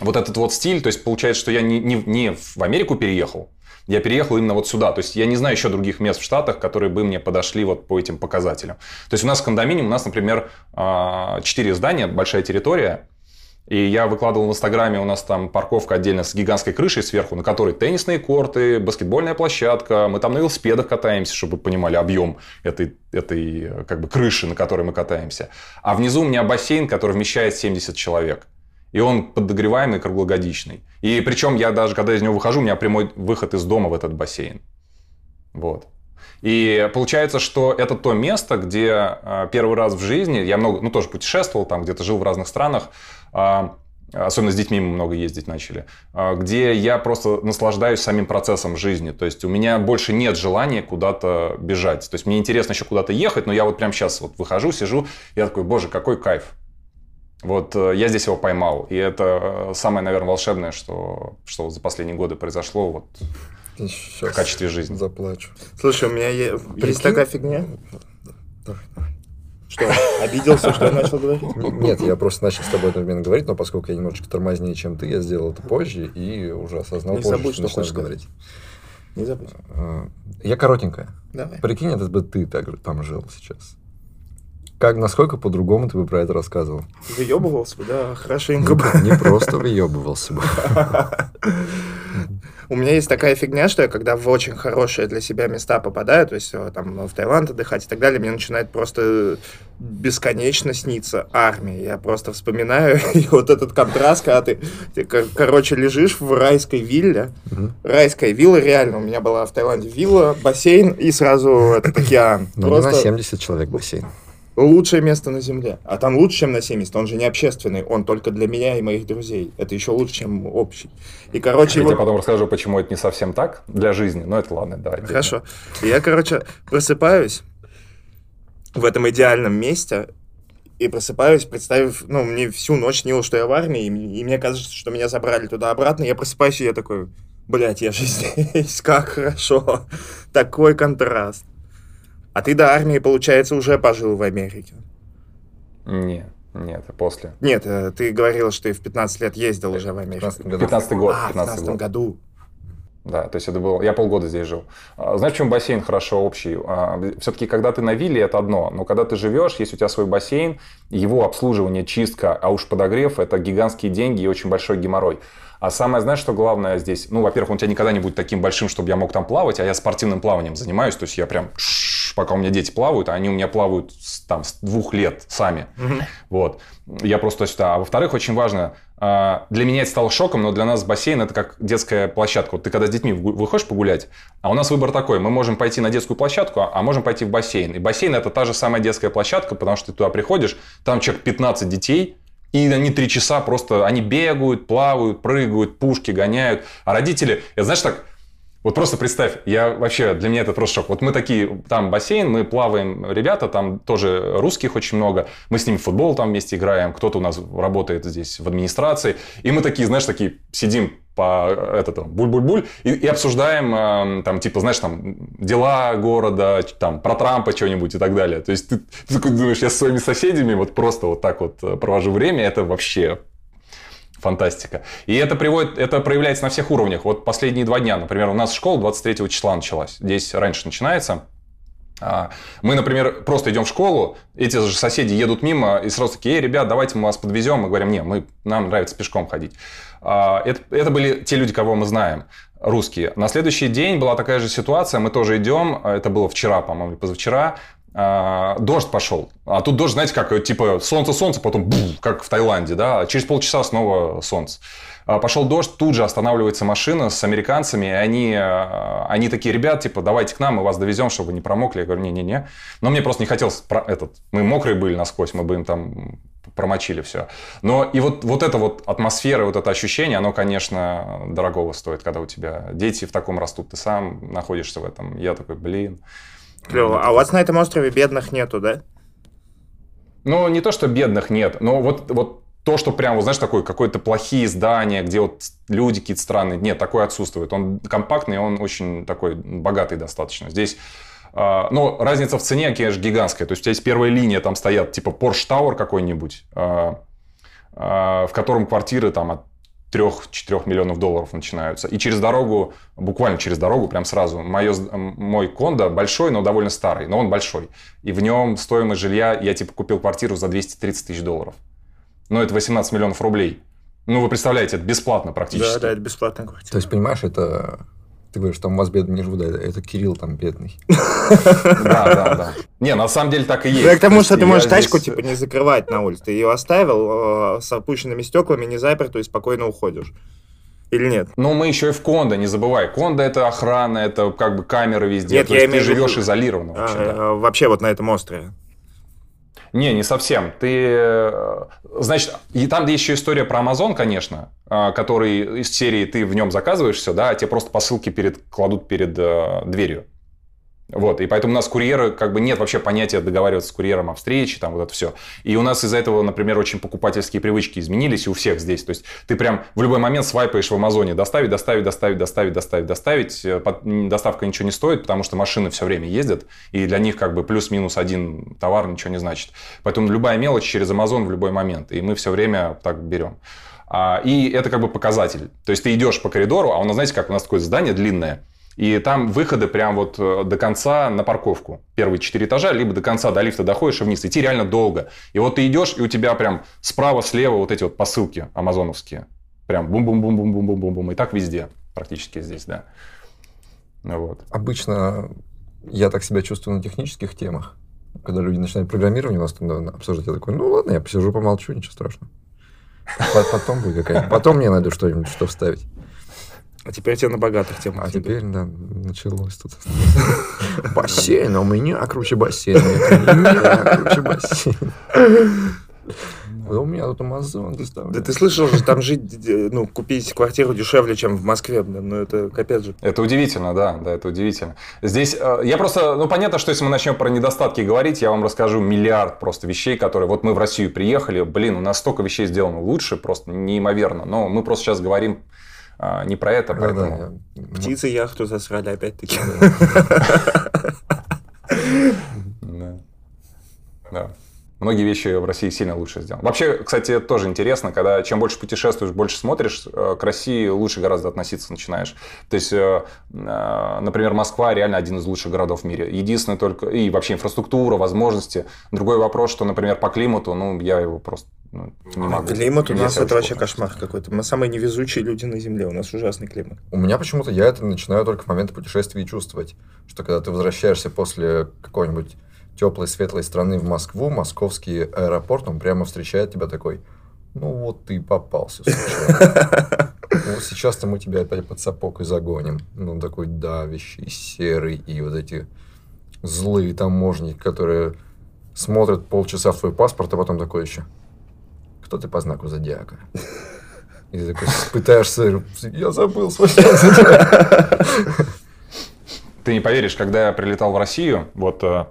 вот этот вот стиль, то есть получается, что я не, не, не в Америку переехал, я переехал именно вот сюда. То есть я не знаю еще других мест в Штатах, которые бы мне подошли вот по этим показателям. То есть у нас кондоминиум, у нас, например, 4 а, здания, большая территория, и я выкладывал в Инстаграме, у нас там парковка отдельно с гигантской крышей сверху, на которой теннисные корты, баскетбольная площадка. Мы там на велосипедах катаемся, чтобы вы понимали объем этой, этой как бы крыши, на которой мы катаемся. А внизу у меня бассейн, который вмещает 70 человек. И он подогреваемый, круглогодичный. И причем я даже, когда из него выхожу, у меня прямой выход из дома в этот бассейн. Вот. И получается, что это то место, где а, первый раз в жизни, я много, ну тоже путешествовал там, где-то жил в разных странах, а, особенно с детьми мы много ездить начали, а, где я просто наслаждаюсь самим процессом жизни. То есть у меня больше нет желания куда-то бежать. То есть мне интересно еще куда-то ехать, но я вот прямо сейчас вот выхожу, сижу, я такой, боже, какой кайф. Вот э, я здесь его поймал. И это э, самое, наверное, волшебное, что, что за последние годы произошло вот Сейчас в качестве жизни. Заплачу. Слушай, у меня есть, есть такая фигня. Что, обиделся, что я начал говорить? (laughs) Нет, я просто начал с тобой одновременно говорить, но поскольку я немножечко тормознее, чем ты, я сделал это позже и уже осознал Не позже, забудь, что, что хочешь говорить. Не забудь. А, я коротенькая. Давай. Прикинь, это бы ты так там жил сейчас. Как, насколько по-другому ты бы про это рассказывал? Выебывался бы, да, хорошенько бы. Не просто выебывался бы. У меня есть такая фигня, что я когда в очень хорошие для себя места попадаю, то есть э, там в Таиланд отдыхать и так далее, мне начинает просто бесконечно сниться армия. Я просто вспоминаю (laughs) и вот этот контраст, когда ты, ты короче, лежишь в райской вилле. Угу. Райская вилла, реально, у меня была в Таиланде вилла, бассейн и сразу этот океан. Ну, просто... на 70 человек бассейн лучшее место на Земле. А там лучше, чем на 70. Он же не общественный, он только для меня и моих друзей. Это еще лучше, чем общий. И, короче... Я вот... тебе потом расскажу, почему это не совсем так для жизни. Но это ладно, давай. Хорошо. Я, короче, просыпаюсь в этом идеальном месте, и просыпаюсь, представив, ну, мне всю ночь снилось, что я в армии, и, и мне кажется, что меня забрали туда-обратно, я просыпаюсь, и я такой, блядь, я же здесь, (laughs) как хорошо, такой контраст. А ты до армии, получается, уже пожил в Америке? Нет. Нет, после. Нет, э, ты говорил, что ты в 15 лет ездил уже в Америку. 15 год. А, в 15 году. Да, то есть это было... Я полгода здесь жил. А, знаешь, почему бассейн хорошо общий? А, Все-таки, когда ты на вилле, это одно. Но когда ты живешь, если у тебя свой бассейн, его обслуживание, чистка, а уж подогрев, это гигантские деньги и очень большой геморрой. А самое, знаешь, что главное здесь? Ну, во-первых, он у тебя никогда не будет таким большим, чтобы я мог там плавать, а я спортивным плаванием занимаюсь. То есть я прям пока у меня дети плавают, а они у меня плавают с, там с двух лет сами. Угу. Вот. Я просто сюда. А во-вторых, очень важно, для меня это стало шоком, но для нас бассейн это как детская площадка. Вот ты когда с детьми выходишь погулять, а у нас выбор такой. Мы можем пойти на детскую площадку, а можем пойти в бассейн. И бассейн это та же самая детская площадка, потому что ты туда приходишь, там человек 15 детей, и они три часа просто, они бегают, плавают, прыгают, пушки гоняют. А родители, это знаешь так, вот просто представь, я вообще, для меня это просто шок. Вот мы такие, там бассейн, мы плаваем, ребята, там тоже русских очень много, мы с ними в футбол там вместе играем, кто-то у нас работает здесь в администрации, и мы такие, знаешь, такие сидим по это там буль-буль-буль и, и обсуждаем там типа знаешь там дела города там про Трампа что-нибудь и так далее то есть ты, ты думаешь я с своими соседями вот просто вот так вот провожу время это вообще фантастика. И это, приводит, это проявляется на всех уровнях. Вот последние два дня, например, у нас школа 23 числа началась. Здесь раньше начинается. А, мы, например, просто идем в школу, эти же соседи едут мимо и сразу такие, эй, ребят, давайте мы вас подвезем. Мы говорим, не, мы, нам нравится пешком ходить. А, это, это были те люди, кого мы знаем, русские. На следующий день была такая же ситуация, мы тоже идем, это было вчера, по-моему, позавчера, а, дождь пошел. А тут дождь, знаете, как типа солнце-солнце, потом бух, как в Таиланде, да, через полчаса снова солнце. А, пошел дождь, тут же останавливается машина с американцами, и они, а, они такие, ребят, типа, давайте к нам, мы вас довезем, чтобы не промокли. Я говорю, не-не-не. Но мне просто не хотелось, этот, мы мокрые были насквозь, мы бы им там промочили все. Но и вот, вот эта вот атмосфера, вот это ощущение, оно, конечно, дорогого стоит, когда у тебя дети в таком растут, ты сам находишься в этом. Я такой, блин, Клево. А у вас на этом острове бедных нету, да? Ну, не то, что бедных нет, но вот, вот то, что прям, вот, знаешь, такое, какое-то плохие здания, где вот люди какие-то странные, нет, такое отсутствует. Он компактный, он очень такой богатый достаточно. Здесь а, но разница в цене, конечно, гигантская. То есть у тебя есть первая линия, там стоят типа Porsche Tower какой-нибудь, а, а, в котором квартиры там от 3-4 миллионов долларов начинаются. И через дорогу, буквально через дорогу, прям сразу, мое, мой кондо большой, но довольно старый, но он большой. И в нем стоимость жилья, я типа купил квартиру за 230 тысяч долларов. Ну, это 18 миллионов рублей. Ну, вы представляете, это бесплатно практически. Да, да, это бесплатная квартира. То есть, понимаешь, это ты говоришь, там у вас бедный не живут, это Кирилл там бедный. Да, да, да. Не, на самом деле так и есть. Да, к тому, что ты можешь тачку типа не закрывать на улице. Ты ее оставил э, с опущенными стеклами, не запертую и спокойно уходишь. Или нет? Ну, мы еще и в Кондо, не забывай. Кондо это охрана, это как бы камеры везде. Нет, То я есть ты живешь изолированно вообще. А, да. Вообще вот на этом острове. Не, не совсем. Ты, э, значит, и там еще история про Amazon, конечно, э, который из серии ты в нем заказываешь все, да, а тебе просто посылки перед, кладут перед э, дверью. Вот, и поэтому у нас курьеры, как бы нет вообще понятия договариваться с курьером о встрече, там вот это все. И у нас из-за этого, например, очень покупательские привычки изменились у всех здесь. То есть ты прям в любой момент свайпаешь в Амазоне, доставить, доставить, доставить, доставить, доставить, доставить. Э, доставка ничего не стоит, потому что машины все время ездят, и для них как бы плюс-минус один товар ничего не значит. Поэтому любая мелочь через Амазон в любой момент, и мы все время так берем. А, и это как бы показатель. То есть ты идешь по коридору, а у нас, знаете, как у нас такое здание длинное, и там выходы прям вот э, до конца на парковку. Первые четыре этажа, либо до конца до лифта доходишь и вниз. Идти реально долго. И вот ты идешь, и у тебя прям справа, слева вот эти вот посылки амазоновские. Прям бум-бум-бум-бум-бум-бум-бум. И так везде, практически здесь, да. Вот. Обычно я так себя чувствую на технических темах. Когда люди начинают программирование у нас там обсуждать, я такой, ну ладно, я посижу, помолчу, ничего страшного. Потом будет какая-нибудь. Потом мне найду что-нибудь, что вставить. А теперь тебе на богатых темах. А теперь, да, началось тут. (laughs) Бассейн, а у меня круче бассейн. (laughs) У меня круче бассейн. У меня тут Амазон доставляет. Да ты слышал же, там жить, ну, купить квартиру дешевле, чем в Москве, блин, ну это капец же. Это удивительно, да, да, это удивительно. Здесь, э, я просто, ну, понятно, что если мы начнем про недостатки говорить, я вам расскажу миллиард просто вещей, которые, вот мы в Россию приехали, блин, у нас столько вещей сделано луше, просто неимоверно, но мы просто сейчас говорим а, не про это, поэтому... Да, да. Птицы яхту засрали опять-таки. (laughs) Да. Многие вещи в России сильно лучше сделаны. Вообще, кстати, это тоже интересно, когда чем больше путешествуешь, больше смотришь, э, к России лучше гораздо относиться начинаешь. То есть, э, э, например, Москва реально один из лучших городов в мире. Единственное только... И вообще инфраструктура, возможности. Другой вопрос, что, например, по климату, ну, я его просто ну, не могу. Климат у нас это вообще кошмар какой-то. Мы самые невезучие люди на Земле. У нас ужасный климат. У меня почему-то я это начинаю только в момент путешествий чувствовать, что когда ты возвращаешься после какой-нибудь теплой, светлой страны в Москву, московский аэропорт, он прямо встречает тебя такой, ну вот ты попался. Ну, сейчас-то мы тебя опять под сапог и загоним. Ну, такой давящий, серый, и вот эти злые таможенники, которые смотрят полчаса в твой паспорт, а потом такой еще, кто ты по знаку зодиака? И ты такой пытаешься, я забыл свой знак. Ты не поверишь, когда я прилетал в Россию, вот э,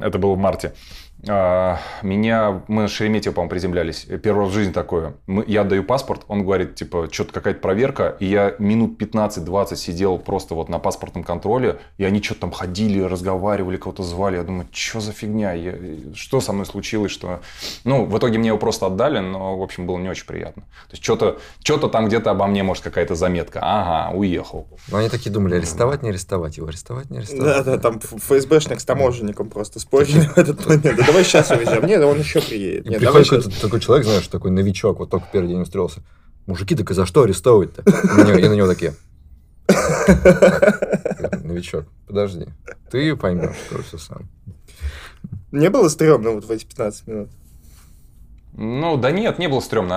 это было в марте, меня, мы на Шереметьево, по-моему, приземлялись. Первый раз в жизни такое. Мы, я отдаю паспорт, он говорит, типа, что-то какая-то проверка, и я минут 15-20 сидел просто вот на паспортном контроле, и они что-то там ходили, разговаривали, кого-то звали. Я думаю, что за фигня? Я- что со мной случилось? Что... Ну, в итоге мне его просто отдали, но, в общем, было не очень приятно. То есть, что-то что там где-то обо мне, может, какая-то заметка. Ага, уехал. Но они такие думали, арестовать, не арестовать его, арестовать, не арестовать. Да, да, там ФСБшник с таможенником просто спорили (laughs) в этот момент. Да давай сейчас увезем. Нет, он еще приедет. Нет, давай какой-то такой человек, знаешь, такой новичок, вот только первый день устроился. Мужики, так и за что арестовывать-то? И на него- и на него такие. Новичок, подожди. Ты поймешь, что все сам. Не было стрёмно вот в эти 15 минут? Ну, да нет, не было стрёмно.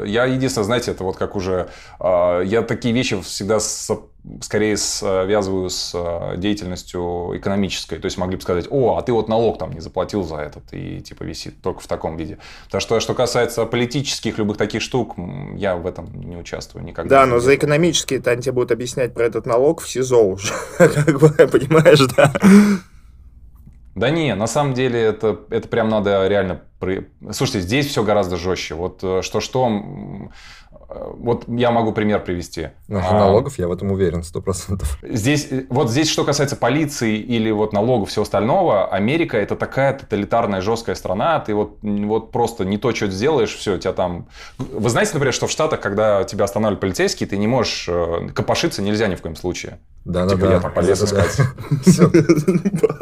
А, Я единственное, знаете, это вот как уже... а, Я такие вещи всегда со- скорее связываю с а, деятельностью экономической. То есть могли бы сказать, о, а ты вот налог там не заплатил за этот, и типа висит только в таком виде. Так что, что касается политических любых таких штук, я в этом не участвую никогда. Да, но за экономические-то они тебе будут объяснять про этот налог в СИЗО уже. (laughs) Как бы, понимаешь, да? Да не, на самом деле это, это прям надо реально... Слушайте, здесь все гораздо жестче. Вот э, что-что... Вот я могу пример привести. Насчет А, налогов я в этом уверен, сто процентов. Здесь, вот здесь, что касается полиции или вот налогов, всего остального, Америка это такая тоталитарная жесткая страна, ты вот, вот просто не то, что сделаешь, все, тебя там... Вы знаете, например, что в Штатах, когда тебя останавливают полицейские, ты не можешь... э, Копошиться нельзя ни в коем случае. Да, Типа да. я там полез искать. (laughs)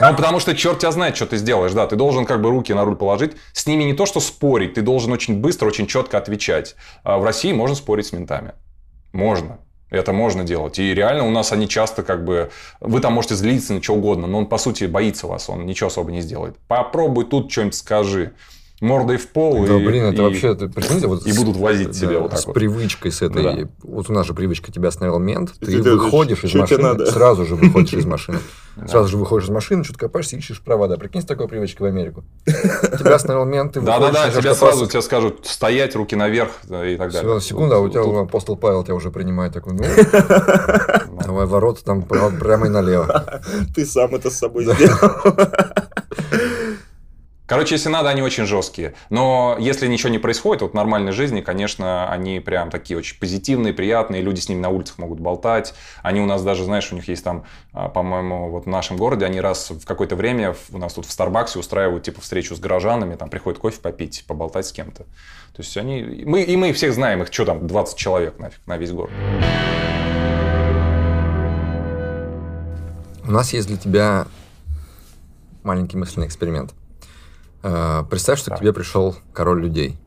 Ну, потому что черт тебя знает, что ты сделаешь, да. Ты должен как бы руки на руль положить. С ними не то, что спорить, ты должен очень быстро, очень четко отвечать. А в России можно спорить с ментами. Можно. Это можно делать. И реально у нас они часто как бы... Вы там можете злиться на что угодно, но он, по сути, боится вас. Он ничего особо не сделает. Попробуй тут что-нибудь скажи. Мордой в пол. Да, и, блин, это и- вообще, ты прикиньте, вот и с- будут возить да, тебя вот так с вот. привычкой с этой. Да. Вот у нас же привычка, тебя остановил мент, ты ты выходишь из «Чё тебе машины, надо?» сразу же выходишь из машины. (laughs) Сразу же выходишь из машины, что-то копаешься, ищешь провода. Прикинь, с такой привычкой в Америку. (laughs) Тебя остановил мент, ты выходишь, Да-да-да, тебя сразу тебе скажут стоять, руки наверх и так далее. Секунда, а у тебя апостол Павел тебя уже принимает такой, ну, (laughs) давай ворота там прямо прямо и налево. Ты сам это с собой сделал. Короче, если надо, они очень жесткие. Но если ничего не происходит, вот в нормальной жизни, конечно, они прям такие очень позитивные, приятные. Люди с ними на улицах могут болтать. Они у нас даже, знаешь, у них есть там, а, по-моему, вот в нашем городе, они раз в какое-то время у нас тут в Старбаксе устраивают типа встречу с горожанами, там приходят кофе попить, поболтать с кем-то. То есть они... Мы, и мы всех знаем, их что там, 20 человек нафиг на весь город. У нас есть для тебя маленький мысленный эксперимент. Э, Представь, что к Так. тебе пришел король людей.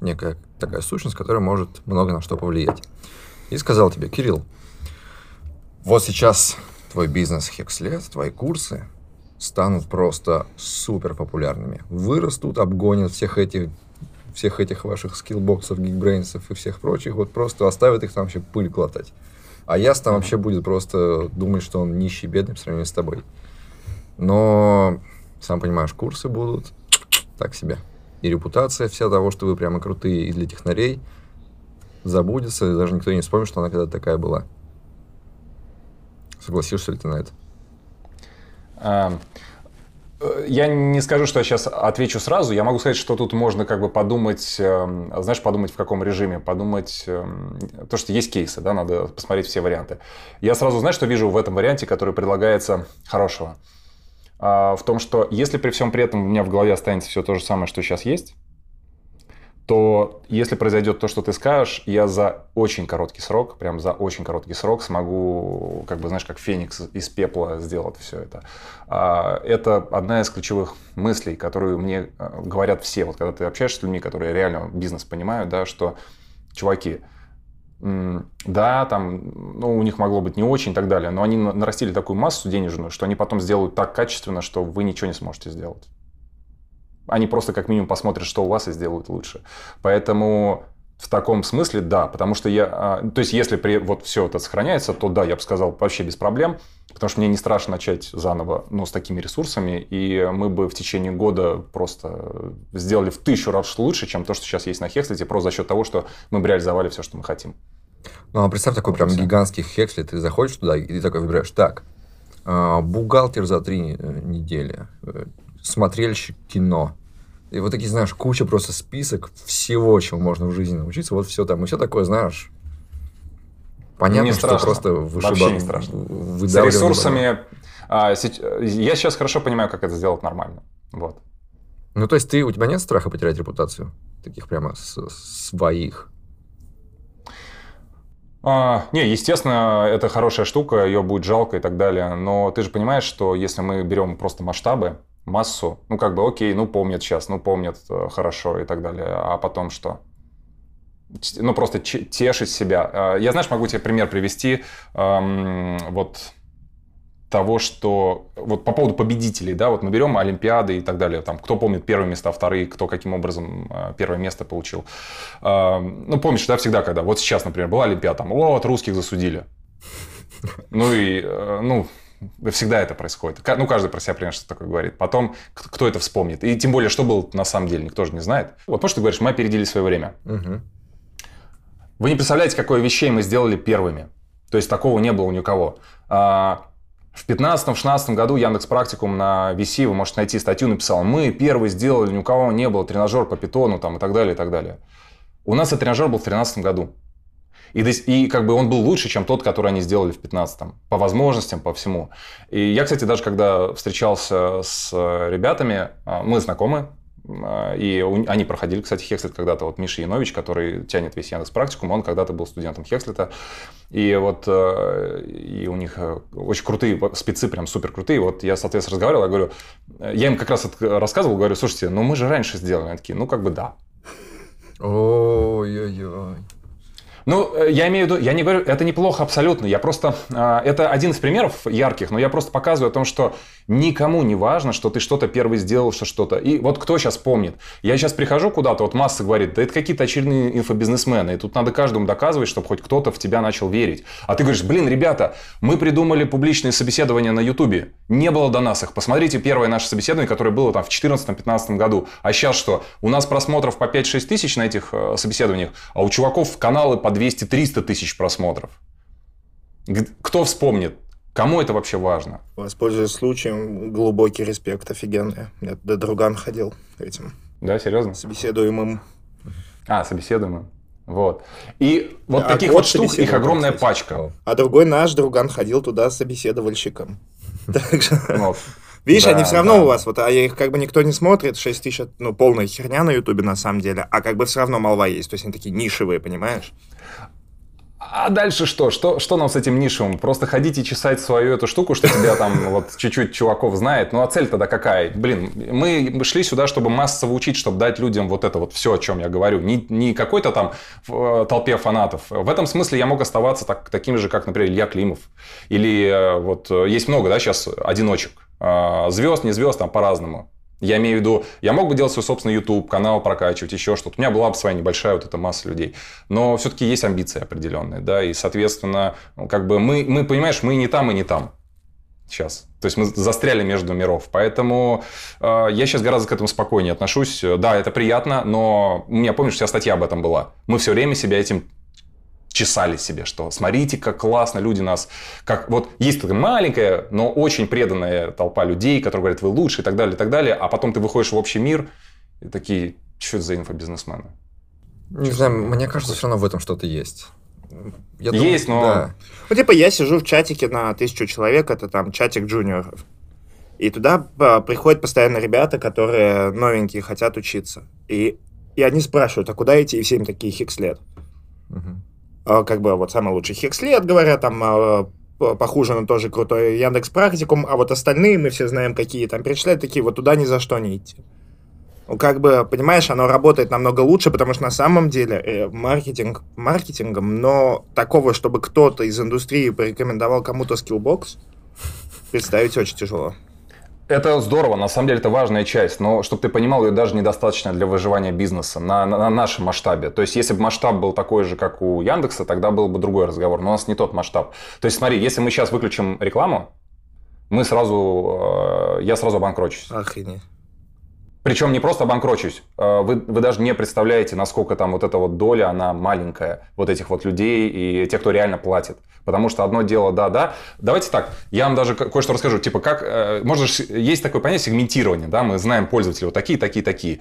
Некая такая сущность, которая может много на что повлиять. И сказал тебе, Кирилл, вот сейчас твой бизнес Хекслет, твои курсы станут просто супер популярными. Вырастут, обгонят всех этих всех этих ваших скиллбоксов, гигбрейнсов и всех прочих, вот просто оставят их там вообще пыль глотать. А Яс там вообще будет просто думать, что он нищий, бедный по сравнению с тобой. Но, сам понимаешь, курсы будут так себе. И репутация вся того, что вы прямо крутые и для технарей, забудется, и даже никто не вспомнит, что она когда-то такая была. Согласишься ли ты на это? А, Я не скажу, что я сейчас отвечу сразу. Я могу сказать, что тут можно как бы подумать, эм, знаешь, подумать в каком режиме, подумать, эм, то, что есть кейсы, да, надо посмотреть все варианты. Я сразу, знаешь, что вижу в этом варианте, который предлагается хорошего? А, в том, что если при всем при этом у меня в голове останется все то же самое, что сейчас есть, то если произойдет то, что ты скажешь, я за очень короткий срок, прям за очень короткий срок смогу, как бы, знаешь, как феникс из пепла сделать все это. А, это одна из ключевых мыслей, которую мне а, говорят все. Вот когда ты общаешься с людьми, которые реально бизнес понимают, да, что, чуваки, да, там, ну, у них могло быть не очень и так далее, но они нарастили такую массу денежную, что они потом сделают так качественно, что вы ничего не сможете сделать. Они просто как минимум посмотрят, что у вас и сделают лучше. Поэтому в таком смысле, да, потому что я, а, то есть если при, вот все это сохраняется, то да, я бы сказал, вообще без проблем, потому что мне не страшно начать заново, но с такими ресурсами, и мы бы в течение года просто сделали в тысячу раз лучше, чем то, что сейчас есть на Хекслите, просто за счет того, что мы бы реализовали все, что мы хотим. Ну, а представь такой прям гигантский Хекслит, ты заходишь туда, и ты такой выбираешь, так, а, бухгалтер за три э, недели, э, смотрельщик кино, и вот такие, знаешь, куча просто список всего, чего можно в жизни научиться. Вот все там. И все такое, знаешь, понятно, не что просто вышибан... Вообще не страшно. С ресурсами... А, я сейчас хорошо понимаю, как это сделать нормально. Вот. Ну, то есть, ты, у тебя нет страха потерять репутацию? Таких прямо с, своих? А, не, естественно, это хорошая штука, ее будет жалко и так далее. Но ты же понимаешь, что если мы берем просто масштабы, массу, ну как бы окей, ну помнят сейчас, ну помнят э, хорошо и так далее, а потом что? Ну просто тешить себя. Э, я, знаешь, могу тебе пример привести, эм, вот того, что вот по поводу победителей, да, вот мы берем Олимпиады и так далее, там, кто помнит первые места, вторые, кто каким образом э, первое место получил. Э, ну, помнишь, да, всегда, когда, вот сейчас, например, была Олимпиада, там, о, вот русских засудили. Ну и, э, ну, Всегда это происходит. Ну, каждый про себя примерно что такое говорит. Потом, кто это вспомнит. И тем более, что было на самом деле, никто же не знает. Вот то, что ты говоришь, мы опередили свое время. Угу. Вы не представляете, какое вещей мы сделали первыми. То есть, такого не было ни у кого. А, в 15-16 году Яндекс Практикум на VC, вы можете найти статью, написал, мы первые сделали, ни у кого не было тренажер по питону там, и так далее, и так далее. У нас этот тренажер был в 2013 году. И, и как бы он был лучше, чем тот, который они сделали в 15-м. По возможностям, по всему. И я, кстати, даже когда встречался с ребятами, а, мы знакомы, а, и они проходили, кстати, Хекслет когда-то. Вот Миша Янович, который тянет весь Яндекс практикум, он когда-то был студентом Хекслета. И вот э, и у них э, очень крутые спецы, прям супер крутые. Вот я, соответственно, разговаривал, я говорю, я им как раз рассказывал, говорю, слушайте, ну мы же раньше сделали. Они такие, ну как бы да. Ой-ой-ой. Ну, э, я имею в виду, я не говорю, это неплохо абсолютно. Я просто, а, это один из примеров ярких, но я просто показываю о том, что никому не важно, что ты что-то первый сделал, что что-то. И вот кто сейчас помнит? Я сейчас прихожу куда-то, вот масса говорит, да это какие-то очередные инфобизнесмены, и тут надо каждому доказывать, чтобы хоть кто-то в тебя начал верить. А ты говоришь, блин, ребята, мы придумали публичные собеседования на Ютубе. Не было до нас их. Посмотрите первое наше собеседование, которое было там в 2014-2015 году. А сейчас что? У нас просмотров по 5-6 тысяч на этих э, собеседованиях, а у чуваков каналы по 200-300 тысяч просмотров. Кто вспомнит? Кому это вообще важно? Воспользуясь случаем, глубокий респект, офигенный. Я до друган ходил этим. Да, серьезно? Собеседуемым. А, собеседуемым. Вот. И вот а таких вот штук, их огромная кстати. пачка. А другой наш друган ходил туда собеседовальщиком. Так что... Видишь, да, они все равно да. у вас, вот, а их как бы никто не смотрит, 6 тысяч, ну, полная херня на Ютубе на самом деле, а как бы все равно молва есть, то есть они такие нишевые, понимаешь? А дальше что? что? Что нам с этим нишевым? Просто ходить и чесать свою эту штуку, что тебя там (laughs) вот чуть-чуть чуваков знает. Ну а цель тогда какая? Блин, мы шли сюда, чтобы массово учить, чтобы дать людям вот это вот все, о чем я говорю. Не, не какой-то там в э, толпе фанатов. В этом смысле я мог оставаться так, таким же, как, например, Илья Климов. Или э, вот э, есть много, да, сейчас одиночек. Звезд, не звезд, там по-разному. Я имею в виду, я мог бы делать свой собственный YouTube, канал прокачивать, еще что-то. У меня была бы своя небольшая вот эта масса людей. Но все-таки есть амбиции определенные, да, и, соответственно, как бы мы, мы, понимаешь, мы не там и не там сейчас. То есть мы застряли между миров. Поэтому э, я сейчас гораздо к этому спокойнее отношусь. Да, это приятно, но у меня, помнишь, вся статья об этом была. Мы все время себя этим чесали себе, что смотрите, как классно люди нас... Как, вот есть такая маленькая, но очень преданная толпа людей, которые говорят, вы лучше и так далее, и так далее, а потом ты выходишь в общий мир и такие, что это за инфобизнесмены? Не знаю, мне кажется, все равно в этом что-то есть. Я есть, думаю, но... Да. Ну, типа, я сижу в чатике на тысячу человек, это там чатик джуниоров. И туда а, приходят постоянно ребята, которые новенькие, хотят учиться. И, и они спрашивают, а куда идти? И всем такие хикслет. Мгм. А, как бы вот самый лучший хикслет, говорят, там а, похуже, но тоже крутой Яндекс Практикум, а вот остальные мы все знаем, какие там перечисляют, такие вот туда ни за что не идти. Ну, как бы, понимаешь, оно работает намного лучше, потому что на самом деле э, маркетинг маркетингом, но такого, чтобы кто-то из индустрии порекомендовал кому-то скиллбокс, представить очень тяжело. Это здорово, на самом деле это важная часть, но чтобы ты понимал, ее даже недостаточно для выживания бизнеса на, на- на нашем масштабе. То есть, если бы масштаб был такой же, как у Яндекса, тогда был бы другой разговор, но у нас не тот масштаб. То есть, смотри, если мы сейчас выключим рекламу, мы сразу, э, я сразу обанкрочусь. Охренеть. Причем не просто обанкрочусь. Э, Вы, вы даже не представляете, насколько там вот эта вот доля, она маленькая. Вот этих вот людей и тех, кто реально платит. Потому что одно дело, да, да. Давайте так, я вам даже ко- кое-что расскажу. Типа, как, э, можно ж- есть такое понятие сегментирования, да, мы знаем пользователей вот такие, такие, такие.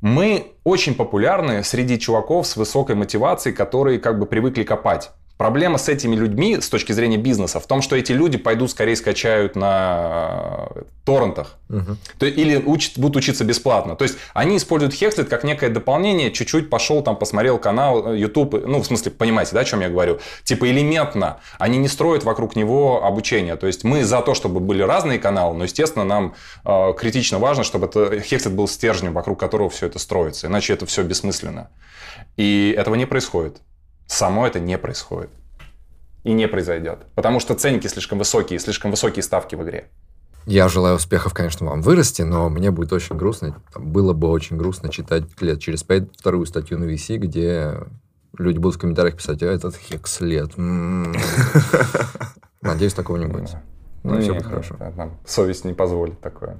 Мы очень популярны среди чуваков с высокой мотивацией, которые как бы привыкли копать. Проблема с этими людьми с точки зрения бизнеса в том, что эти люди пойдут скорее скачают на э, торрентах. Мгм. То- или учат- будут учиться бесплатно. То есть они используют Hexlet как некое дополнение, чуть-чуть пошел там, посмотрел канал э, YouTube, ну, в смысле, понимаете, да, о чем я говорю? Типа элементно. Они не строят вокруг него обучение. То есть мы за то, чтобы были разные каналы, но, естественно, нам э, критично важно, чтобы это Hexlet был стержнем, вокруг которого все это строится. Иначе это все бессмысленно. И этого не происходит. Само это не происходит. И не произойдет. Потому что ценники слишком высокие, слишком высокие ставки в игре. Я желаю успехов, конечно, вам вырасти, но мне будет очень грустно, было бы очень грустно читать лет через пять вторую статью на VC, где люди будут в комментариях писать, а этот хекслет. м-м-м». (laughs) Надеюсь, такого не будет. Ну, все будет хорошо. совесть не позволит такое.